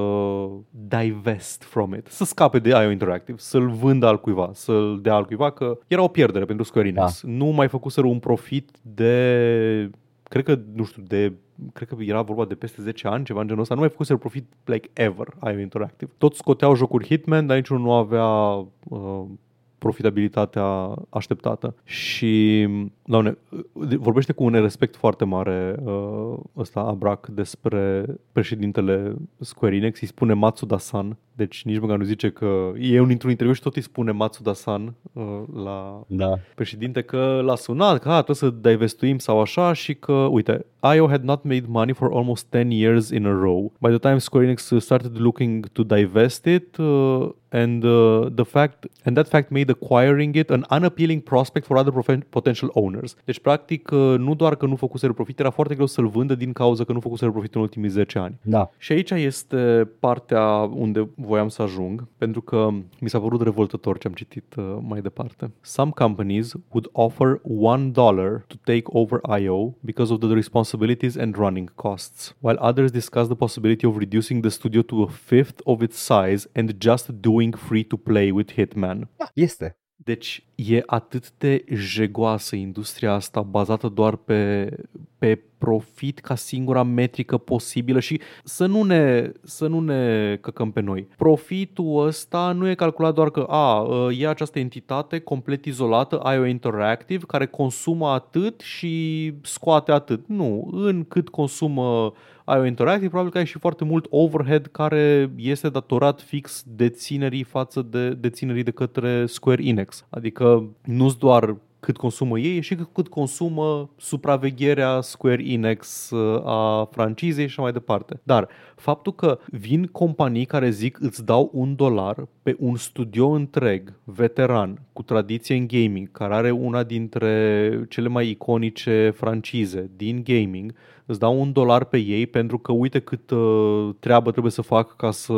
divest from it, să scape de IO Interactive, să-l vândă altcuiva, să-l dea altcuiva, că era o pierdere pentru Square Enix. Da. Nu mai făcuseră un profit de cred că, nu știu, de cred că era vorba de peste 10 ani, ceva în genul ăsta, nu mai făcuseră profit like ever IO Interactive. Toți scoteau jocuri Hitman, dar niciunul nu avea uh, profitabilitatea așteptată. Și, doamne, vorbește cu un respect foarte mare uh, ăsta Abrak despre președintele Square Enix, îi spune Matsuda-san, deci nici măcar nu zice că e un într-un interviu și tot îi spune Matsuda-san uh, la Da. președinte că l-a sunat, că a, trebuie să divestuim sau așa și că, uite, IO had not made money for almost 10 years in a row. By the time Square Enix started looking to divest it, uh, and uh, the fact and that fact made acquiring it an unappealing prospect for other profen- potential owners. Deci practic uh, nu doar că nu făcuseră profit, era foarte greu să-l vândă din cauza că nu făcuseră profit în ultimii 10 ani. Da. Și aici este partea unde voiam să ajung, pentru că mi s-a părut revoltător ce am citit uh, mai departe. Some companies would offer one dollar to take over I.O. because of the responsibilities and running costs, while others discuss the possibility of reducing the studio to a fifth of its size and just doing free-to-play with Hitman. Da, este. Deci e atât de jegoasă industria asta bazată doar pe, pe profit ca singura metrică posibilă și să nu, ne, să nu ne căcăm pe noi. Profitul ăsta nu e calculat doar că a, e această entitate complet izolată, IO Interactive, care consumă atât și scoate atât. Nu, în cât consumă IO Interactive, probabil că ai și foarte mult overhead care este datorat fix deținerii față de deținerii de către Square Enix. Adică nu-s doar cât consumă ei și cât consumă supravegherea Square Enix uh, a francizei și mai departe. Dar faptul că vin companii care zic îți dau un dolar pe un studio întreg, veteran, cu tradiție în gaming, care are una dintre cele mai iconice francize din gaming, îți dau un dolar pe ei pentru că uite cât uh, treabă trebuie să fac ca, să,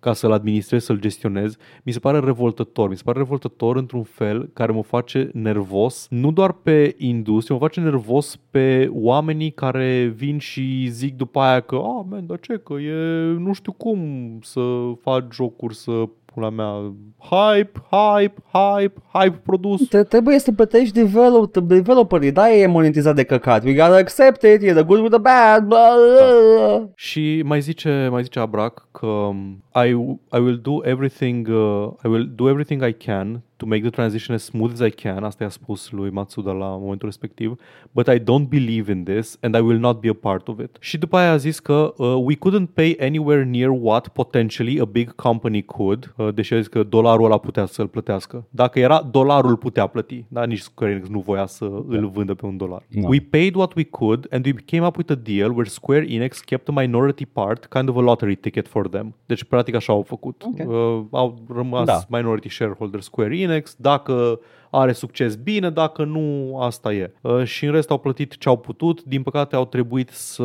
ca să-l administrez, să-l gestionez, mi se pare revoltător. Mi se pare revoltător într-un fel care mă face nervos, nu doar pe industrie, mă face nervos pe oamenii care vin și zic după aia că, ah, man, dar ce, că e nu știu cum să faci jocuri, să pula mea, hype, hype, hype, hype produs. Te, trebuie să plătești develop, developerii, da, e monetizat de căcat. We gotta accept it, e the good with the bad. Blah, blah. Da. Și mai zice, mai zice Abrac că um, I, I will do everything, uh, I will do everything I can to make the transition as smooth as I can, asta i-a spus lui Matsuda la momentul respectiv, but I don't believe in this and I will not be a part of it. Și după aia a zis că uh, we couldn't pay anywhere near what potentially a big company could, uh, deși a zis că dolarul ăla putea să-l plătească. Dacă era, dolarul putea plăti, dar nici Square Enix nu voia să da. îl vândă pe un dolar. No. We paid what we could and we came up with a deal where Square Enix kept a minority part, kind of a lottery ticket for them. Deci, practic, așa au făcut. Okay. Uh, au rămas da. minority shareholder Square Enix Enix, dacă are succes bine, dacă nu, asta e. Uh, și în rest au plătit ce au putut, din păcate au trebuit să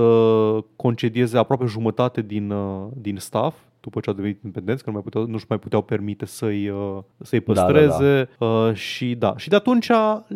concedieze aproape jumătate din, uh, din staff, după ce au devenit independenți, că nu mai puteau, nu-și mai puteau permite să-i, uh, să-i păstreze da, da, da. și da. Și de atunci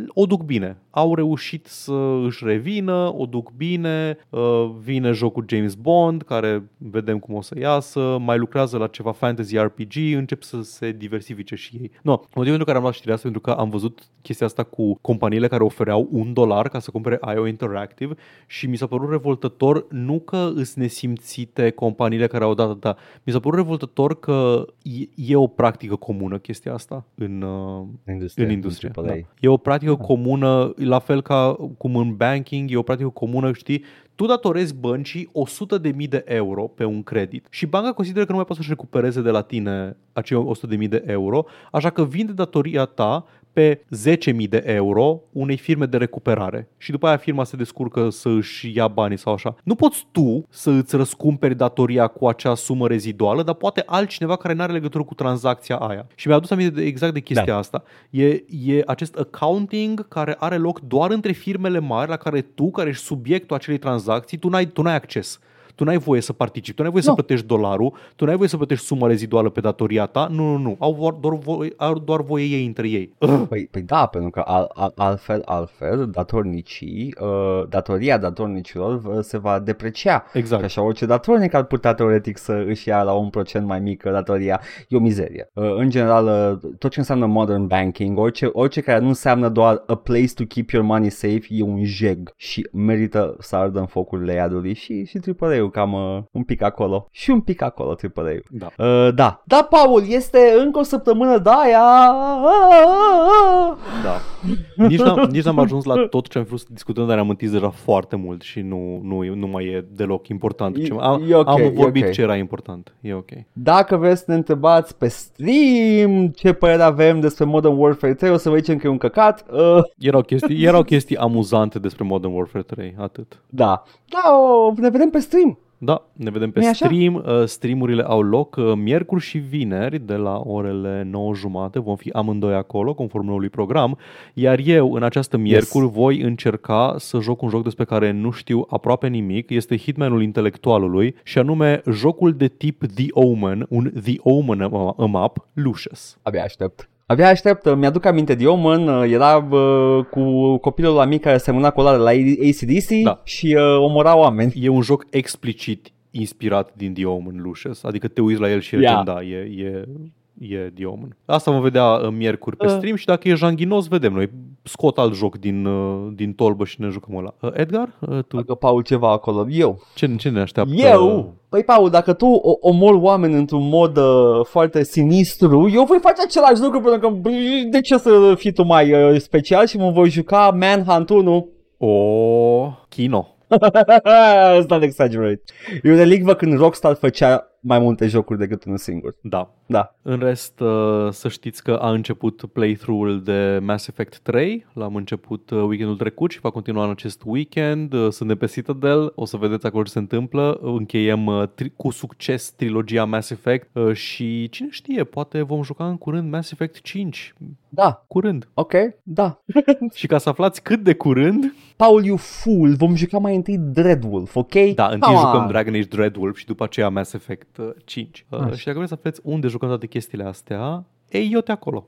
o duc bine au reușit să își revină, o duc bine, uh, vine jocul James Bond, care vedem cum o să iasă, mai lucrează la ceva fantasy RPG, încep să se diversifice și ei. No, motivul pentru care am luat știrea asta pentru că am văzut chestia asta cu companiile care ofereau un dolar ca să cumpere IO Interactive și mi s-a părut revoltător nu că îs nesimțite companiile care au dat atâta, mi s-a părut revoltător că e, e o practică comună chestia asta în, uh, industrie, în industrie. Da. E o practică da. comună la fel ca cum în banking, e o practică comună, știi, tu datorezi băncii 100 de mii de euro pe un credit și banca consideră că nu mai poate să-și recupereze de la tine acei 100 de mii de euro, așa că vinde datoria ta pe 10.000 de euro unei firme de recuperare și după aia firma se descurcă să își ia banii sau așa. Nu poți tu să îți răscumperi datoria cu acea sumă reziduală, dar poate altcineva care nu are legătură cu tranzacția aia. Și mi-a adus aminte de, exact de chestia da. asta. E, e acest accounting care are loc doar între firmele mari la care tu, care ești subiectul acelei tranzacții, tu n-ai, tu n-ai acces tu n-ai voie să participi, tu n-ai voie no. să plătești dolarul, tu n-ai voie să plătești suma reziduală pe datoria ta, nu, nu, nu, au doar, voie, au doar voie ei între ei. Păi, păi da, pentru că al, al, altfel, altfel, datornicii, uh, datoria datornicilor uh, se va deprecia. Exact. Că așa orice datornic ar putea teoretic să își ia la un procent mai mic datoria. E o mizerie. Uh, în general, uh, tot ce înseamnă modern banking, orice, orice care nu înseamnă doar a place to keep your money safe, e un jeg și merită să ardă în focul leiadului și, și AAA AAA-ul cam uh, un pic acolo. Și un pic acolo AAA-ul. Da. Uh, da. Da, Paul, este încă o săptămână de aia. Da. Nici n-am, nici n-am ajuns la tot ce am vrut să discutăm, dar am întins deja foarte mult și nu, nu, nu mai e deloc important. E, am, e okay, am vorbit okay. ce era important. E ok. Dacă vreți să ne întrebați pe stream ce părere avem despre Modern Warfare 3, o să vă zicem că e un căcat. Uh. Erau, chestii, erau chestii amuzante despre Modern Warfare 3, atât. Da. Da, o, ne vedem pe stream. Da, ne vedem pe Nu-i așa? stream. Uh, Streamurile au loc uh, miercuri și vineri de la orele 9 jumate. Vom fi amândoi acolo, conform noului program. Iar eu, în această miercuri, yes. voi încerca să joc un joc despre care nu știu aproape nimic. Este Hitmanul intelectualului și anume jocul de tip The Omen, un The Omen em up, Lucius. Abia aștept. Abia aștept, mi-aduc aminte de Omen, era uh, cu copilul la mic care semăna cu ăla de la ACDC Da. și uh, omora oameni. E un joc explicit inspirat din The Omen, Lucius. Adică te uiți la el și Ia. yeah. da, e, e, e The Omen. Asta vom vedea uh, miercuri pe Uh. stream și dacă e janghinos, vedem noi. Scot alt joc din, uh, din tolbă și ne jucăm ăla. Uh, Edgar, uh, tu Dacă Paul ceva acolo. Eu. ce, ce ne așteaptă? Eu? Păi, Paul, dacă tu o- omori oameni într-un mod uh, foarte sinistru, eu voi face același lucru pentru că bă, de ce să fii tu mai uh, special și mă voi juca Manhunt 1? O, Kino. *laughs* It's not exaggerate. Eu relicvă când Rockstar făcea mai multe jocuri decât unul singur. Da. Da. În rest, uh, să știți că a început playthrough-ul de Mass Effect 3. L-am început uh, weekendul trecut și va continua în acest weekend. Uh, Suntem pe Citadel, o să vedeți acolo ce se întâmplă. Încheiem uh, tri- cu succes trilogia Mass Effect uh, și cine știe, poate vom juca în curând Mass Effect 5. Da. Curând. Ok, da. *laughs* Și ca să aflați cât de curând, Paul, you fool, vom juca mai întâi Dreadwolf, ok? da, întâi Come jucăm on. Dragon Age Dreadwolf și după aceea Mass Effect uh, 5. Uh, Așa. și dacă vreți să aflați unde jucăm toate chestiile astea, ei, eu te acolo.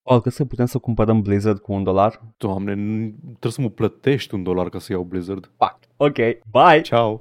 Paul, crezi că putem să cumpărăm Blizzard cu un dolar? Doamne, n- trebuie să mă plătești un dolar ca să iau Blizzard. Fuck. Ok, bye! Ciao!